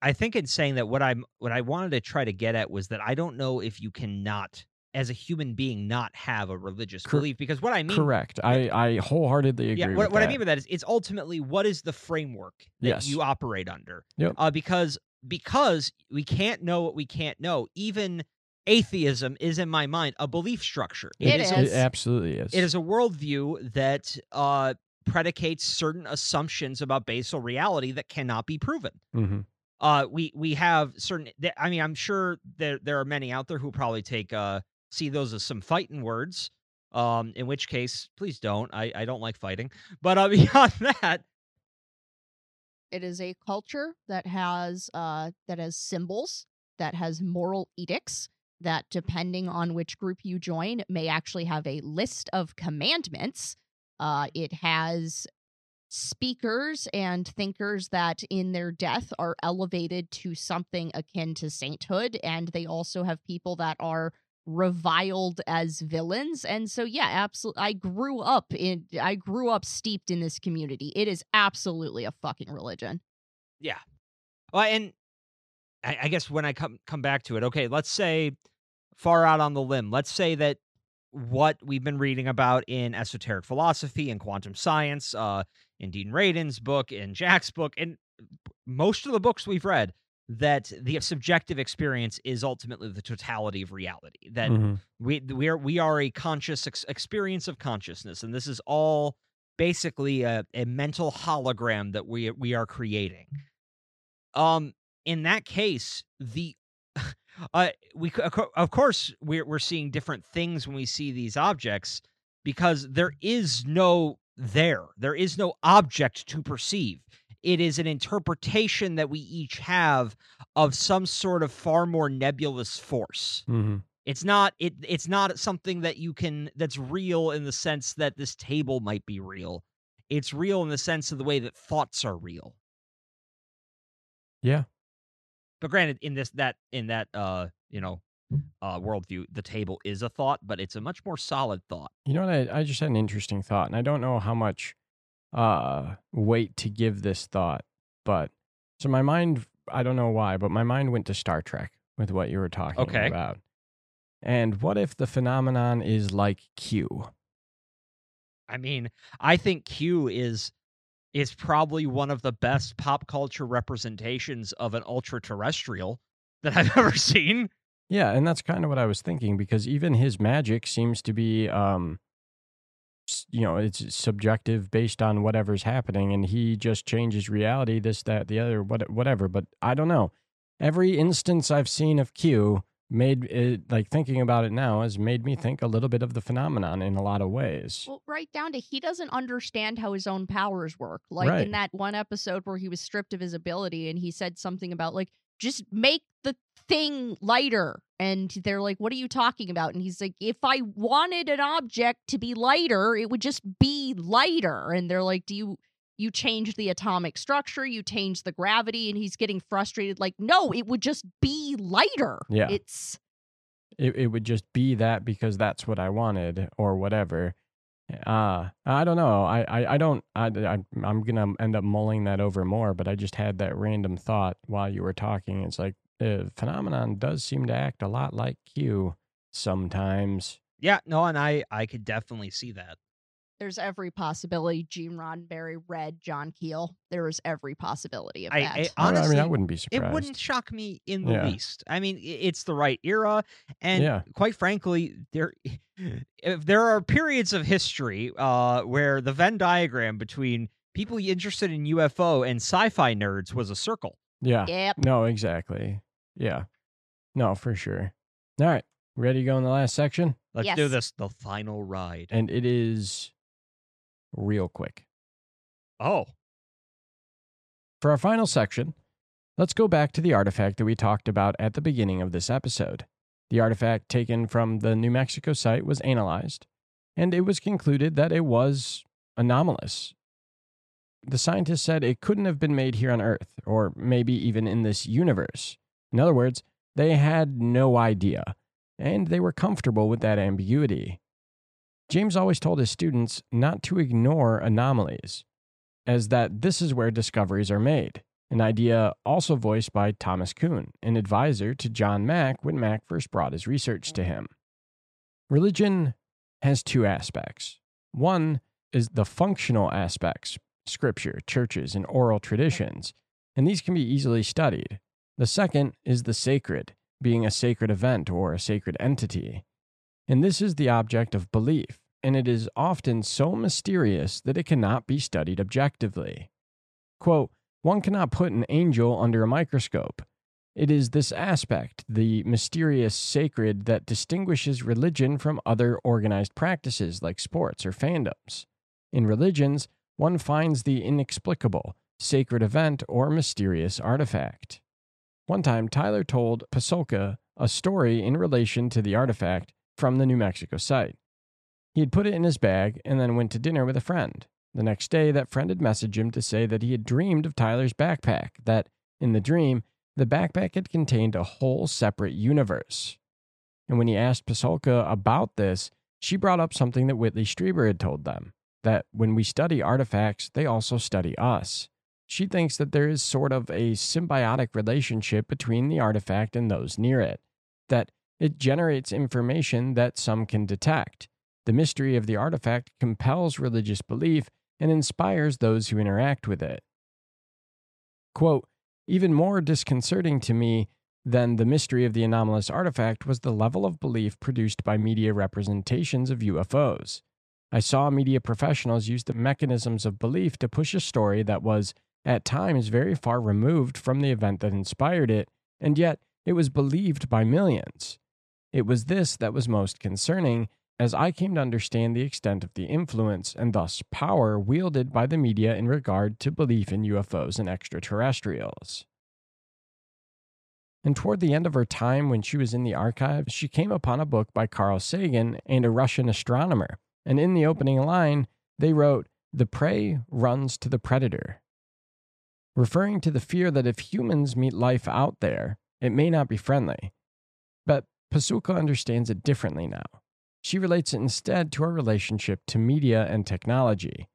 I think in saying that what I'm, what I wanted to try to get at was that I don't know if you cannot, as a human being, not have a religious Cor- belief because what I mean, correct i i wholeheartedly agree yeah, with what, what I mean by that is it's ultimately what is the framework that Yes. you operate under. Yep. Uh, because because we can't know what we can't know. Even atheism is in my mind a belief structure. It is. is. It absolutely is it is a worldview that uh, predicates certain assumptions about basal reality that cannot be proven. hmm Uh, we we have certain. I mean, I'm sure there there are many out there who probably take uh see those as some fighting words. Um, in which case, please don't. I I don't like fighting. But uh, beyond that, It is a culture that has uh that has symbols, that has moral edicts, that depending on which group you join may actually have a list of commandments. Uh it has speakers and thinkers that in their death are elevated to something akin to sainthood and they also have people that are reviled as villains and so yeah absolutely i grew up in i grew up steeped in this community. It is absolutely a fucking religion. Yeah. Well, and I, I guess when I come come back to it, okay, let's say far out on the limb, let's say that what we've been reading about in esoteric philosophy and quantum science, uh, in Dean Radin's book, in Jack's book, and most of the books we've read, that the subjective experience is ultimately the totality of reality. That Mhm. we we are we are a conscious ex- experience of consciousness, and this is all basically a, a mental hologram that we we are creating. Um, in that case, the uh, we of of course we're we're seeing different things when we see these objects because there is no there, there is no object to perceive. It is an interpretation that we each have of some sort of far more nebulous force Mhm. it's not it it's not something that you can that's real in the sense that this table might be real it's real in the sense of the way that thoughts are real Yeah. but granted in this that in that uh you know uh worldview the table is a thought but it's a much more solid thought You know what? I, I just had an interesting thought, and I don't know how much uh, wait to give this thought, but so my mind, I don't know why, but my mind went to Star Trek with what you were talking Okay. about. And what if the phenomenon is like Q? i mean i think q is is probably one of the best pop culture representations of an ultra terrestrial that i've ever seen Yeah, and that's kind of what I was thinking because even his magic seems to be, um, you know, it's subjective based on whatever's happening, and he just changes reality, this, that, the other, what, whatever. But I don't know. Every instance I've seen of Q made it like thinking about it now has made me think a little bit of the phenomenon in a lot of ways. Well, right down to he doesn't understand how his own powers work. Like Right. in that one episode where he was stripped of his ability and he said something about like just make the thing lighter. And they're like, "What are you talking about?" And he's like, "If I wanted an object to be lighter, it would just be lighter." And they're like, "Do you you change the atomic structure, you change the gravity?" And he's getting frustrated like, "No, it would just be lighter." Yeah. It's it, it would just be that because that's what I wanted or whatever. Uh, I don't know. I, I, I don't, I, I, I'm going to end up mulling that over more, but I just had that random thought while you were talking. It's like the phenomenon does seem to act a lot like Q sometimes. yeah no and i i could definitely see that There's every possibility Gene Roddenberry read John Keel. There is every possibility of I- that. I- I, don't- I mean, honestly, I wouldn't be surprised. It wouldn't shock me in the Yeah. least. I mean, it's the right era, and Yeah. quite frankly, there if there are periods of history uh, where the Venn diagram between people interested in UFO and sci-fi nerds was a circle. Yeah. yep. No, exactly. Yeah. No, for sure. All right. Ready to go in the last section? Let's do this. The final ride. And it is real quick. Oh, For our final section, let's go back to the artifact that we talked about at the beginning of this episode. The artifact taken from the New Mexico site was analyzed, and it was concluded that it was anomalous. The scientists said it couldn't have been made here on Earth, or maybe even in this universe. In other words, they had no idea, and they were comfortable with that ambiguity. James always told his students not to ignore anomalies as that this is where discoveries are made, an idea also voiced by Thomas Kuhn, an advisor to John Mack when Mack first brought his research to him. Religion has two aspects. One is the functional aspects, scripture, churches, and oral traditions, and these can be easily studied. The second is the sacred, being a sacred event or a sacred entity. And this is the object of belief, and it is often so mysterious that it cannot be studied objectively. Quote, one cannot put an angel under a microscope. It is this aspect, the mysterious sacred, that distinguishes religion from other organized practices like sports or fandoms. In religions, one finds the inexplicable, sacred event, or mysterious artifact. One time, Tyler told Pasulka a story in relation to the artifact from the New Mexico site. He had put it in his bag and then went to dinner with a friend. The next day, that friend had messaged him to say that he had dreamed of Tyler's backpack, that, in the dream, the backpack had contained a whole separate universe. And when he asked Pasulka about this, she brought up something that Whitley Strieber had told them that when we study artifacts, they also study us. She thinks that there is sort of a symbiotic relationship between the artifact and those near it, that it generates information that some can detect. The mystery of the artifact compels religious belief and inspires those who interact with it. Quote, even more disconcerting to me than the mystery of the anomalous artifact was the level of belief produced by media representations of UFOs. I saw media professionals use the mechanisms of belief to push a story that was, at times, very far removed from the event that inspired it, and yet it was believed by millions. It was this that was most concerning, as I came to understand the extent of the influence and thus power wielded by the media in regard to belief in UFOs and extraterrestrials. And toward the end of her time when she was in the archives, she came upon a book by Carl Sagan and a Russian astronomer. And in the opening line, they wrote, The prey runs to the predator. Referring to the fear that if humans meet life out there, it may not be friendly. But Pasulka understands it differently now. She relates it instead to our relationship to media and technology.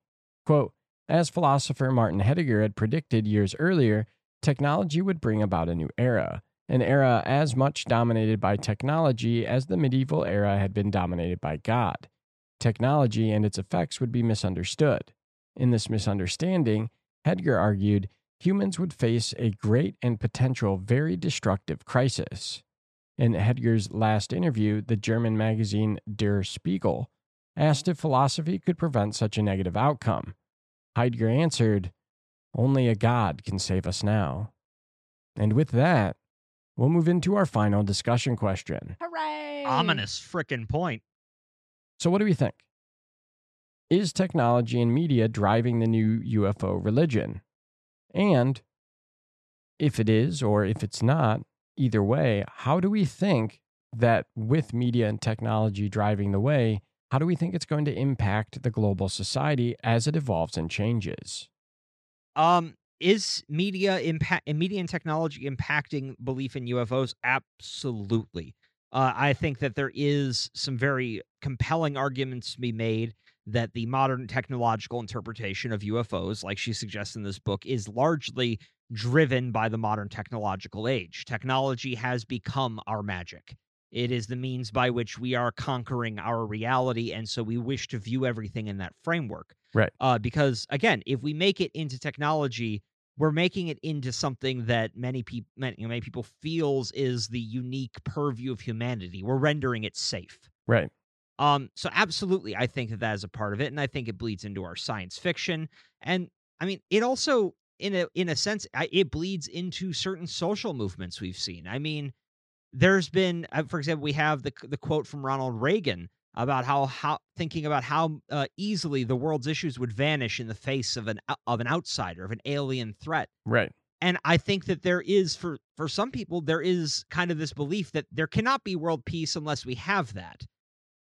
Quote, as philosopher Martin Heidegger had predicted years earlier, technology would bring about a new era, an era as much dominated by technology as the medieval era had been dominated by God. Technology and its effects would be misunderstood. In this misunderstanding, Heidegger argued humans would face a great and potential very destructive crisis. In Heidegger's last interview, the German magazine Der Spiegel asked if philosophy could prevent such a negative outcome. Heidegger answered, Only a God can save us now. And with that, we'll move into our final discussion question. Hooray! ominous frickin' point. So, what do we think? Is technology and media driving the new UFO religion? And if it is, or if it's not, either way, how do we think that with media and technology driving the way, how do we think it's going to impact the global society as it evolves and changes? Um, is media impact media and technology impacting belief in UFOs? Absolutely. Uh, I think that there is some very compelling arguments to be made that the modern technological interpretation of UFOs, like she suggests in this book, is largely driven by the modern technological age. Technology has become our magic. It is the means by which we are conquering our reality, and so we wish to view everything in that framework. Right. Uh, because again, if we make it into technology, we're making it into something that many people, many, you know, many people feels is the unique purview of humanity. We're rendering it safe. Right. Um, so absolutely, I think that that is a part of it, and I think it bleeds into our science fiction, and I mean, it also, in a in a sense, I- it bleeds into certain social movements we've seen. I mean, there's been, uh, for example, we have the the quote from Ronald Reagan about how how thinking about how uh, easily the world's issues would vanish in the face of an of an outsider, of an alien threat Right. and i think that there is for for some people there is kind of this belief that there cannot be world peace unless we have that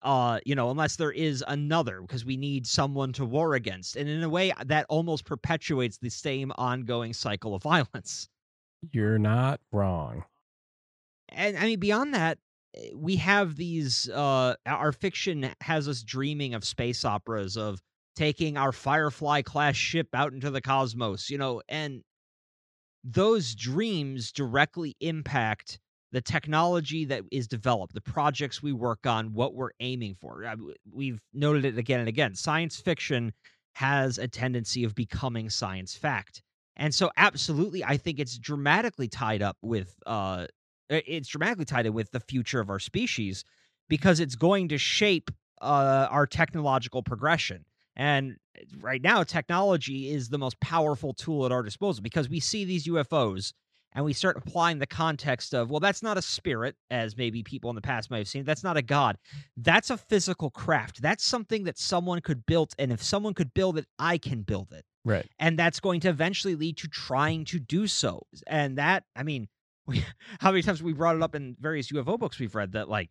uh you know unless there is another because we need someone to war against and in a way that almost perpetuates the same ongoing cycle of violence You're not wrong. and i mean beyond that we have these uh our fiction has us dreaming of space operas of taking our firefly class ship out into the cosmos you know and those dreams directly impact the technology that is developed the projects we work on what we're aiming for. We've noted it again and again science fiction has a tendency of becoming science fact. And so absolutely i think it's dramatically tied up with uh it's dramatically tied in with the future of our species because it's going to shape uh, our technological progression. And right now, technology is the most powerful tool at our disposal because we see these UFOs and we start applying the context of, well, that's not a spirit, as maybe people in the past might have seen. That's not a god. That's a physical craft. That's something that someone could build. And if someone could build it, I can build it Right. and that's going to eventually lead to trying to do so and that i mean we, how many times we brought it up in various ufo books we've read that like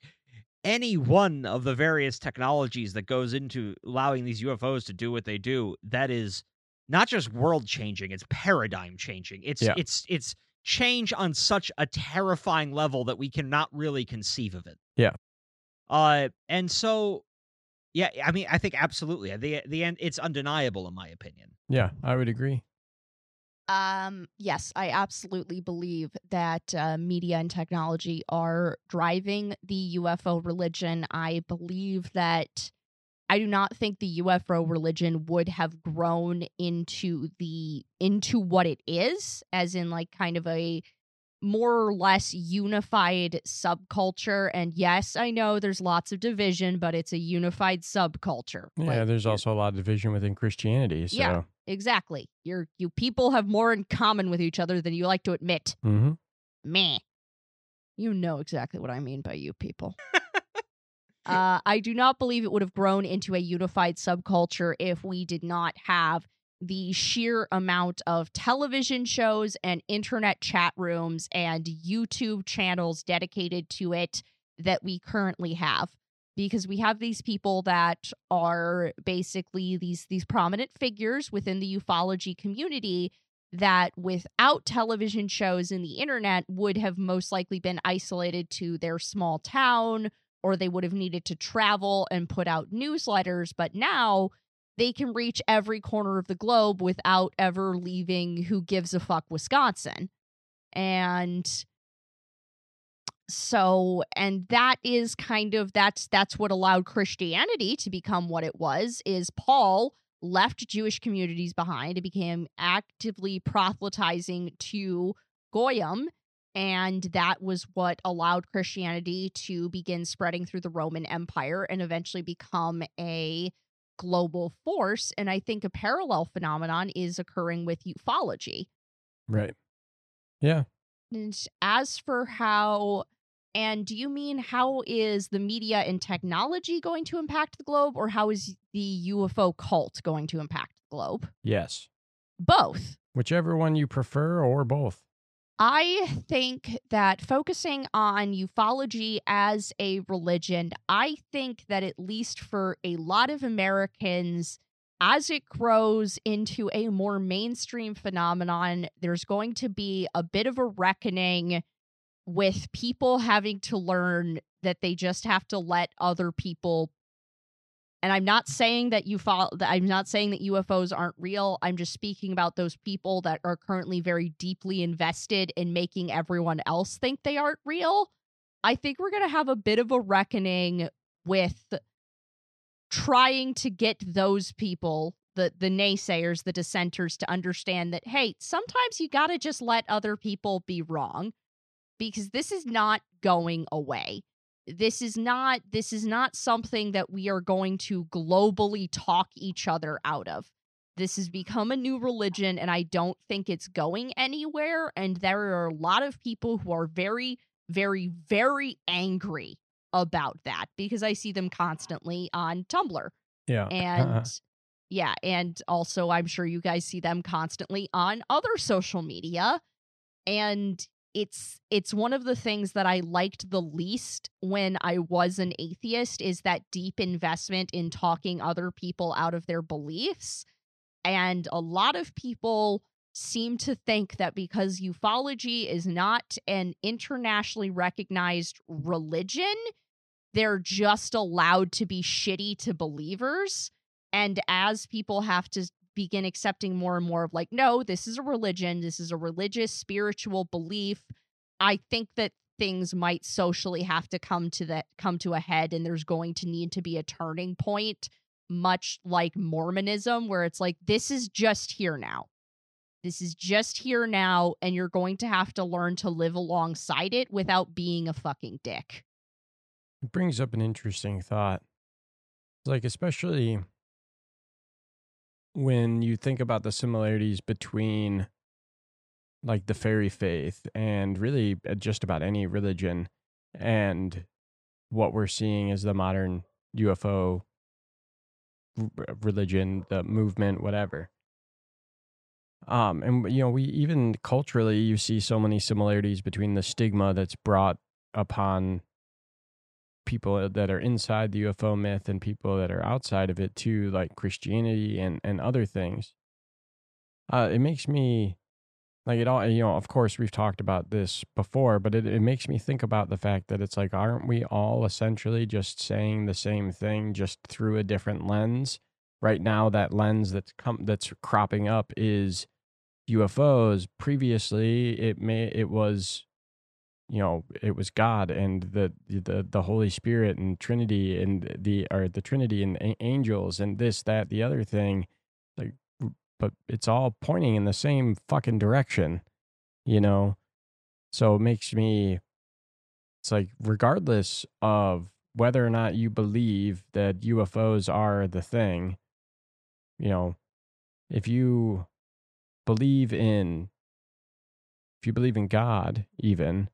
any one of the various technologies that goes into allowing these ufos to do what they do that is not just world changing it's paradigm changing it's Yeah. it's it's change on such a terrifying level that we cannot really conceive of it Yeah. uh and so yeah i mean i think absolutely the the end it's undeniable in my opinion Yeah, I would agree. Um, yes, I absolutely believe that uh, media and technology are driving the UFO religion. I believe that I do not think the UFO religion would have grown into the into what it is, as in like kind of a more or less unified subculture. And yes, I know there's lots of division, but it's a unified subculture. Yeah, Like, there's also a lot of division within Christianity. So, Yeah. Exactly. You're you people have more in common with each other than you like to admit. hmm Meh. You know exactly what I mean by you people. uh, I do not believe it would have grown into a unified subculture if we did not have the sheer amount of television shows and internet chat rooms and YouTube channels dedicated to it that we currently have because we have these people that are basically these these prominent figures within the ufology community that without television shows and the internet would have most likely been isolated to their small town or they would have needed to travel and put out newsletters. But now they can reach every corner of the globe without ever leaving who gives a fuck Wisconsin. And so and that is kind of that's that's what allowed christianity to become what it was is paul left jewish communities behind and became actively proselytizing to goyim and that was what allowed christianity to begin spreading through the roman empire and eventually become a global force and i think a parallel phenomenon is occurring with ufology Right. Yeah. and as for how, and do you mean how is the media and technology going to impact the globe, or how is the UFO cult going to impact the globe? Yes. Both. Whichever one you prefer, or both. I think that focusing on ufology as a religion, I think that at least for a lot of Americans, as it grows into a more mainstream phenomenon, there's going to be a bit of a reckoning with people having to learn that they just have to let other people and I'm not saying that you follow I'm not saying that UFOs aren't real. I'm just speaking about those people that are currently very deeply invested in making everyone else think they aren't real. I think we're going to have a bit of a reckoning with trying to get those people, the the naysayers, the dissenters to understand that hey, sometimes you got to just let other people be wrong because this is not going away. This is not this is not something that we are going to globally talk each other out of. This has become a new religion and I don't think it's going anywhere and there are a lot of people who are very very very angry about that because I see them constantly on Tumblr Yeah. and yeah and also i'm sure you guys see them constantly on other social media and it's it's one of the things that i liked the least when i was an atheist is that deep investment in talking other people out of their beliefs. And a lot of people seem to think that because ufology is not an internationally recognized religion they're just allowed to be shitty to believers. And as people have to begin accepting more and more of like, no, this is a religion, this is a religious, spiritual belief, I think that things might socially have to come to that come to a head and there's going to need to be a turning point, much like Mormonism, where it's like, this is just here now. This is just here now, and you're going to have to learn to live alongside it without being a fucking dick. It brings up an interesting thought. Like, especially when you think about the similarities between like the fairy faith and really uh, just about any religion and what we're seeing is the modern UFO religion, the movement, whatever. Um, and you know, we even culturally, you see so many similarities between the stigma that's brought upon people that are inside the UFO myth and people that are outside of it too, like Christianity and and other things. Uh, it makes me like it all. You know, of course, we've talked about this before, but it it makes me think about the fact that it's like, aren't we all essentially just saying the same thing, just through a different lens? Right now, that lens that's come that's cropping up is UFOs. Previously, it may it was you know it was god and the the the holy spirit and trinity and the or the trinity and angels and this that the other thing. Like but it's all pointing in the same fucking direction you know? So it makes me it's like regardless of whether or not you believe that UFOs are the thing you know if you believe in if you believe in god even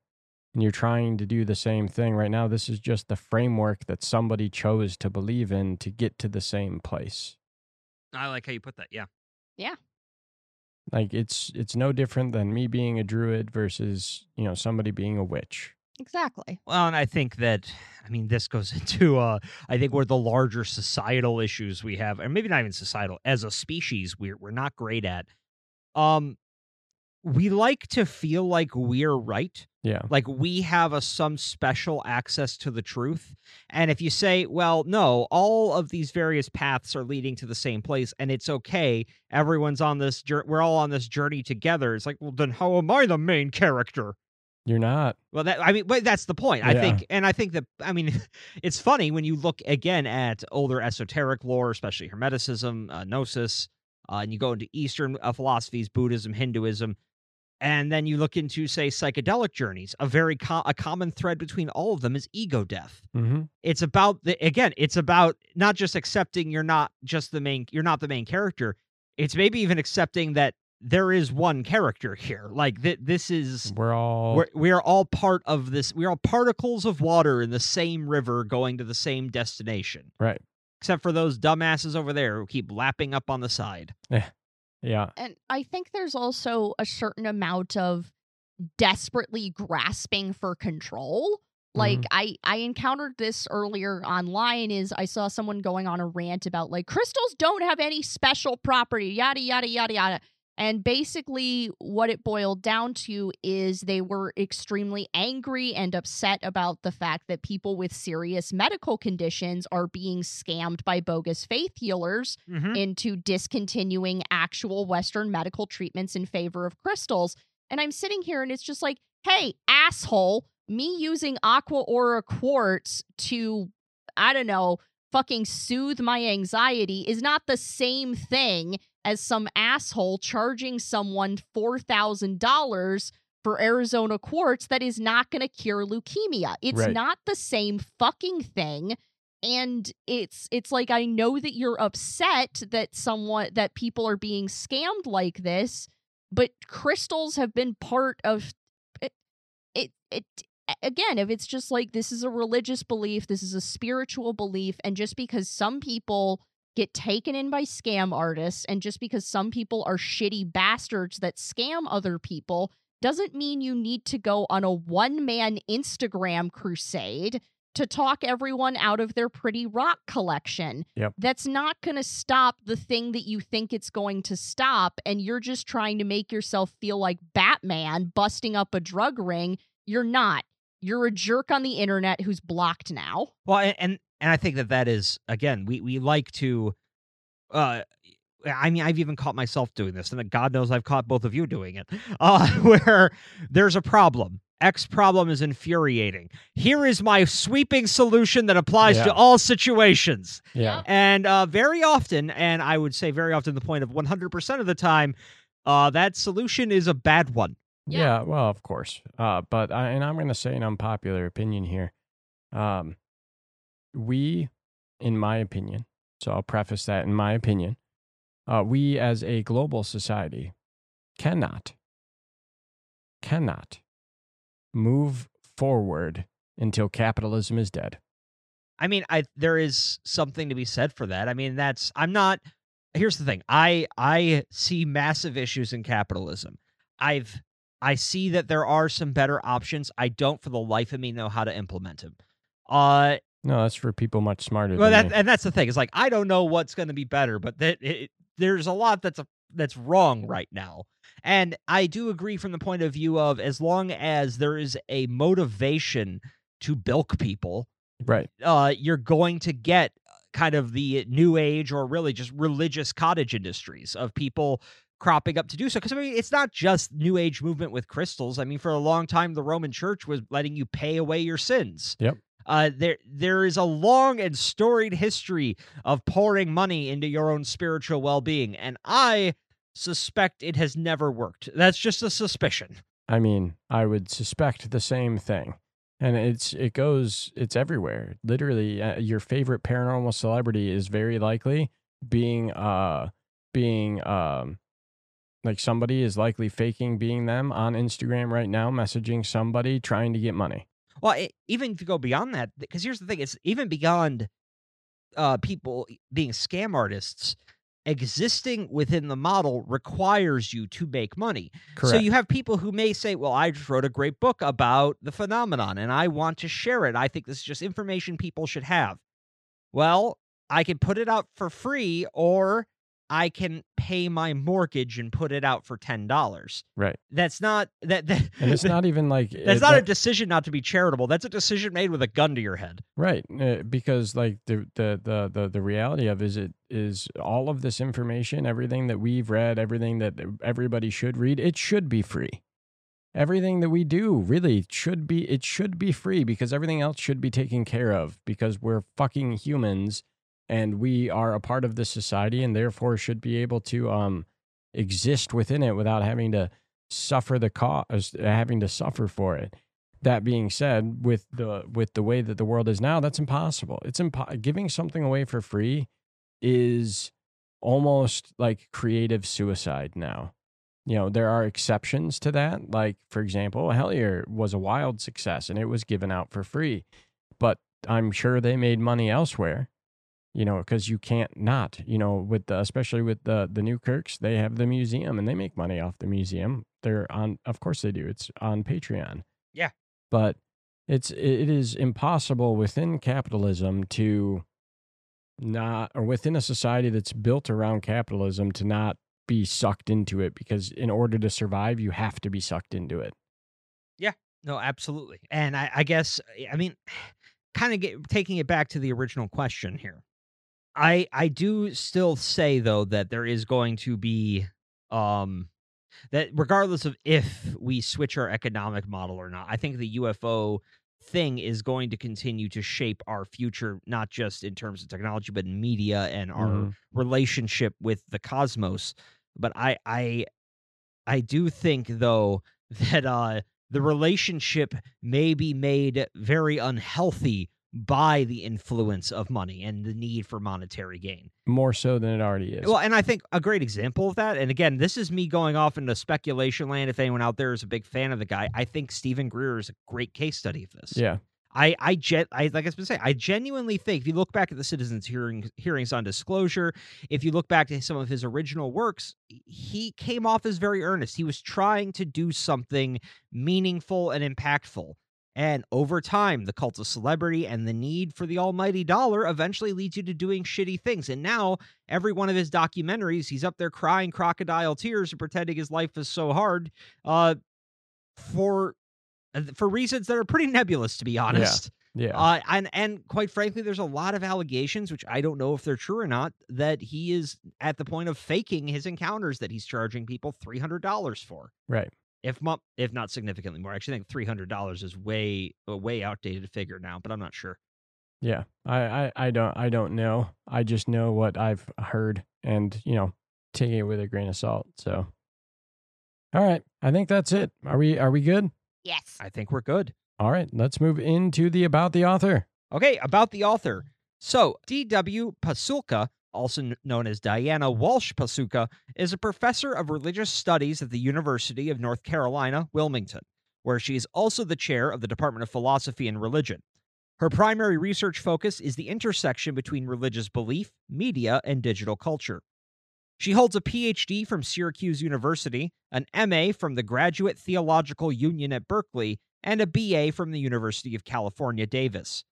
and you're trying to do the same thing right now this is just the framework that somebody chose to believe in to get to the same place I like how you put that. Yeah. Yeah. Like it's it's no different than me being a druid versus you know somebody being a witch Exactly. Well, and I think that I mean this goes into uh I think where the larger societal issues we have, and maybe not even societal, as a species, we're we're not great at. Um we like to feel like we're right. yeah Like we have a some special access to the truth. And if you say, well, no, all of these various paths are leading to the same place and it's okay, everyone's on this we're all on this journey together. It's like, well, then how am I the main character? you're not Well, that I mean, but that's the point. I think, and I think that I mean, it's funny when you look again at older esoteric lore, especially Hermeticism, uh, Gnosis, uh, and you go into Eastern uh, philosophies, Buddhism, Hinduism, and then you look into say psychedelic journeys. A very co- a common thread between all of them is ego death. mm-hmm. It's about the again, it's about not just accepting you're not just the main, you're not the main character. It's maybe even accepting that there is one character here. Like th- this is we're all we're, we are all part of this. We are all particles of water in the same river going to the same destination. right Except for those dumbasses over there who keep lapping up on the side. yeah And I think there's also a certain amount of desperately grasping for control. Like mm-hmm. I I encountered this earlier online is I saw someone going on a rant about like crystals don't have any special property yada yada yada yada. And basically what it boiled down to is they were extremely angry and upset about the fact that people with serious medical conditions are being scammed by bogus faith healers Mm-hmm. into discontinuing actual Western medical treatments in favor of crystals. And I'm sitting here and it's just like, hey, asshole, me using Aqua Aura quartz to, I don't know, fucking soothe my anxiety is not the same thing as some asshole charging someone $4,000 for Arizona quartz that is not going to cure leukemia. It's Right. not the same fucking thing. And it's it's like I know that you're upset that someone that people are being scammed like this, but crystals have been part of it it, it again if it's just like this is a religious belief this is a spiritual belief and just because some people get taken in by scam artists and just because some people are shitty bastards that scam other people doesn't mean you need to go on a one man Instagram crusade to talk everyone out of their pretty rock collection. Yep. That's not going to stop the thing that you think it's going to stop. And you're just trying to make yourself feel like Batman busting up a drug ring. You're not. You're a jerk on the internet who's blocked now. Well, and, and and I think that that is again, we we like to. uh I mean, I've even caught myself doing this, and God knows I've caught both of you doing it. Uh, where there's a problem, X problem is infuriating. Here is my sweeping solution that applies Yeah. to all situations. Yeah. And uh, very often, and I would say very often, the point of 100% of the time, uh, that solution is a bad one. Yeah. Yeah, well, of course. Uh, but I, and I'm going to say an unpopular opinion here. Um, we, in my opinion, so I'll preface that in my opinion, uh, we as a global society cannot, cannot move forward until capitalism is dead. I mean, I there is something to be said for that. I mean, that's I'm not here's the thing. I I see massive issues in capitalism. I've I see that there are some better options. I don't for the life of me know how to implement them. Uh No, that's for people much smarter well than that and that's the thing. It's like I don't know what's going to be better, but that it, there's a lot that's a, that's wrong right now. And I do agree from the point of view of as long as there is a motivation to bilk people, right. uh, you're going to get kind of the new age or really just religious cottage industries of people cropping up to do so. Because I mean, it's not just new age movement with crystals. I mean, for a long time, the Roman Church was letting you pay away your sins. Yep. Uh, there, there is a long and storied history of pouring money into your own spiritual well-being, and I suspect it has never worked. That's just a suspicion. I mean, I would suspect the same thing. And it's it goes it's everywhere. Literally, uh, your favorite paranormal celebrity is very likely being uh being um like somebody is likely faking being them on Instagram right now, messaging somebody trying to get money. Well, it, even if you go beyond that, because here's the thing: it's even beyond uh, people being scam artists. Existing within the model requires you to make money. Correct. So you have people who may say, "Well, I just wrote a great book about the phenomenon, and I want to share it. I think this is just information people should have." Well, I can put it out for free, or I can pay my mortgage and put it out for ten dollars. right. That's not that. that And it's not even like That's it- not a decision not to be charitable. That's a decision made with a gun to your head. Right, uh, because like the, the the the the reality of is it is all of this information, everything that we've read, everything that everybody should read, it should be free. Everything that we do really should be it should be free because everything else should be taken care of because we're fucking humans and we are a part of this society and therefore should be able to um exist within it without having to suffer the cost having to suffer for it. That being said with the with the way that the world is now that's impossible. It's impo- giving something away for free is almost like creative suicide now. You know there are exceptions to that. Like for example hellier was a wild success and it was given out for free but i'm sure they made money elsewhere you know because you can't not you know with the, especially with the the Newkirks they have the museum and they make money off the museum they're on of course they do it's on patreon Yeah. but it's it is impossible within capitalism to not or within a society that's built around capitalism to not be sucked into it because in order to survive you have to be sucked into it Yeah, No, absolutely. And I, I guess I mean, kind of get taking it back to the original question here. I I do still say though that there is going to be um that regardless of if we switch our economic model or not, I think the UFO thing is going to continue to shape our future, not just in terms of technology, but in media and our Mhm. relationship with the cosmos. But I I I do think though that uh the relationship may be made very unhealthy by the influence of money and the need for monetary gain. More so than it already is. Well, and I think a great example of that, and again, this is me going off into speculation land. If anyone out there is a big fan of the guy, I think Steven Greer is a great case study of this. yeah. I, I, gen- I like I was saying, I genuinely think if you look back at the citizens' hearing, hearings on disclosure, if you look back to some of his original works, he came off as very earnest. He was trying to do something meaningful and impactful. And over time, the cult of celebrity and the need for the almighty dollar eventually leads you to doing shitty things. And now, every one of his documentaries, he's up there crying crocodile tears and pretending his life is so hard uh, for for reasons that are pretty nebulous, to be honest. Yeah. Uh, and and quite frankly, there's a lot of allegations, which I don't know if they're true or not, that he is at the point of faking his encounters that he's charging people three hundred dollars for. right. If mo- if not significantly more, I actually think three hundred dollars is way a way outdated figure now, but I'm not sure. Yeah. I, I, I don't I don't know. I just know what I've heard and, you know, taking it with a grain of salt. So All right. I think that's it. Are we are we good? Yes. I think we're good. All right. Let's move into the about the author. Okay, about the author. So, D.W. Pasulka, also kn- known as Diana Walsh Pasulka, is a professor of religious studies at the University of North Carolina, Wilmington, where she is also the chair of the Department of Philosophy and Religion. Her primary research focus is the intersection between religious belief, media, and digital culture. She holds a PhD from Syracuse University, an MA from the Graduate Theological Union at Berkeley, and a BA from the University of California, Davis.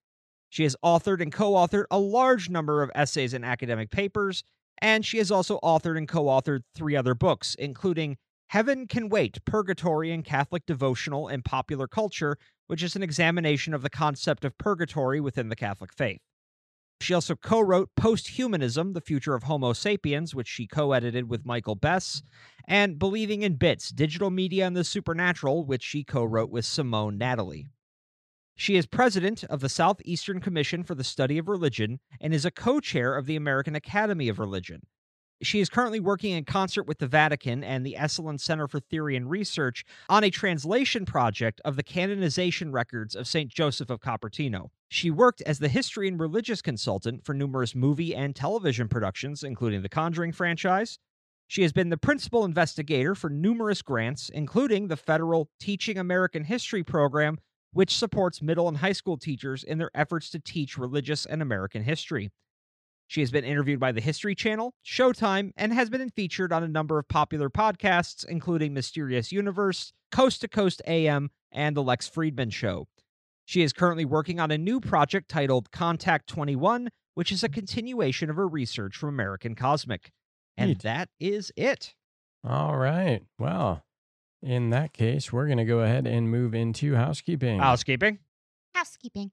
She has authored and co authored a large number of essays and academic papers, and she has also authored and co authored three other books, including Heaven Can Wait Purgatory in Catholic Devotional and Popular Culture, which is an examination of the concept of purgatory within the Catholic faith. She also co wrote Posthumanism, The Future of Homo Sapiens, which she co edited with Michael Bess, and Believing in Bits, Digital Media and the Supernatural, which she co wrote with Simone Natale. She is president of the Southeastern Commission for the Study of Religion and is a co chair of the American Academy of Religion. She is currently working in concert with the Vatican and the Esalen Center for Theory and Research on a translation project of the canonization records of St. Joseph of Cupertino. She worked as the history and religious consultant for numerous movie and television productions, including the Conjuring franchise. She has been the principal investigator for numerous grants, including the federal Teaching American History program, which supports middle and high school teachers in their efforts to teach religious and American history. She has been interviewed by the History Channel, Showtime, and has been featured on a number of popular podcasts, including Mysterious Universe, Coast to Coast AM, and The Lex Fridman Show. She is currently working on a new project titled Contact 21, which is a mm. continuation of her research from American Cosmic. And Neat. that is it. All right. Well, in that case, we're going to go ahead and move into housekeeping. Housekeeping. Housekeeping.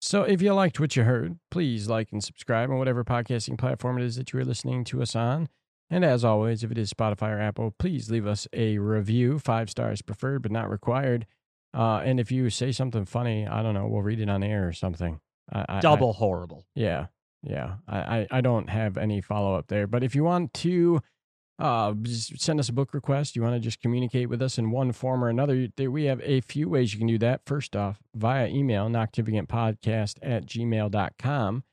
So, if you liked what you heard, please like and subscribe on whatever podcasting platform it is that you are listening to us on. And as always, if it is Spotify or Apple, please leave us a review. Five stars preferred, but not required. Uh, and if you say something funny, I don't know, we'll read it on air or something. I, I- I- Double horrible. yeah, yeah. I, I, I don't have any follow up there. But if you want to uh, send us a book request, you want to just communicate with us in one form or another, we have a few ways you can do that. First off, via email, noctivagantpodcast at gmail.com.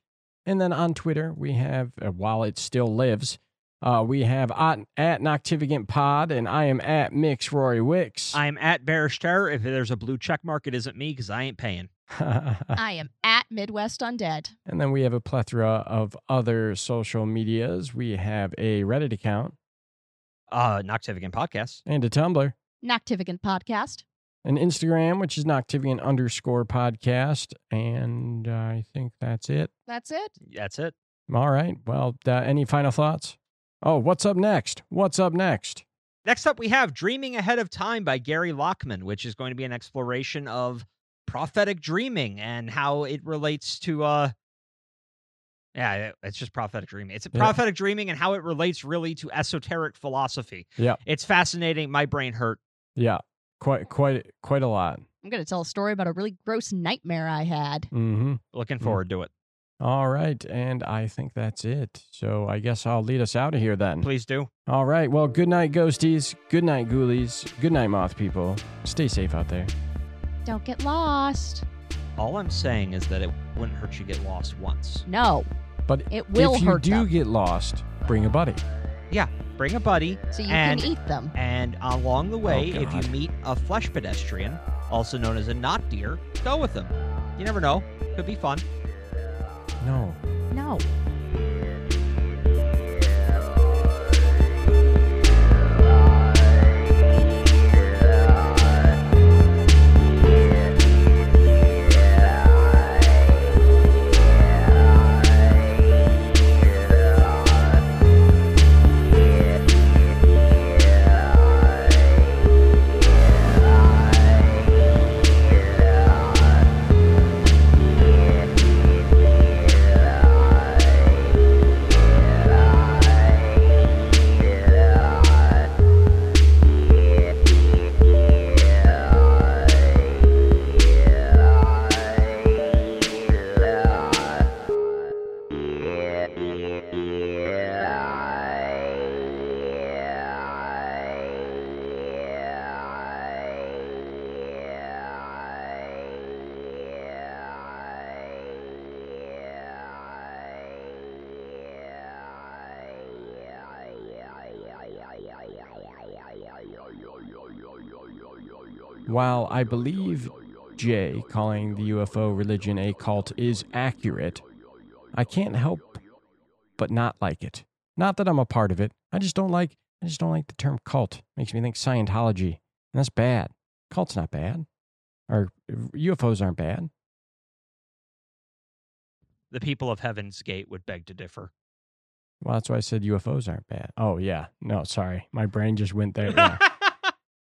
And then on Twitter, we have, uh, while it still lives, uh, we have at, at Noctivagant Pod, and I am at Mix Rory Wicks. I'm at Bearish Terror. If there's a blue check mark, it isn't me because I ain't paying. I am at Midwest Undead. And then we have a plethora of other social medias. We have a Reddit account Uh, Noctivagant Podcast. and a Tumblr, Noctivagant Podcast. an Instagram, which is Noctivagant underscore podcast. And I think that's it. That's it. That's it. All right. Well, uh, any final thoughts? Oh, what's up next? What's up next? Next up, we have Dreaming Ahead of Time by Gary Lachman, which is going to be an exploration of prophetic dreaming and how it relates to uh Yeah, it's just prophetic dreaming. It's Yeah. prophetic dreaming and how it relates really to esoteric philosophy. Yeah. It's fascinating. My brain hurt. Yeah, quite quite quite a lot. I'm going to tell a story about a really gross nightmare I had. Mm-hmm. Looking forward to it. All right, and I think that's it. So I guess I'll lead us out of here then. Please do. All right. Well, good night, ghosties. Good night, ghoulies. Good night, moth people. Stay safe out there. Don't get lost. All I'm saying is that it wouldn't hurt you get lost once. No, But it will if you hurt do them. get lost, bring a buddy. Yeah, bring a buddy, so you and- can eat them. and along the way, Oh, if you meet a flesh pedestrian, also known as a not deer, go with them. You never know. Could be fun. No. No. While I believe Jay calling the UFO religion a cult is accurate, I can't help but not like it. Not that I'm a part of it. I just don't like I just don't like the term cult. Makes me think Scientology. And that's bad. Cult's not bad. Or UFOs aren't bad. The people of Heaven's Gate would beg to differ. Well, that's why I said UFOs aren't bad. Oh yeah. No, sorry. My brain just went there. Yeah.